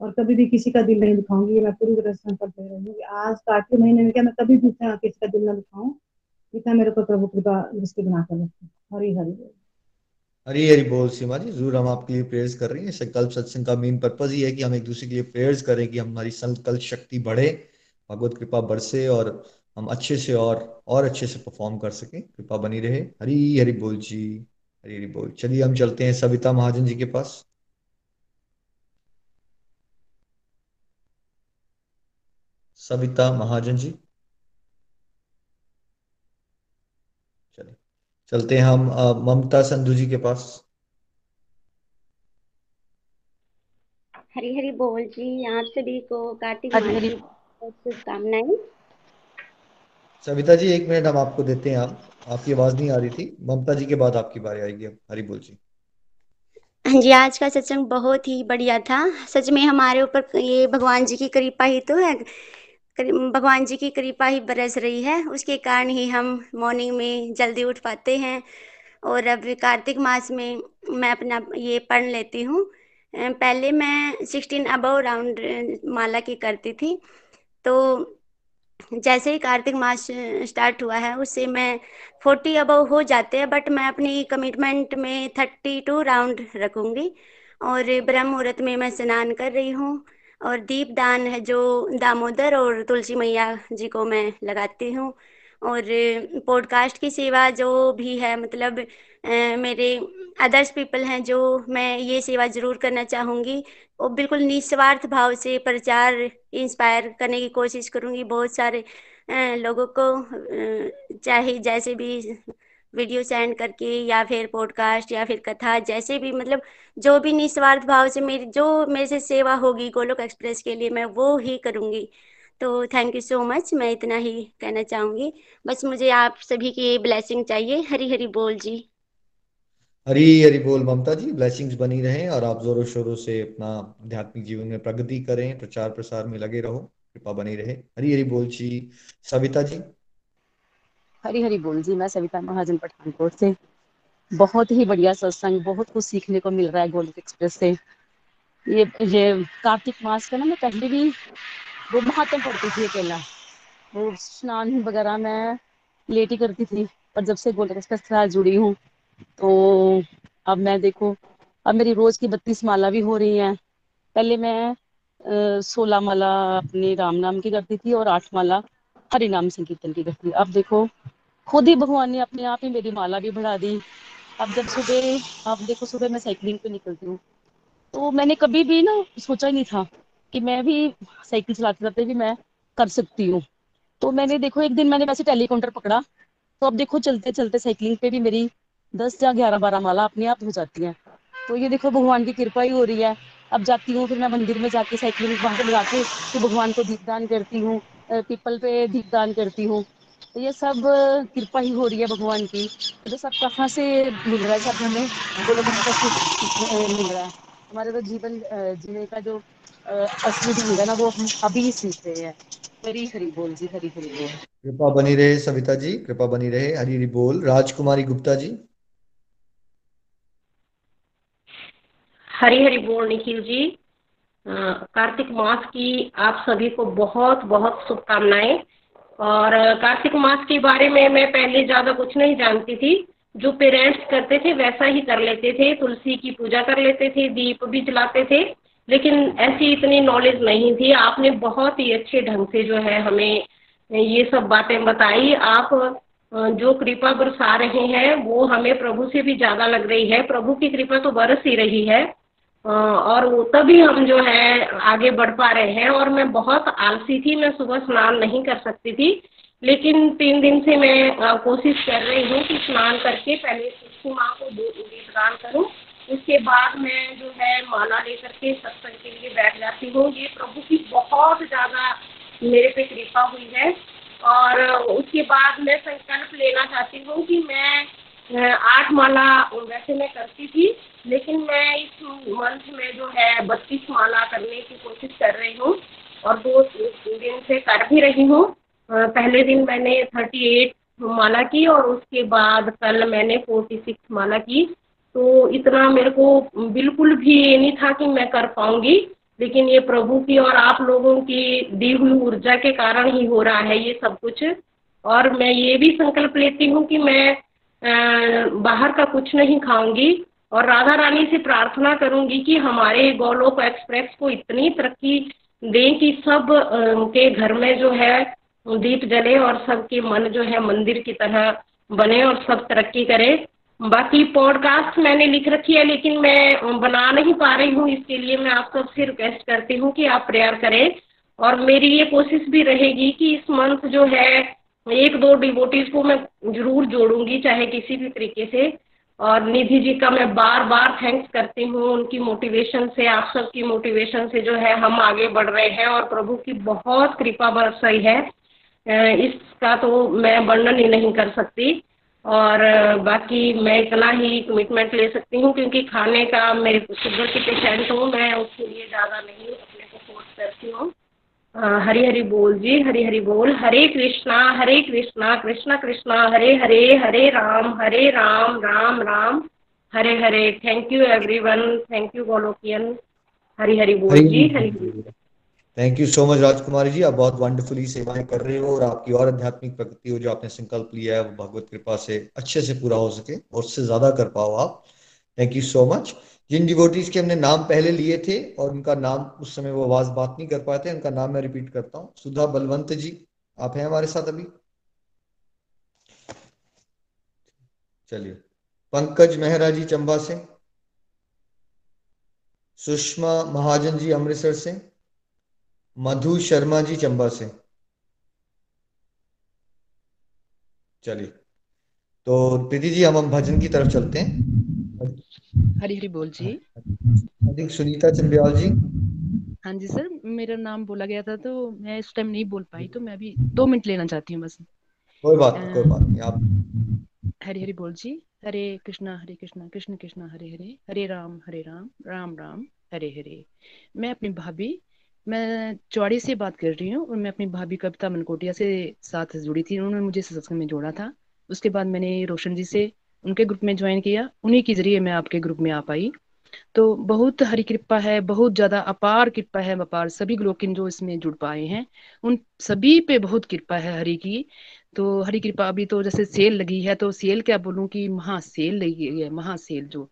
और कभी भी किसी का दिल नहीं दिखाऊँगी मैं पूरी तरह से संकल्प ले रही हूँ आज कार्तिक महीने में क्या मैं कभी भी किसी का दिल न दिखाऊँ इतना मेरे को प्रभु कृपा दृष्टि बनाकर रखें। हरी हरी हरी हरी बोल सीमा जी, ज़रूर हम आपके लिए प्रेयर्स कर रहे हैं। संकल्प सत्संग का मेन पर्पज ही है कि हम एक दूसरे के लिए प्रेयर्स करें कि हमारी संकल्प शक्ति बढ़े, भगवत कृपा बरसे और हम अच्छे से और और अच्छे से परफॉर्म कर सकें। कृपा बनी रहे। हरी हरी बोल जी। हरी हरी बोल। चलिए हम चलते हैं सविता महाजन जी के पास। सविता महाजन जी। चलिए चलते हैं हम ममता संधु जी के पास। हरी हरी बोल जी। आप सभी को कार्तिक शुभकामनाएँ। सविता जी, एक मिनट हम आपको देते हैं। आप, आपकी आवाज़ नहीं आ रही थी। ममता जी के बाद आपकी बारी आएगी। हरी बोल जी। हाँ जी, आज का सत्संग बहुत ही बढ़िया था। सच में हमारे ऊपर ये भगवान जी की कृपा ही तो है। भगवान जी की कृपा ही बरस रही है। उसके कारण ही हम मॉर्निंग में जल्दी उठ पाते हैं। और अब कार्तिक मास में मैं अपना ये पढ़ लेती हूँ। पहले मैं सिक्सटीन अबव राउंड माला की करती थी। तो जैसे ही कार्तिक मास स्टार्ट हुआ है उससे मैं फोर्टी अबव हो जाते हैं बट मैं अपनी कमिटमेंट में थर्टी टू राउंड रखूँगी। और ब्रह्म मुहूर्त में मैं स्नान कर रही हूँ। और दीप दान है जो दामोदर और तुलसी मैया जी को मैं लगाती हूँ। और पॉडकास्ट की सेवा जो भी है मतलब मेरे अदर्स पीपल हैं जो मैं ये सेवा ज़रूर करना चाहूँगी। वो बिल्कुल निस्वार्थ भाव से प्रचार, इंस्पायर करने की कोशिश करूँगी। बहुत सारे लोगों को चाहे जैसे भी वीडियो सेंड करके या फिर पॉडकास्ट या फिर कथा, जैसे भी मतलब जो भी निस्वार्थ भाव से मेरी, जो मेरे से सेवा होगी गोलोक एक्सप्रेस के लिए, मैं वो ही करूँगी। तो थैंक यू सो मच मैं इतना ही कहना चाहूँगी। बस मुझे आप सभी की ब्लेसिंग चाहिए। हरी हरी बोल जी। हरी हरी बोल ममता जी ब्लेसिंग्स बनी रहे और आप जोरों शोरों से अपना आध्यात्मिक जीवन में प्रगति करें, प्रचार प्रसार में लगे रहो, कृपा बनी रहे। हरी हरी बोल जी, सविता जी। हरी हरी बोल जी, मैं सविता महाजन पठानकोट से। बहुत ही बढ़िया सत्संग, बहुत कुछ सीखने को मिल रहा है गोल्ड एक्सप्रेस से। ये ये कार्तिक मास का ना, मैं पहले भी वो महात्म पढ़ती थी अकेला। वो स्नान वगैरह मैं लेट करती थी, पर जब से गोल्ड एक्सप्रेस के साथ जुड़ी हूँ तो अब मैं देखो, अब मेरी रोज की बत्तीस माला भी हो रही है। पहले मैं सोलह माला अपने राम नाम की करती थी और आठ माला हरि नाम संकीर्तन की करती अब देखो, खुद ही भगवान ने अपने आप ही मेरी माला भी बढ़ा दी। अब जब सुबह, अब देखो सुबह मैं साइकिलिंग पे निकलती हूँ। तो मैंने कभी भी ना सोचा ही नहीं था कि मैं भी साइकिल चलाते चलाते भी मैं कर सकती हूँ। तो मैंने देखो, एक दिन मैंने वैसे टेलीकाउंटर पकड़ा। तो अब देखो चलते चलते साइकिलिंग पे भी मेरी दस या ग्यारह बारह माला अपने आप हो जाती है। तो ये देखो, भगवान की कृपा ही हो रही है। अब जाती हूँ, फिर मैं मंदिर में जाके साइकिलिंग वहाँ पर लगा के तो भगवान को दीपदान करती हूँ पीपल पे दीपदान करती हूँ। तो ये सब कृपा ही हो रही है भगवान की। तो सब कहाँ से मिल रहा है, सब हमें मिल रहा है। हमारे तो जीवन जीने का जो असली ढंग है ना, वो हम अभी सीख रहे हैं। हरी हरी बोल जी हरी हरी बोल। कृपा बनी रहे सविता जी, कृपा बनी रहे, हरी हरी बोल। राजकुमारी गुप्ता जी। हरी हरी बोल, निखिल जी। कार्तिक मास की आप सभी को बहुत बहुत शुभकामनाएँ। और कार्तिक मास के बारे में मैं पहले ज़्यादा कुछ नहीं जानती थी। जो पेरेंट्स करते थे, वैसा ही कर लेते थे। तुलसी की पूजा कर लेते थे, दीप भी जलाते थे। लेकिन ऐसी इतनी नॉलेज नहीं थी। आपने बहुत ही अच्छे ढंग से जो है हमें ये सब बातें बताई। आप जो कृपा बरसा रहे हैं, वो हमें प्रभु से भी ज़्यादा लग रही है। प्रभु की कृपा तो बरस ही रही है। और तभी हम जो है आगे बढ़ पा रहे हैं और मैं बहुत आलसी थी, मैं सुबह स्नान नहीं कर सकती थी। लेकिन तीन दिन से मैं कोशिश कर रही हूँ कि स्नान करके पहले तुलसी माँ को दीपदान करूँ। उसके बाद मैं जो है माला लेकर के सत्संग के लिए बैठ जाती हूँ। ये प्रभु की बहुत ज़्यादा मेरे पे कृपा हुई है। और उसके बाद मैं संकल्प लेना चाहती हूँ कि मैं आठ माला वैसे मैं करती थी, लेकिन मैं इस मंथ में जो है बत्तीस माला करने की कोशिश कर रही हूँ और दो दिन से कर भी रही हूँ। पहले दिन मैंने थर्टी एट माला की और उसके बाद कल मैंने फोर्टी सिक्स माला की। तो इतना मेरे को बिल्कुल भी ये नहीं था कि मैं कर पाऊँगी, लेकिन ये प्रभु की और आप लोगों की दी हुई ऊर्जा के कारण ही हो रहा है ये सब कुछ। और मैं ये भी संकल्प लेती हूँ कि मैं बाहर का कुछ नहीं खाऊँगी और राधा रानी से प्रार्थना करूँगी कि हमारे गोलोक एक्सप्रेस को इतनी तरक्की दें कि सब के घर में जो है, दीप जले और सबके मन जो है मंदिर की तरह बने और सब तरक्की करे। बाकी पॉडकास्ट मैंने लिख रखी है, लेकिन मैं बना नहीं पा रही हूँ। इसके लिए मैं आप सबसे रिक्वेस्ट करती हूँ कि आप प्रेयर करें। और मेरी ये कोशिश भी रहेगी कि इस मंथ जो है एक दो डिवोटीज को मैं ज़रूर जोड़ूँगी, चाहे किसी भी तरीके से। और निधि जी का मैं बार बार थैंक्स करती हूँ उनकी मोटिवेशन से, आप सबकी मोटिवेशन से जो है हम आगे बढ़ रहे हैं और प्रभु की बहुत कृपा बरस रही है इसका तो मैं वर्णन ही नहीं कर सकती। और बाकी मैं इतना ही कमिटमेंट ले सकती हूँ, क्योंकि खाने का मेरे शुगर की पेशेंट हूँ, मैं उसके लिए ज़्यादा नहीं, अपने को फोर्स करती हूँ। हरी हरी बोल जी हरी हरी बोल Hare Krishna Hare Krishna Krishna Krishna Hare Hare Hare Ram Hare Ram Ram Ram Hare Hare. Thank you everyone thank you Golokian. Hari Hari बोल जी Hari thank you so much Rajkumari ji आप बहुत wonderfully सेवाएँ कर रहे हो और आपकी और आध्यात्मिक प्रगति हो जो आपने संकल्प लिया है वो भगवत कृपा से अच्छे से पूरा हो सके और उससे ज़्यादा कर पाओ आप। थैंक यू सो मच जिन डिवोटीज के हमने नाम पहले लिए थे और उनका नाम उस समय वो आवाज़ बात नहीं कर पाए थे, उनका नाम मैं रिपीट करता हूँ। सुधा बलवंत जी, आप हैं हमारे साथ अभी? चलिए। पंकज मेहरा जी चंबा से। सुषमा महाजन जी अमृतसर से। मधु शर्मा जी चंबा से। चलिए। तो प्रीति जी, हम हम भजन की तरफ़ चलते हैं। हरी हरी बोल जी। अधिक सुनीता चंबियाल जी। हाँ जी सर मेरा नाम बोला गया था तो मैं इस टाइम नहीं बोल पाई तो मैं अभी दो मिनट लेना चाहती हूँ बस। कोई बात कोई बात नहीं आप हरी हरी बोल जी हरे कृष्णा हरे कृष्णा कृष्ण कृष्णा हरे हरे हरे राम हरे राम राम राम हरे हरे। मैं अपनी भाभी मैं चौड़ी से बात कर रही हूँ और मैं अपनी भाभी कविता मनकोटिया से साथ जुड़ी थी उन्होंने मुझे सत्संग में जोड़ा था। उसके बाद मैंने रोशन जी से उनके ग्रुप में ज्वाइन किया। उन्हीं के ज़रिए मैं आपके ग्रुप में आ पाई। तो बहुत हरी कृपा है, बहुत ज़्यादा अपार कृपा है, अपार सभी ग्लोकिन जो इसमें जुड़ पाए हैं। उन सभी पे बहुत कृपा है हरि की। तो हरी कृपा अभी तो जैसे सेल लगी है तो सेल क्या बोलूँ की महा सेल लगी है महा सेल जो।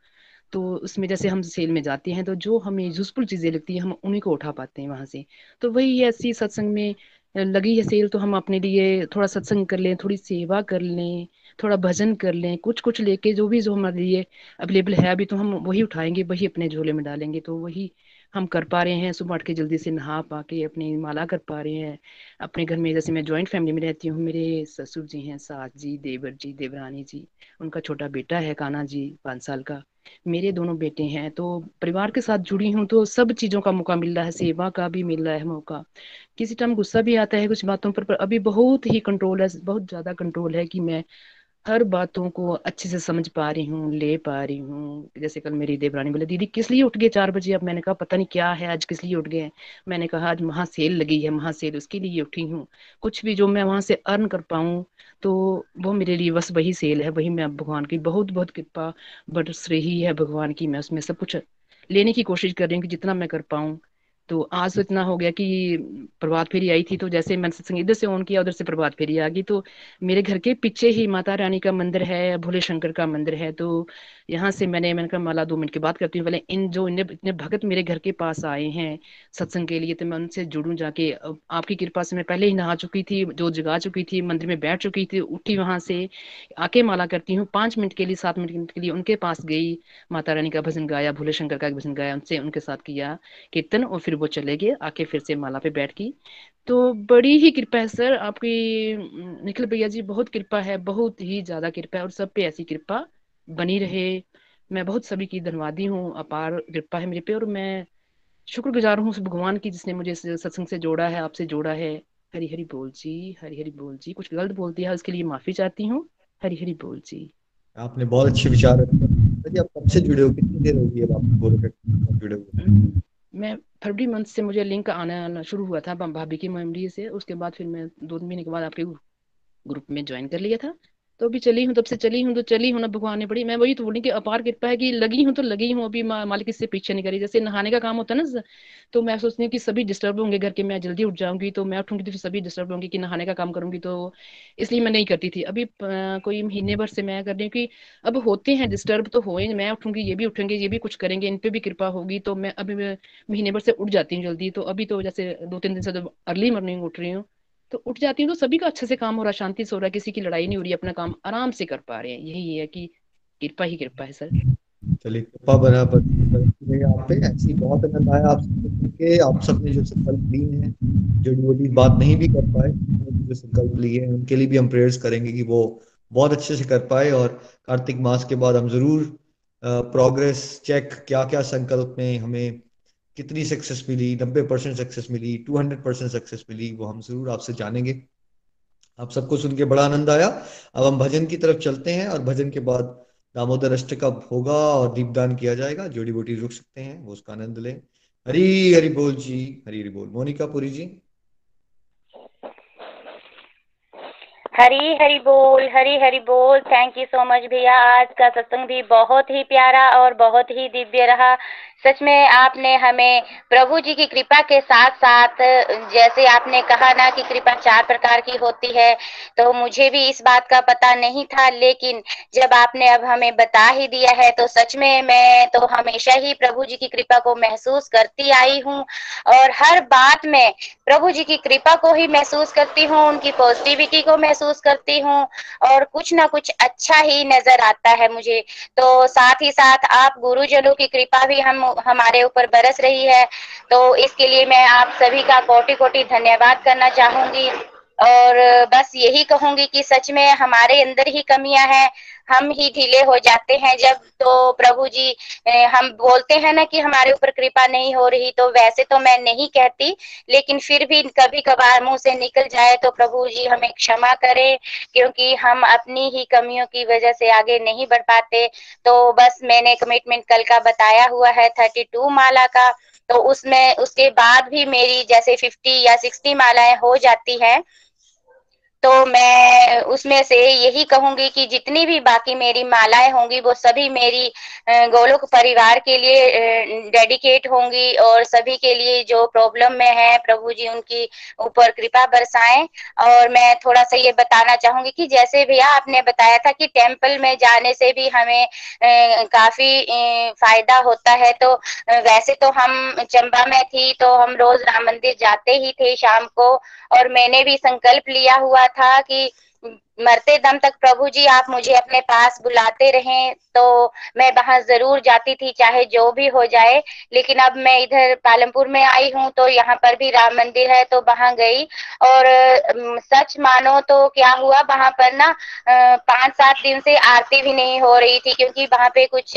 तो उसमें जैसे हम सेल में जाते हैं तो जो हमें यूजफुल चीज़ें लगती है, हम उन्हीं को उठा पाते हैं वहाँ से। तो वही ऐसी सत्संग में लगी है सेल तो हम अपने लिए थोड़ा सत्संग कर लें, थोड़ी सेवा कर लें। थोड़ा भजन कर लें कुछ कुछ लेके जो भी जो हमारे लिए अवेलेबल है अभी तो हम वही उठाएँगे वही अपने झोले में डालेंगे तो वही हम कर पा रहे हैं सुबह उठ के जल्दी से नहा पा के अपनी माला कर पा रहे हैं। अपने घर में जैसे मैं ज्वाइंट फैमिली में रहती हूँ मेरे ससुर जी हैं सास जी देवर जी देवरानी जी उनका छोटा बेटा है काना जी पाँच साल का। मेरे दोनों बेटे हैं तो परिवार के साथ जुड़ी हूँ तो सब चीज़ों का मौका मिल रहा है सेवा का भी मिल रहा है मौका। किसी टाइम गुस्सा भी आता है कुछ बातों पर, पर अभी बहुत ही कंट्रोल है बहुत ज़्यादा कंट्रोल है कि मैं हर बातों को अच्छे से समझ पा रही हूँ, ले पा रही हूँ। जैसे कल मेरी देवरानी बोले, दीदी, किस लिए उठ गए चार बजे? अब मैंने कहा, पता नहीं क्या है, आज किस लिए उठ गए मैंने कहा, आज वहाँ सेल लगी है वहाँ सेल उसके लिए उठी हूँ। कुछ भी जो मैं वहाँ से अर्न कर पाऊँ तो वो मेरे लिए बस वही सेल है, वही मैं भगवान की बहुत बहुत कृपा बरस रही है भगवान की, मैं उसमें सब कुछ लेने की कोशिश कर रही हूँ कि जितना मैं कर पाऊँ। तो आज तो इतना हो गया कि प्रभात फेरी आई थी तो जैसे मैंने सत्संग इधर से ऑन किया, उधर से प्रभात फेरी आ गई। तो मेरे घर के पीछे ही माता रानी का मंदिर है, भोले शंकर का मंदिर है। तो यहाँ से मैंने मैंने कहा, माला दो मिनट की बात करती हूँ। पहले इन जो इन्हें, इतने भगत मेरे घर के पास आए हैं सत्संग के लिए तो मैं उनसे जुड़ू जाके। आपकी कृपा से मैं पहले ही नहा चुकी थी, जो जगा चुकी थी, मंदिर में बैठ चुकी थी, उठी वहाँ से, आके माला करती हूँ। पाँच मिनट के लिए, सात मिनट के लिए उनके पास गई। माता रानी का भजन गाया, भोले शंकर का भजन गाया, उनसे, उनके साथ किया कीर्तन, और फिर वो चले गए। आके फिर से माला पे बैठ गई। तो बड़ी ही कृपा है, सर। आपकी निखिल भैया जी, बहुत कृपा है, बहुत ही ज़्यादा कृपा है, और सब पे ऐसी कृपा बनी रहे। मैं बहुत सभी की धन्यवादी हूँ अपार कृपा है मेरे पे और मैं शुक्रगुजार हूँ उस भगवान की जिसने मुझे सत्संग से जोड़ा है आपसे जोड़ा है। हरी हरी बोल जी हरी हरी बोल जी कुछ गलत बोल दिया उसके लिए माफ़ी चाहती हूँ। हरी हरी बोल जी। आपने बहुत अच्छे विचार रखे। आप कब से जुड़े हो? कितनी देर होगी अब आप जुड़े हुए मैं फरवरी मंथ से मुझे लिंक आना शुरू हुआ था भाभी की मेमोरी से। उसके बाद फिर मैं दो महीने के बाद आपके ग्रुप में ज्वाइन कर लिया था। तो अभी चली हूँ, तब से चली हूँ तो चली हूँ ना भगवान ने बड़ी, मैं वही तो बोली कि अपार कृपा है कि लगी हूँ तो लगी हूँ, अभी मालिक इससे पीछे नहीं करी। जैसे नहाने का काम होता है ना तो मैं सोचती हूँ कि सभी डिस्टर्ब होंगे घर के, मैं जल्दी उठ जाऊँगी तो मैं उठूँगी तो फिर सभी डिस्टर्ब होंगे कि नहाने का काम करूँगी तो इसलिए मैं नहीं करती थी। अभी कोई महीने भर से मैं कर रही हूँ कि अब होते हैं डिस्टर्ब तो हो मैं उठूँगी, ये भी उठेंगे, ये भी कुछ करेंगे, इन पे भी कृपा होगी तो मैं अभी महीने भर से उठ जाती हूँ जल्दी तो अभी तो जैसे दो तीन दिन से तो अर्ली मॉर्निंग उठ रही हूँ। तो उठ जाती हूँ तो सभी का अच्छे से काम हो रहा शांति से हो रहा है, किसी की लड़ाई नहीं हो रही, अपना काम आराम से कर पा रहे हैं। यही है कि कृपा ही कृपा है, सर। चलिए, कृपा बना पर आप पे। ऐसी बहुत आनंद आया आप सबके आप सबने जो संकल्प लिए हैं, जो डिवोटी बात नहीं भी कर पाए, जो संकल्प लिए हैं, उनके लिए भी हम प्रेयर्स करेंगे कि वो बहुत अच्छे से कर पाए और कार्तिक मास के बाद हम ज़रूर प्रोग्रेस चेक क्या क्या संकल्प में हमें कितनी सक्सेस मिली, नब्बे परसेंट सक्सेस मिली टू हंड्रेड परसेंट सक्सेस मिली, वो हम ज़रूर आपसे जानेंगे। आप सबको सुन के बड़ा आनंद आया। अब हम भजन की तरफ़ चलते हैं और भजन के बाद दामोदर अष्टकम होगा और दीपदान किया जाएगा। जोड़ी बोटी रुक सकते हैं, वो उसका आनंद लें। हरी, हरि बोल जी, हरी, हरि बोल। मोनिका पुरी जी। हरी हरी बोल, हरी हरी बोल। थैंक यू सो मच भैया। आज का सत्संग भी बहुत ही प्यारा और बहुत ही दिव्य रहा। सच में आपने हमें प्रभु जी की कृपा के साथ साथ, जैसे आपने कहा ना कि कृपा चार प्रकार की होती है तो मुझे भी इस बात का पता नहीं था, लेकिन जब आपने अब हमें बता ही दिया है तो सच में मैं तो हमेशा ही प्रभु जी की कृपा को महसूस करती आई हूँ, और हर बात में प्रभु जी की कृपा को ही महसूस करती हूँ, उनकी पॉजिटिविटी को महसूस करती हूँ, और कुछ ना कुछ अच्छा ही नज़र आता है मुझे। तो साथ ही साथ आप गुरुजनों की कृपा भी हम हमारे ऊपर बरस रही है। तो इसके लिए मैं आप सभी का कोटि कोटि धन्यवाद करना चाहूँगी। और बस यही कहूँगी कि सच में हमारे अंदर ही कमियाँ हैं। हम ही ढीले हो जाते हैं जब तो प्रभु जी हम बोलते हैं ना कि हमारे ऊपर कृपा नहीं हो रही तो वैसे तो मैं नहीं कहती, लेकिन फिर भी कभी कभार मुँह से निकल जाए तो प्रभु जी हमें क्षमा करें, क्योंकि हम अपनी ही कमियों की वजह से आगे नहीं बढ़ पाते। तो बस मैंने कमिटमेंट कल का बताया हुआ है थर्टी टू माला का तो उसमें, उसके बाद भी मेरी जैसे फिफ्टी या सिक्सटी मालाएँ हो जाती हैं। तो मैं उसमें से यही कहूँगी कि जितनी भी बाकी मेरी मालाएँ होंगी, वो सभी मेरी गोलोक परिवार के लिए डेडिकेट होंगी और सभी के लिए जो प्रॉब्लम में है प्रभु जी, उनकी ऊपर कृपा बरसाएँ। और मैं थोड़ा सा ये बताना चाहूँगी कि जैसे भैया आपने बताया था कि टेंपल में जाने से भी हमें काफ़ी फ़ायदा होता है तो वैसे तो हम चंबा में थी तो हम रोज राम मंदिर जाते ही थे शाम को और मैंने भी संकल्प लिया हुआ था कि मरते दम तक प्रभु जी, आप मुझे अपने पास बुलाते रहें तो मैं वहाँ ज़रूर जाती थी, चाहे जो भी हो जाए। लेकिन अब मैं इधर पालमपुर में आई हूँ तो यहाँ पर भी राम मंदिर है तो वहाँ गई। और सच मानो तो क्या हुआ, वहाँ पर ना पाँच सात दिन से आरती भी नहीं हो रही थी, क्योंकि वहाँ पे कुछ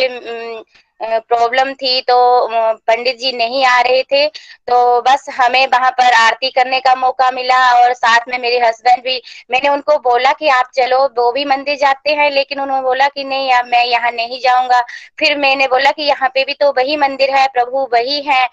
प्रॉब्लम थी तो पंडित जी नहीं आ रहे थे। तो बस हमें वहाँ पर आरती करने का मौका मिला और साथ में मेरे हस्बैंड भी, मैंने उनको बोला कि आप चलो, वो भी मंदिर जाते हैं, लेकिन उन्होंने बोला कि नहीं, अब मैं यहाँ नहीं जाऊँगा। फिर मैंने बोला कि यहाँ पे भी तो वही मंदिर है, प्रभु वही है।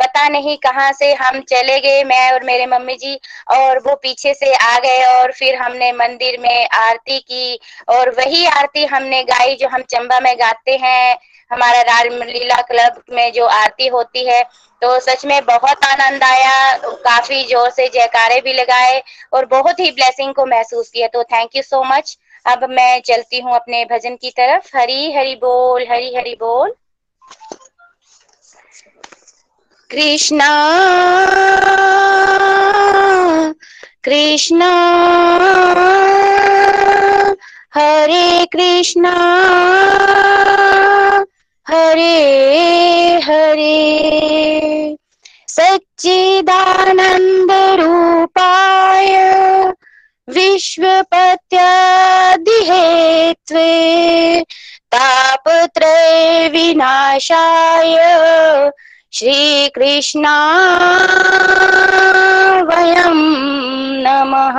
पता नहीं कहाँ से हम चले गए, मैं और मेरे मम्मी जी, और वो पीछे से आ गए और फिर हमने मंदिर में आरती की। और वही आरती हमने गाई जो हम चंबा में गाते हैं। हमारा रामलीला क्लब में जो आरती होती है तो सच में बहुत आनंद आया। काफ़ी ज़ोर से जयकारे भी लगाए और बहुत ही ब्लेसिंग को महसूस किया। तो थैंक यू सो मच अब मैं चलती हूँ अपने भजन की तरफ़। हरी हरी बोल, हरी हरी बोल। कृष्णा कृष्णा, हरे कृष्णा। हरे हरे। सच्चिदानंद रूपाय विश्वपत्यादिहेत्वे तापत्रय विनाशाय श्रीकृष्णा वयं नमः।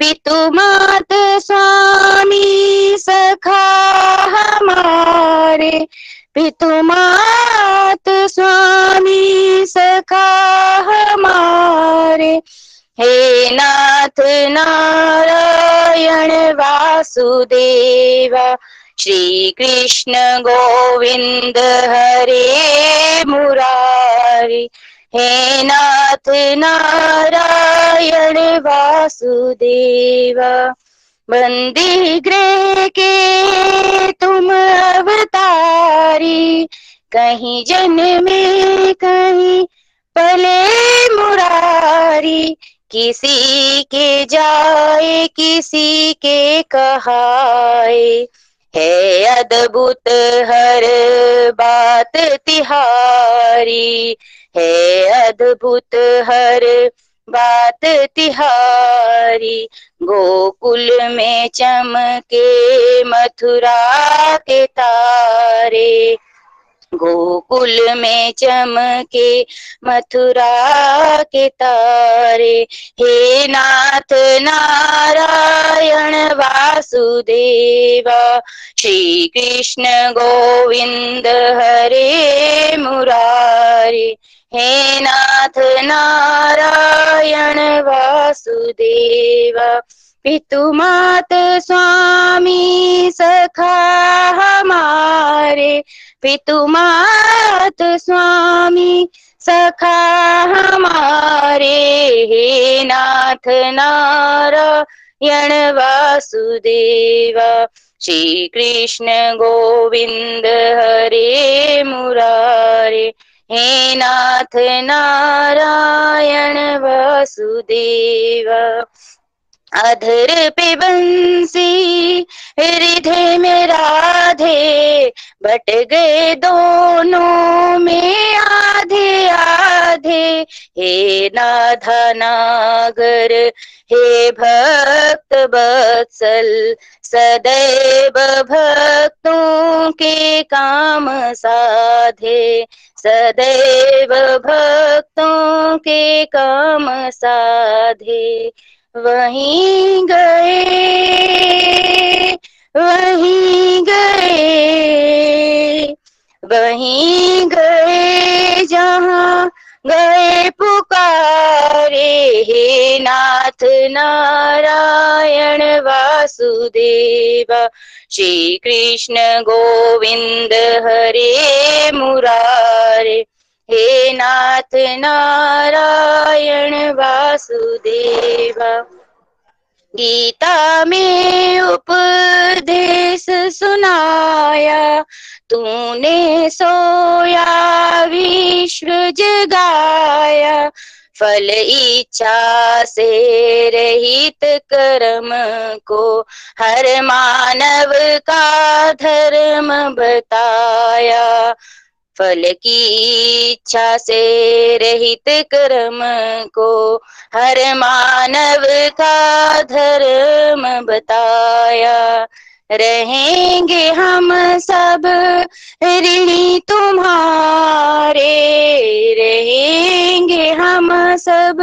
पितुमात स्वामी सखा हमारे। पितुमात स्वामी सखा हमारे। हे नाथ नारायण वास वासुदेव श्रीकृष्ण गोविन्द हरे मुरारी। हे नाथ नारायण वासुदेव, बंदी ग्रह के तुम अवतारी, कहीं जन्मे कहीं पले मुरारी, किसी के जाए, किसी के कहाए। है अद्भुत हर बात तिहारी, है अद्भुत हर बात तिहारी। गोकुल में चमके मथुरा के तारे गोकुल में चमके, मथुरा के तारे। हे नाथ नारायण वासुदेवा श्री कृष्ण गोविंद हरे मुरारे। हे नाथ नारायण वासुदेवा, पितुमात स्वामी सखा हमारे। पितुमात स्वामी, सखा हमारे हे नाथ नारायण वासुदेवा। श्री कृष्ण गोविंद हरे मुरारे, हे नाथ नारायण वासुदेवा। अधर पे बंसी, हृदय में राधे बट गए दोनों में आधे आधे। हे नाधा नागर हे भक्त बत्सल, सदैव भक्तों के काम साधे। सदैव भक्तों के काम साधे। वहीं गए वहीं गए वहीं गए जहाँ गए पुकारे हे नाथ नारायण वासुदेव। श्री कृष्ण गोविंद हरे मुरारे, हे नाथ नारायण वासुदेव। गीता में उपदेश सुनाया, तूने सोया विश्व जगाया, फल इच्छा से रहित कर्म को हर मानव का धर्म बताया। फल की इच्छा से रहित कर्म को हर मानव का धर्म बताया। रहेंगे हम सब ऋणी तुम्हारे, रहेंगे हम सब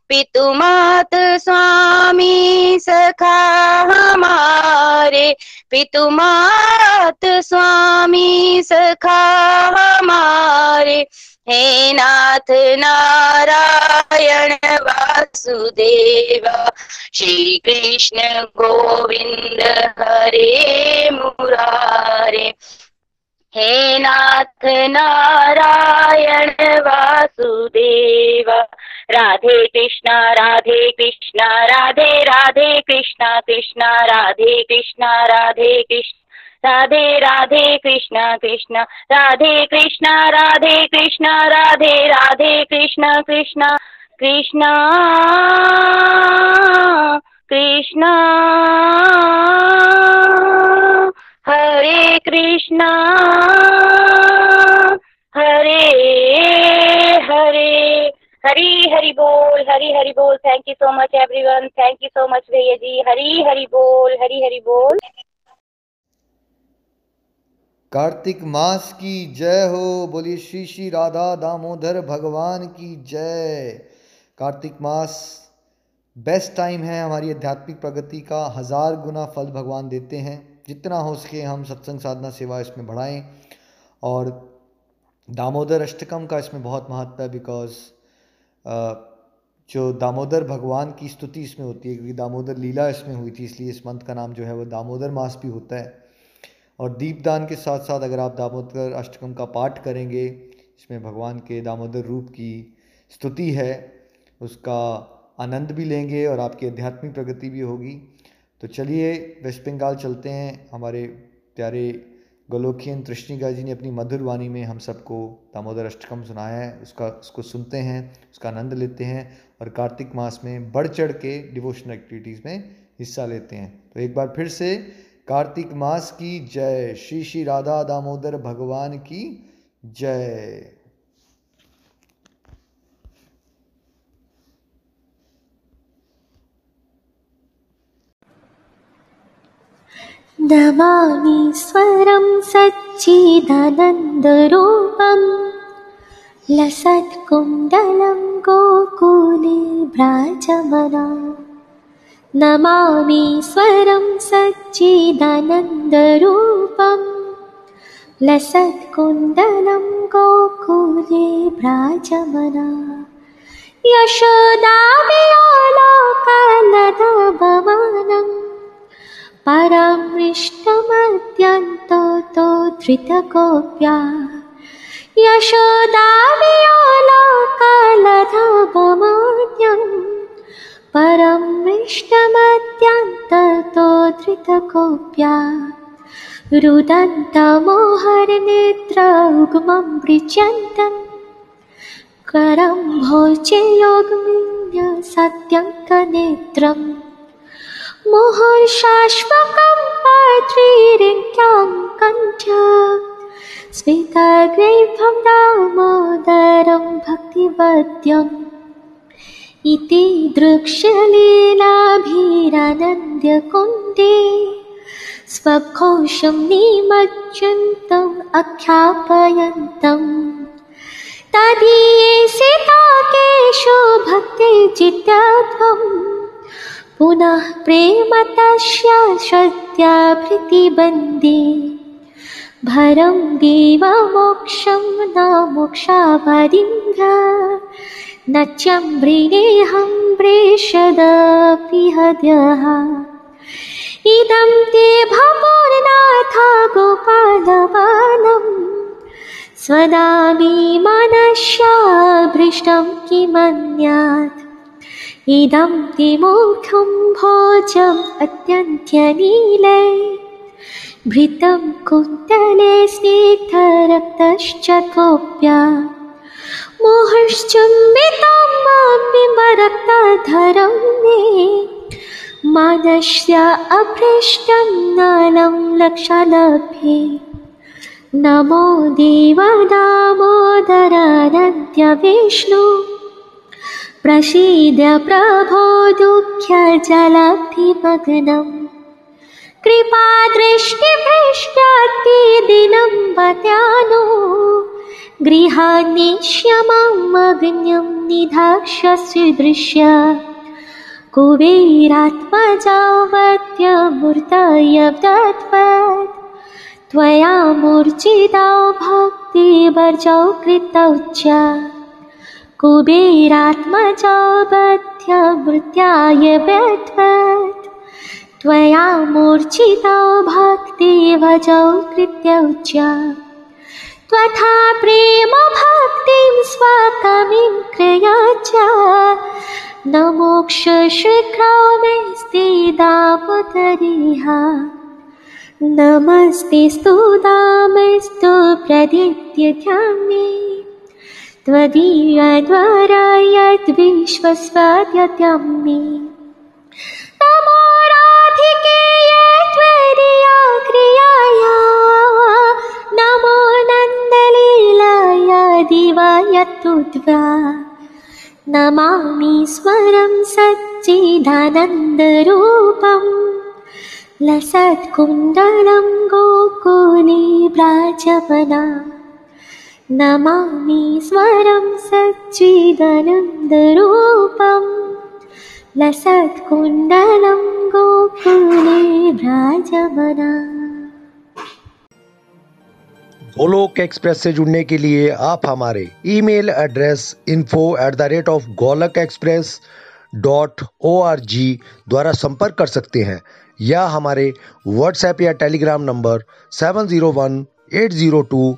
पितुमात स्वामी सखा हमारे। पितुमात स्वामी सखा हमारे। हे नाथ नारायण वासुदेवा, श्री कृष्ण गोविंद हरे मुरारे। हे नाथ नारायण वासुदेवा राधे कृष्णा राधे कृष्णा, राधे राधे कृष्णा कृष्णा, राधे कृष्णा, राधे कृष्ण, राधे राधे कृष्णा कृष्णा, राधे कृष्णा राधे कृष्णा, राधे राधे कृष्णा कृष्णा कृष्णा कृष्णा, हरे कृष्णा, हरे हरे। हरी हरी बोल, हरी हरी बोल। Thank you so much everyone thank you so much भैया जी। हरी हरी बोल, हरी हरी बोल। कार्तिक मास की जय हो। बोलिए, श्री श्री राधा दामोदर भगवान की जय। कार्तिक मास बेस्ट टाइम है हमारी आध्यात्मिक प्रगति का। हज़ार गुना फल भगवान देते हैं। जितना हो सके हम सत्संग साधना सेवा इसमें बढ़ाएँ। और दामोदर अष्टकम का इसमें बहुत महत्व है बिकॉज़ जो दामोदर भगवान की स्तुति इसमें होती है, क्योंकि दामोदर लीला इसमें हुई थी, इसलिए इस मंथ का नाम जो है वो दामोदर मास भी होता है। और दीपदान के साथ साथ अगर आप दामोदर अष्टकम का पाठ करेंगे, इसमें भगवान के दामोदर रूप की स्तुति है, उसका आनंद भी लेंगे और आपकी आध्यात्मिक प्रगति भी होगी। तो चलिए, वेस्ट बंगाल चलते हैं, हमारे प्यारे गोलोकियन तृष्णिका जी ने अपनी मधुर वाणी में हम सबको दामोदर अष्टकम सुनाया है, उसका, उसको सुनते हैं, उसका आनंद लेते हैं और कार्तिक मास में बढ़ चढ़ के डिवोशनल एक्टिविटीज़ में हिस्सा लेते हैं। तो एक बार फिर से कार्तिक मास की जय। श्री श्री राधा दामोदर भगवान की जय। नमामि स्वरं सच्चिदनन्दरूपं लसत्कुन्दलं गोकुले भ्राजमना। नमामि स्वरं लसत्कुण्डलं गोकुले गोकुलेभ्राजमना यशोदामि आलाकालभमानम् परं इष्टमद्यन्ततो धृतकोऽप्या यशोदामियो कलधापमान्यम् परं मिष्टमत्यन्ततो धृतकोऽप्या रुदन्तमोहरनेत्र उग्मं ऋच्यन्तम् करं सत्यङ्कनेत्रम् मुहुर्शाश्वकं पात्रीरिङ्क्यां कण्ठ। स्मितग्रैभं दामोदरं भक्तिवद्यम्। इति दृक्ष्यलीलाभिरानन्द्यकुण्डे स्वघोषं निमज्जन्तम् अख्यापयन्तम् तदीये सीताकेशो भक्ते चित्तध्वम् पुनः प्रेम तस्य श्रद्धा प्रतिबन्धे भरं देवमोक्षं न मोक्षावदिङ्ग न चम्ब्रिणेऽहं प्रेषदपि हद्यः इदं ते भवोर्नाथ गोपालवानम् स्वदामि मनस्याभृष्टं किमन्यात् इदं ते मोक्षं भोजम् अत्यन्त्यनीले। भृतं कुन्तले स्निग्धरक्तश्च कोप्या मोहश्चुम्बितं बिम्बरक्तधरं मे। मानस्य अभ्रष्टं नलं लक्षालभ्ये नमो देवदामोदरानद्य विष्णु प्रसीद प्रभो दुःख्यजलभिमग्नम् कृपादृष्टिभ्रष्टातिदिनं वत्यानो गृहान्निश्यमग्न्यं निधाक्ष्यसि दृश्य कुबेरात्मजावत्यमूर्तय दत्वत्। त्वया मूर्छितौ भक्तिवर्जौ कृतौ च कुबेरात्मजावत्यमृत्याय व्यध्वत् त्वया मूर्छितौ भक्तिभजौ कृत्यौ च त्वथा प्रेम भक्तिं स्वकमिं क्रिया च न मोक्षशीघ्रौ मेस्ति दामोदरिह। नमस्ते स्तु दामस्तु प्रदित्य ध्यामे त्वदीयद्वारा यद्विश्वस्वाद्यत्यं मे नमो राधिकेय त्वदीया क्रियाया नमो नन्दलीलाय दिवाय तुद्वा नमामि स्वरं सच्चिदानन्दरूपम्। लसत्कुण्डलं गोकुले व्राजवना नमामि स्वरं सच्चिदानन्दरूपम्। लसत्कुण्डलं गोकुले व्राजमना गोलोक एक्सप्रेस से जुड़ने के लिए आप हमारे email address info at the rate of Golok express dot O R G द्वारा संपर्क कर सकते हैं, या हमारे व्हाट्सएप या Telegram number seven zero one eight zero two